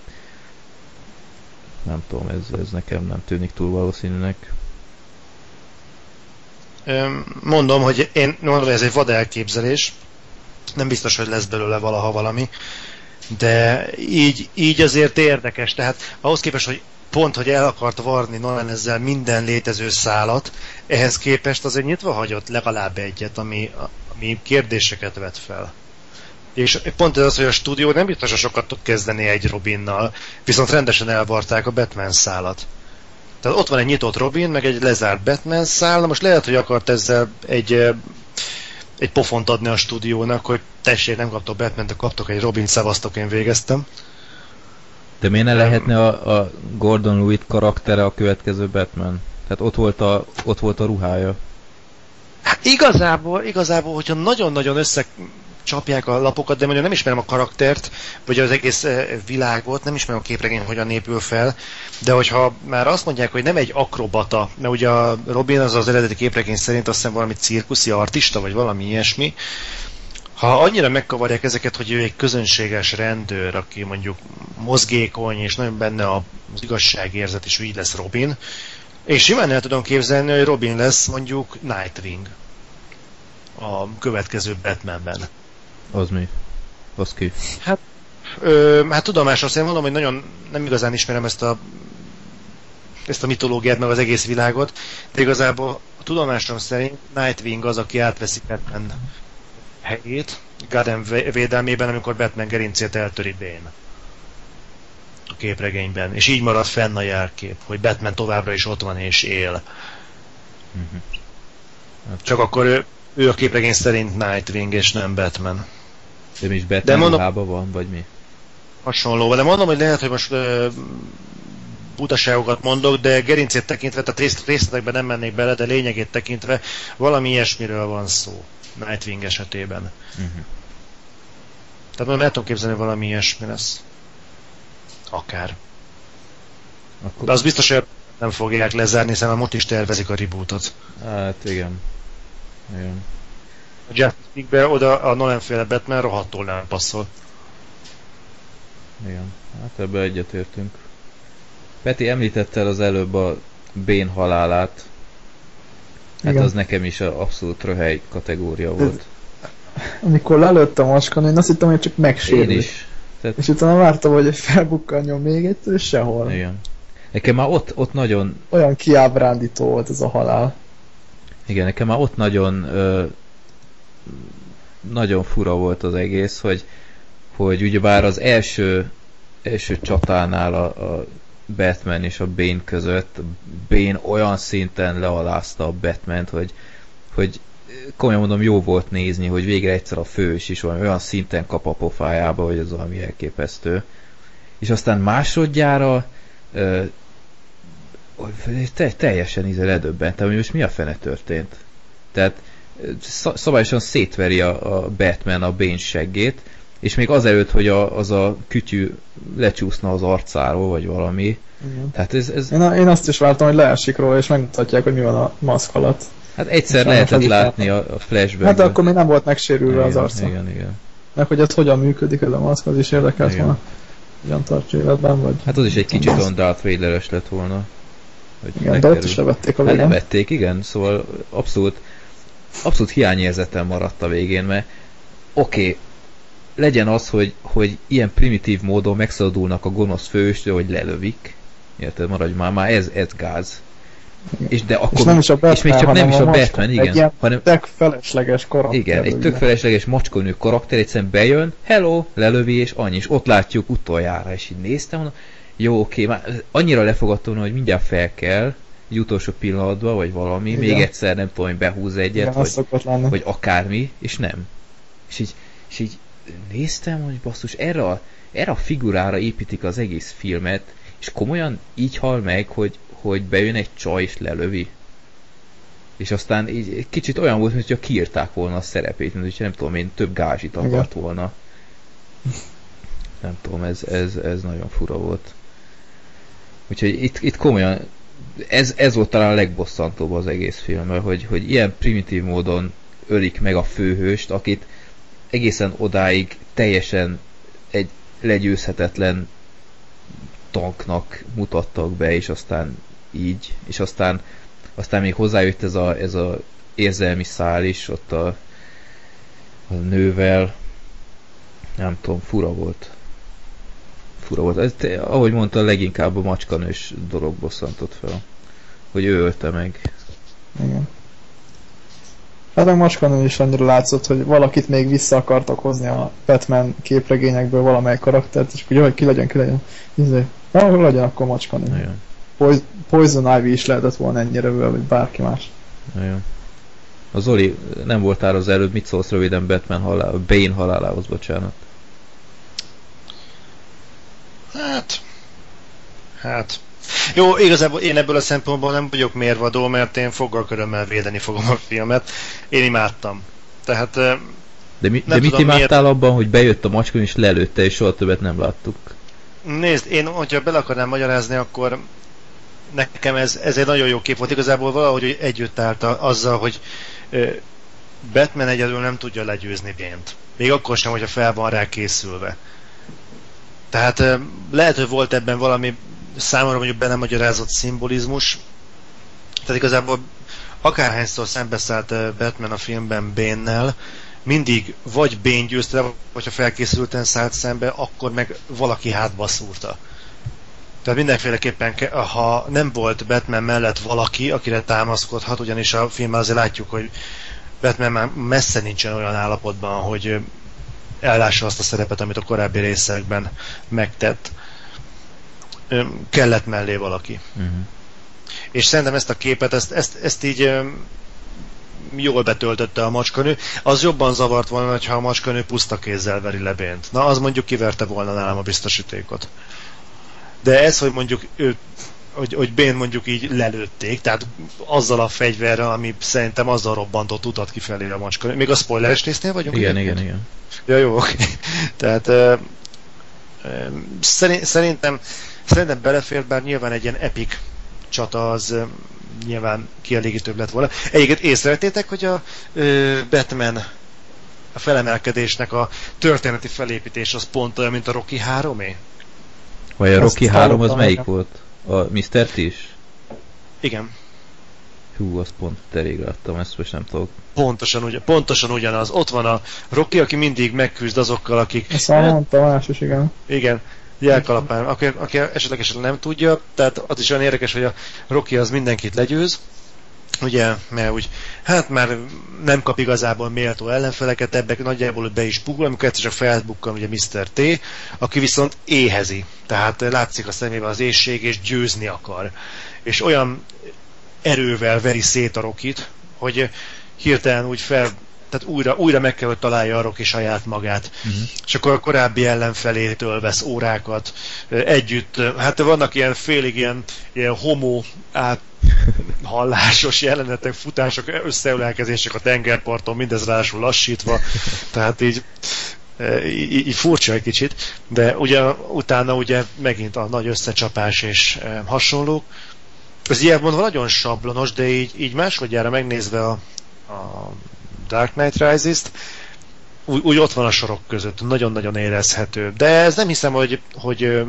nem tudom, ez, ez nekem nem tűnik túl valószínűnek. Mondom, hogy én mondom, hogy ez egy vad elképzelés, nem biztos, hogy lesz belőle valaha valami, de így, így azért érdekes, tehát ahhoz képest, hogy pont, hogy el akart varni Nolan ezzel minden létező szálat, ehhez képest azért nyitva hagyott legalább egyet, ami, ami kérdéseket vet fel. És pont ez az, hogy a stúdió nem biztos, hogy sokat tud kezdeni egy Robinnal, viszont rendesen elvarták a Batman szálat. Tehát ott van egy nyitott Robin, meg egy lezárt Batman szál, na most lehet, hogy akart ezzel egy, egy pofont adni a stúdiónak, hogy tessék, nem kaptok Batman, de kaptok egy Robin, szevasztok, én végeztem. De miért ne lehetne a, a Gordon Lewitt karaktere a következő Batman? Tehát ott volt a, ott volt a ruhája. Hát igazából, igazából, hogyha nagyon-nagyon össze csapják a lapokat, de mondjuk nem ismerem a karaktert, vagy az egész eh, világot, nem ismerem a képregény, hogyan épül fel, de hogyha már azt mondják, hogy nem egy akrobata, mert ugye a Robin az az eredeti képregény szerint azt hiszem valami cirkuszi artista, vagy valami ilyesmi, ha annyira megkavarják ezeket, hogy ő egy közönséges rendőr, aki mondjuk mozgékony, és nagyon benne az igazságérzet, és így lesz Robin, és simán el tudom képzelni, hogy Robin lesz mondjuk Nightwing a következő Batmanben. Az mi? Az ki? Hát, ö, hát tudomásom szerint mondom, hogy nagyon nem igazán ismerem ezt a ezt a mitológiát, meg az egész világot, de igazából a tudomásom szerint Nightwing az, aki átveszi Batman helyét Garden védelmében, amikor Batman gerincét eltöri Bane a képregényben, és így marad fenn a jelkép, hogy Batman továbbra is ott van és él. Uh-huh. Csak akkor ő, ő a képregény szerint Nightwing és nem Batman. De mi is Batman de mondom, van, vagy mi? Hasonló, de mondom, hogy lehet, hogy most uh, butaságokat mondok, de gerincét tekintve, tehát részt, részletekben nem mennék bele, de lényegét tekintve valami ilyesmiről van szó Nightwing esetében. Uh-huh. Tehát mondom, el tudom képzelni, hogy valami ilyesmi lesz. Akár. Akkor... De az biztos, hogy nem fogják lezárni, hiszen a most is tervezik a rebootot. Hát igen. Igen. A Justice League-be oda a Nolan féle Batman rohadtul nem passzol. Igen, hát ebbe egyetértünk. Peti említette az előbb a Bén halálát. Hát Igen. az nekem is a abszolút röhely kategória volt. Amikor lelőtt a macskon, én azt hittem, hogy csak megsérült. Én is. Tehát... És utána vártam, hogy felbukkanjon még egyszer, és sehol. Igen. Nekem már ott, ott nagyon... Olyan kiábrándító volt ez a halál. Igen, nekem már ott nagyon ö, nagyon fura volt az egész, hogy, hogy ugyebár az első, első csatánál a, a Batman és a Bane között Bane olyan szinten lealázta a Batman-t, hogy, hogy komolyan mondom, jó volt nézni, hogy végre egyszer a fős is olyan szinten kap a pofájába, hogy ez valami elképesztő. És aztán másodjára ö, te, teljesen íze ledöbbentem, hogy most mi a fene történt. Tehát szabályosan szétveri a, a Batman a Bane seggét, és még azelőtt, hogy a, az a kütyű lecsúszna az arcáról, vagy valami. Igen. Tehát ez, ez... Én, a, én azt is vártam, hogy leesik róla, és megmutatják, hogy mi van a maszk alatt. Hát egyszer lehetett látni a, a flashback. Hát de akkor még nem volt megsérülve igen, az arca. Igen, igen. Meg hogy ez hogyan működik ez a maszk, az is érdekelt volna. Hogyan tartja életben, vagy... Hát az is egy kicsit olyan Darth vader lett volna. Hogy igen, de ott is levették a végén. Hát levették, igen, szóval abszolút abszolút hiányérzetem maradt a végén, mert oké, okay, legyen az, hogy, hogy ilyen primitív módon megszabadulnak a gonosz főstől, hogy lelövik. Érted, maradj már, már ez, ez gáz. És, de akkor, és, nem is a Batman, és még csak nem is a, Batman, igen. Egy ilyen hanem, tök felesleges karakter. Igen, egy tök felesleges macskonő karakter egyszerűen bejön, hello, lelövi, és annyi, és ott látjuk utoljára, és így néztem, mondom, jó, oké, már annyira lefogadtam, hogy mindjárt fel kell, egy utolsó pillanatban, vagy valami, Igen. még egyszer nem tudom, hogy behúz egyet, Igen, vagy, vagy akármi, és nem. És így, és így néztem, hogy basszus, erre a, erre a figurára építik az egész filmet, és komolyan így hal meg, hogy, hogy bejön egy csaj és lelövi. És aztán így egy kicsit olyan volt, mintha kiírták volna a szerepét, mint hogyha nem tudom én, több gázsit akart volna. Nem tudom, ez, ez, ez nagyon fura volt. Úgyhogy itt, itt komolyan ez, ez volt talán a legbosszantóbb az egész filmben, hogy, hogy ilyen primitív módon ölik meg a főhőst, akit egészen odáig teljesen egy legyőzhetetlen tanknak mutattak be, és aztán így, és aztán, aztán még hozzájött ez a, ez a érzelmi szál is ott a, a nővel, nem tudom, fura volt. Fura volt. Ez, ahogy mondta, leginkább a macskanős dolog bosszantott fel. Hogy ő ölte meg. Igen. Hát meg macskanőn is annyira látszott, hogy valakit még vissza akartak hozni a Batman képregényekből valamely karaktert, és hogy ki legyen, ki legyen. Izé, ahol legyen akkor macskanő. Igen. Poison Ivy is lehetett volna ennyire vagy bárki más. Igen. A Zoli, nem voltál az előbb, mit szólsz röviden Batman halál, Bane halálához, bocsánat. Hát... Hát... Jó, igazából én ebből a szempontból nem vagyok mérvadó, mert én foggal körömmel védeni fogom a filmet. Én imádtam. Tehát... De, mi, de mit imádtál miért... abban, hogy bejött a macskon és lelőtte, és soha többet nem láttuk? Nézd, én, hogyha bele akarnám magyarázni, akkor nekem ez, ez egy nagyon jó kép volt. Igazából valahogy együtt állt azzal, hogy Batman egyedül nem tudja legyőzni Bént. Még akkor sem, hogyha fel van rá készülve. Tehát lehet, hogy volt ebben valami számomra mondjuk be nem magyarázott szimbolizmus. Tehát igazából akárhányszor szembeszállt Batman a filmben Bénnel, mindig vagy Bane győzte, vagy ha felkészülten szállt szembe, akkor meg valaki hátba szúrta. Tehát mindenféleképpen, ha nem volt Batman mellett valaki, akire támaszkodhat, ugyanis a filmben azért látjuk, hogy Batman már messze nincsen olyan állapotban, hogy ellássa azt a szerepet, amit a korábbi részekben megtett. Kellett mellé valaki. Uh-huh. És szerintem ezt a képet, ezt, ezt, ezt így jól betöltötte a macskanő. Az jobban zavart volna, ha a macskanő puszta kézzel veri lebént. Na, az mondjuk kiverte volna nálam a biztosítékot. De ez, hogy mondjuk ő hogy, hogy Bén mondjuk így lelőtték, tehát azzal a fegyverrel, ami szerintem azzal robbantott utat kifelé a macska. Még a spoileres résznél vagyunk? Igen, igen, igen. Ja, jó, oké. Tehát uh, uh, szerintem szerintem belefér, bár nyilván egy ilyen epic csata az uh, nyilván kielégítőbb lett volna. Egyébként észrevettétek, hogy a uh, Batman a felemelkedésnek a történeti felépítés az pont olyan, mint a Rocky 3-é? Vagy a Rocky 3 az melyik volt? A Mr. T is? Igen. Hú, azt pont terég láttam, ezt most nem tudok. Pontosan, ugyan, pontosan ugyanaz. Ott van a Rocky, aki mindig megküzd azokkal, akik... Ezt már mondta más is, igen. Igen, jelkalapán. Aki, aki esetleg, esetleg nem tudja, tehát az is olyan érdekes, hogy a Rocky az mindenkit legyőz, ugye, mert úgy, hát már nem kap igazából méltó ellenfeleket, ebbek nagyjából be is bukul, amikor egyszer csak felbukkan ugye Mr. T, aki viszont éhezi, tehát látszik a szemében az éjség, és győzni akar. És olyan erővel veri szét a Rokit, hogy hirtelen úgy fel tehát újra, újra meg kell, hogy találja a Rocky saját magát. Uh-huh. És akkor a korábbi ellenfelétől vesz órákat együtt. Hát vannak ilyen félig ilyen, ilyen homo át hallásos jelenetek, futások, összeülelkezések a tengerparton, mindez rásul lassítva, tehát így, így, így furcsa egy kicsit, de ugye utána ugye megint a nagy összecsapás és hasonló. Ez ilyen mondva nagyon sablonos, de így, így másodjára megnézve a, a Dark Knight Rises-t, úgy, úgy ott van a sorok között, nagyon-nagyon érezhető. De ez nem hiszem, hogy, hogy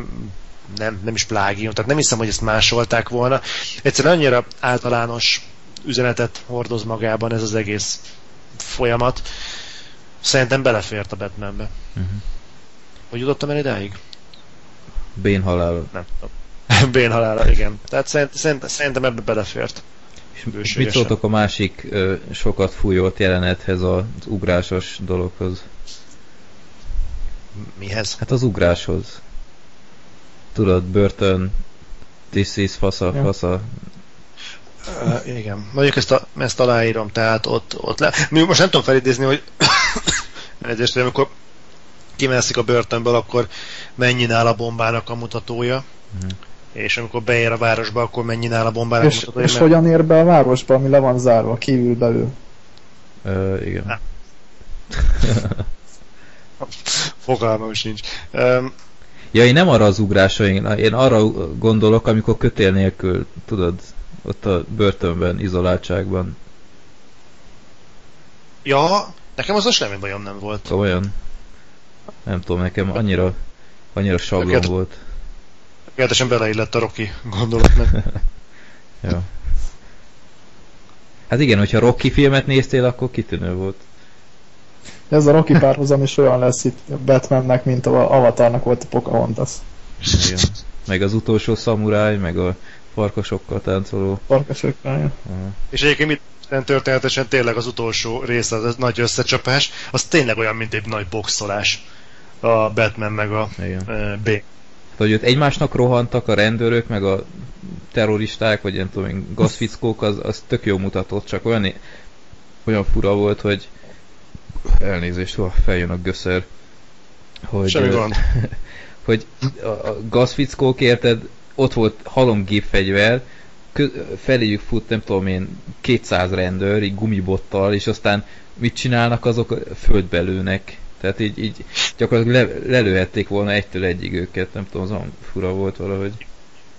nem, nem is plágium, tehát nem hiszem, hogy ezt másolták volna. Egyszerűen annyira általános üzenetet hordoz magában ez az egész folyamat. Szerintem belefért a Batmanbe. Uh-huh. Hogy jutottam el idáig? Bén halála. Nem. Bén halála, igen. Tehát szerint, szerint, szerintem ebbe belefért. És mit szóltok a másik ö, sokat fújót jelenethez, az ugrásos dologhoz? Mihez? Hát az ugráshoz. Tudod, Burton, this is fasza, ja. fasza. Uh, igen, mondjuk ezt, a, ezt aláírom, tehát ott, ott le... Most nem tudom felidézni, hogy egyesre, amikor kimelszik a börtönből, akkor mennyi áll a bombának a mutatója. Uh-huh. És amikor beér a városba, akkor mennyi nála bombára És, és hogyan ér be a városba, ami le van zárva, kívül belül? Ö, igen. Fogalmam sincs. Um, Ja, én nem arra az ugrásra, én, én arra gondolok, amikor kötél nélkül, tudod, ott a börtönben, izoláltságban. ja, nekem az a semmi bajom nem volt. Olyan, nem tudom, nekem annyira, annyira sablon volt. Tökéletesen beleillett a Rocky gondolatnak. Ja. Hát igen, hogyha Rocky filmet néztél, akkor kitűnő volt. Ez a Rocky párhuzam is olyan lesz itt Batmannek, mint a Avatarnak volt a Pocahontas. Igen. Meg az utolsó szamuráj, meg a farkasokkal táncoló. Farkasok rája. Aha. És egyébként mit történetesen tényleg az utolsó rész, az nagy összecsapás, az tényleg olyan, mint egy nagy boxolás. A Batman meg a Igen. uh, B. hogy ott egymásnak rohantak a rendőrök, meg a terroristák, vagy nem tudom én, gazfickók, az, az tök jó mutatott, csak olyan, olyan fura volt, hogy elnézést, hol feljön a göször, hogy, Semmi gond. hogy a, a gazfickók érted, ott volt halomgépfegyver, kö- feléjük fut, nem tudom én, 200 rendőr, így gumibottal, és aztán mit csinálnak azok? Földbe lőnek. Tehát így, így gyakorlatilag le, lelőhették volna egytől egyig őket, nem tudom, az olyan fura volt valahogy.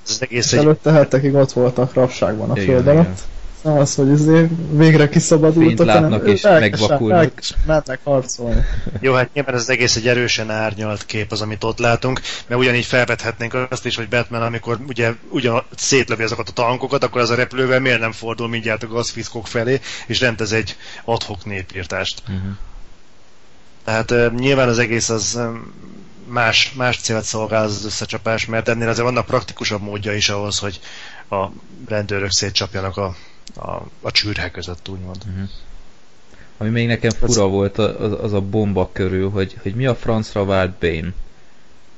Ez egész És egy előtte hetekig ott voltak rabságban a Igen, föld alatt. Nem az, hogy izé végre kiszabadultak, látnak és lelkesen- megvakulnak. mennek harcolni. Jó, hát nyilván ez az egész egy erősen árnyalt kép az, amit ott látunk, mert ugyanígy felvethetnénk azt is, hogy Batman, amikor ugye ugyan szétlövi azokat a tankokat, akkor az a repülővel miért nem fordul mindjárt a gazfiszkok felé, és rendez egy adhok népírtást. Uh-huh. Tehát uh, nyilván az egész az um, más, más célt szolgál az, az összecsapás, mert ennél azért vannak praktikusabb módja is ahhoz, hogy a rendőrök szétcsapjanak a, a, a csűrhe között, úgymond. Uh-huh. Ami még nekem fura volt, az, az a bomba körül, hogy, hogy mi a francra vált Bane.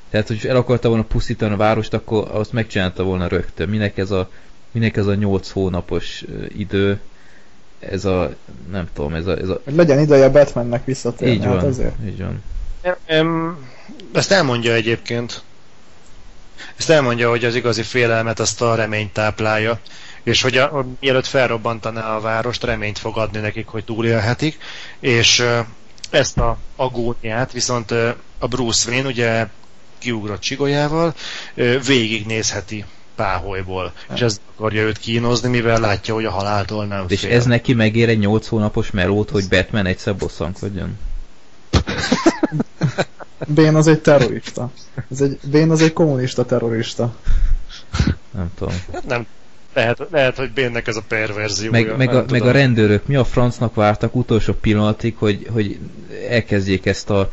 Tehát, hogy el akarta volna pusztítani a várost, akkor azt megcsinálta volna rögtön. Minek ez a, minek ez a 8 hónapos idő, ez a, nem tudom, ez a, ez a Hogy legyen ideje Batmannek visszatérni, így hát van, azért. így van. Em, Ezt elmondja egyébként. Ezt elmondja, hogy az igazi félelmet azt a reményt táplálja, és hogy a, a, mielőtt felrobbantaná a várost, reményt fog adni nekik, hogy túlélhetik, és ezt a agóniát viszont a Bruce Wayne ugye kiugrott csigolyával, végignézheti páholyból, és ez akarja őt kínozni, mivel látja, hogy a haláltól nem És fél. ez neki megér egy 8 hónapos melót, hogy Batman egyszer bosszankodjon? Bane az egy terrorista. Ez egy, Bane az egy kommunista terrorista. Nem tudom. Hát nem, lehet, lehet, hogy Bénnek ez a perverziója. Meg, meg, a, meg a tudom. rendőrök mi a francnak vártak utolsó pillanatig, hogy, hogy elkezdjék ezt a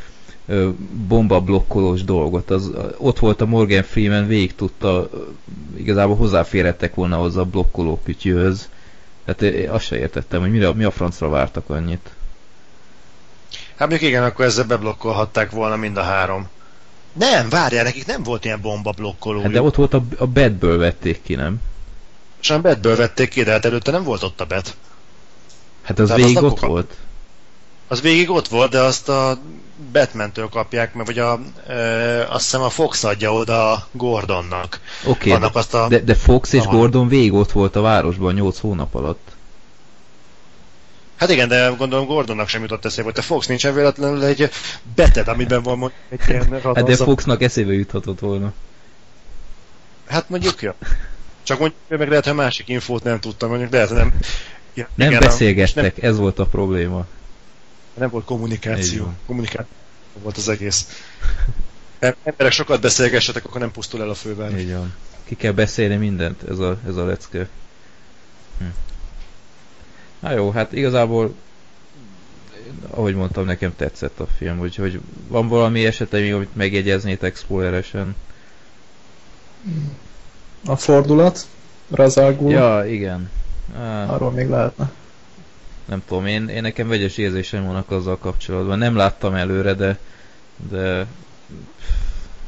bombablokkolós dolgot. Az, ott volt a Morgan Freeman, végig tudta, igazából hozzáférhettek volna hozzá a blokkoló kütyőhöz. Hát én azt se értettem, hogy mire, mi a francra vártak annyit. Hát mondjuk igen, akkor ezzel beblokkolhatták volna mind a három. Nem, várjál, nekik nem volt ilyen bomba blokkoló. Hát de ott volt a, a bedből vették ki, nem? Sem bedből vették ki, de hát előtte nem volt ott a bet. Hát az De végig ott volt. Az végig ott volt, de azt a Batman-től kapják, meg vagy a, ö, azt hiszem a Fox adja oda a Gordonnak. Oké, Annak de, azt a... de, de Fox és Aha. Gordon végig ott volt a városban 8 hónap alatt. Hát igen, de gondolom Gordonnak sem jutott eszébe, hogy te Fox nincsen véletlenül egy beted, amiben van mondjuk egy ilyen Hát de. Foxnak eszébe juthatott volna. Hát mondjuk, ja. Csak mondjuk, meg lehet, hogy másik infót nem tudtam, mondjuk lehet, nem... Ja, Nem igen, a- beszélgettek, ez volt a probléma. Nem, volt kommunikáció. Kommunikáció volt az egész. Em- Emberek sokat beszélgessetek, akkor nem pusztul el a főváros. Így van. Ki kell beszélni mindent, ez a, ez a lecke. Hm. Na jó, hát igazából ahogy mondtam, nekem tetszett a film, úgyhogy van valami esetleg még, amit megjegyeznétek spoileresen? A fordulat, Razalgul, ja. Ja, igen. Arról még lehetne. Nem tudom, én, én nekem vegyes érzéseim vannak azzal kapcsolatban. Nem láttam előre, de, de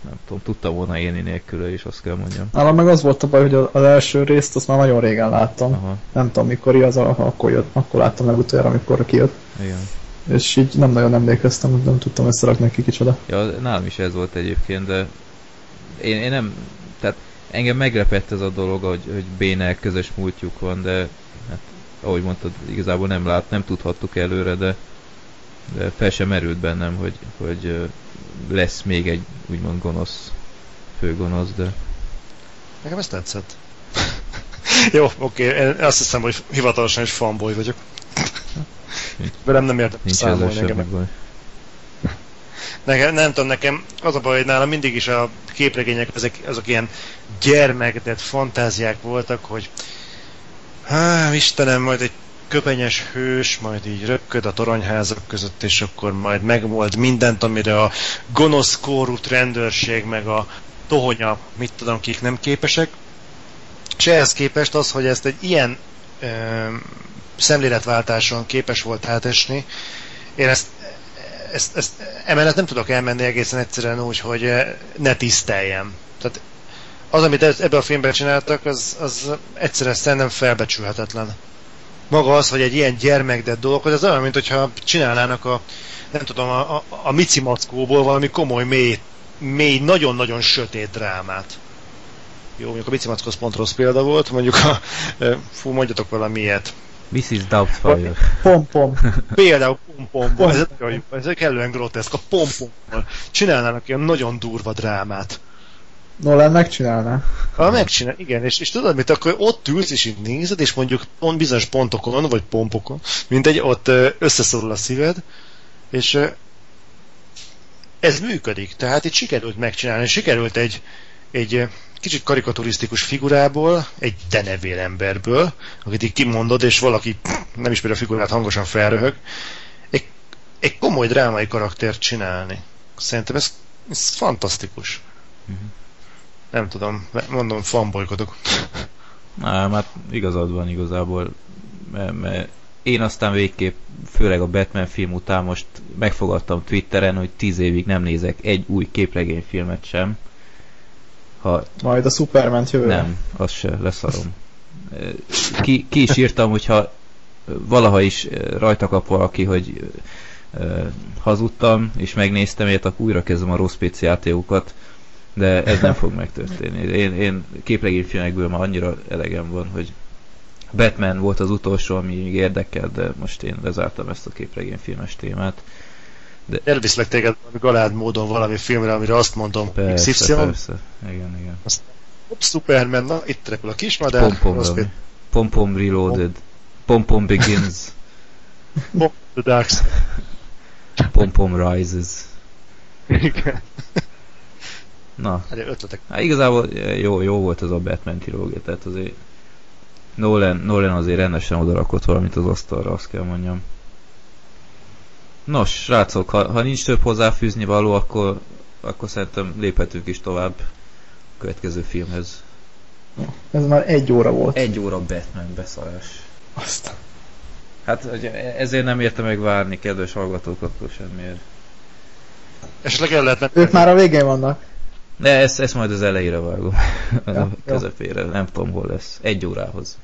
nem tudom, tudtam volna élni nélküle is, azt kell mondjam. Nálam meg az volt a baj, hogy az első részt azt már nagyon régen láttam. Aha, Nem tudom mikor az, akkor, jött, akkor láttam meg utoljára, amikor kijött. igen. És így nem nagyon emlékeztem, nem tudtam összerakni ki kicsoda. Ja, nálam is ez volt egyébként, de én, én nem, tehát engem meglepett ez a dolog, hogy, hogy Bénel közös múltjuk van, de hát, ahogy mondtad, igazából nem lát, nem tudhattuk előre, de, de fel sem merült bennem, hogy, hogy lesz még egy úgymond gonosz, főgonosz, de... Nekem ez tetszett. Jó, oké, okay. azt hiszem, hogy hivatalosan is fanboy vagyok. Velem nem értem Nincs számolni engem. Baj. Nekem, nem tudom, nekem az a baj, hogy nálam mindig is a képregények ezek, azok ilyen gyermeketett fantáziák voltak, hogy há, Istenem, majd egy köpenyes hős, majd így röpköd a toronyházak között, és akkor majd megvolt mindent, amire a gonosz korút rendőrség, meg a tohonya, mit tudom, kik nem képesek. És ehhez képest az, hogy ezt egy ilyen ö, szemléletváltáson képes volt átesni, én ezt, ezt, ezt emellett nem tudok elmenni egészen egyszerűen úgy, hogy ne tiszteljem. Tehát az, amit ebben a filmben csináltak, az, az egyszerűen szerintem felbecsülhetetlen. Maga az, hogy egy ilyen gyermekdett dolog, hogy az olyan, mint hogyha csinálnának a, nem tudom, a, a, a Mici Mackóból valami komoly, mély, mély, nagyon-nagyon sötét drámát. Jó, mondjuk a Mici Mackó pont rossz példa volt, mondjuk a, fú, mondjatok valami ilyet. Mrs. Doubtfire. Pom-pom. Például pom-pom. Ez, ez kellően groteszk. A pom Csinálnának ilyen nagyon durva drámát. Nolan megcsinálná. Ha megcsinál, igen, és, és tudod mit, akkor ott ülsz és így nézed, és mondjuk pont bizonyos pontokon, vagy pompokon, mint egy ott összeszorul a szíved, és ez működik. Tehát itt sikerült megcsinálni, sikerült egy, egy kicsit karikaturisztikus figurából, egy denevér emberből, akit így kimondod, és valaki nem ismeri a figurát, hangosan felröhög, egy, egy komoly drámai karaktert csinálni. Szerintem ez, ez fantasztikus. Uh-huh. Nem tudom, mondom, fanbolykodok. Nem, hát igazad van igazából, mert, mert én aztán végképp, főleg a Batman film után most megfogadtam Twitteren, hogy tíz évig nem nézek egy új képregényfilmet sem, ha... Majd a superman jövő. Nem, az se, leszarom. Ki, ki is írtam, hogyha valaha is rajta kap valaki, hogy hazudtam, és megnéztem, ilyet, akkor újra kezdem a rossz PC játékokat, de ez nem fog megtörténni. Én, én képregényfilmekből már annyira elegem van, hogy Batman volt az utolsó, ami még érdekel, de most én lezártam ezt a képregényfilmes témát. De... Elviszlek téged valami galád módon valami filmre, amire azt mondom, persze, XY. Persze, igen, igen. Azt, hopp, Superman, na, itt repül a kismadár. Pom-pom, Pom-pom Reloaded. Pom-pom Begins. Pom The Dark Pom-pom Rises. Igen. Na. Hát ötletek. Hát igazából jó, jó volt ez a Batman trilógia, tehát azért Nolan, Nolan azért rendesen odarakott valamit az asztalra, azt kell mondjam. Nos, srácok, ha, ha nincs több hozzáfűzni való, akkor, akkor szerintem léphetünk is tovább a következő filmhez. Ez már egy óra volt. Egy óra Batman beszarás. Azt. Hát ezért nem érte meg várni, kedves hallgatók, akkor semmiért. Esetleg el lehetne... Ők már a végén vannak. De ezt, ezt majd az elejére vágom. Ja, a közepére. Nem tudom, hol lesz. Egy órához.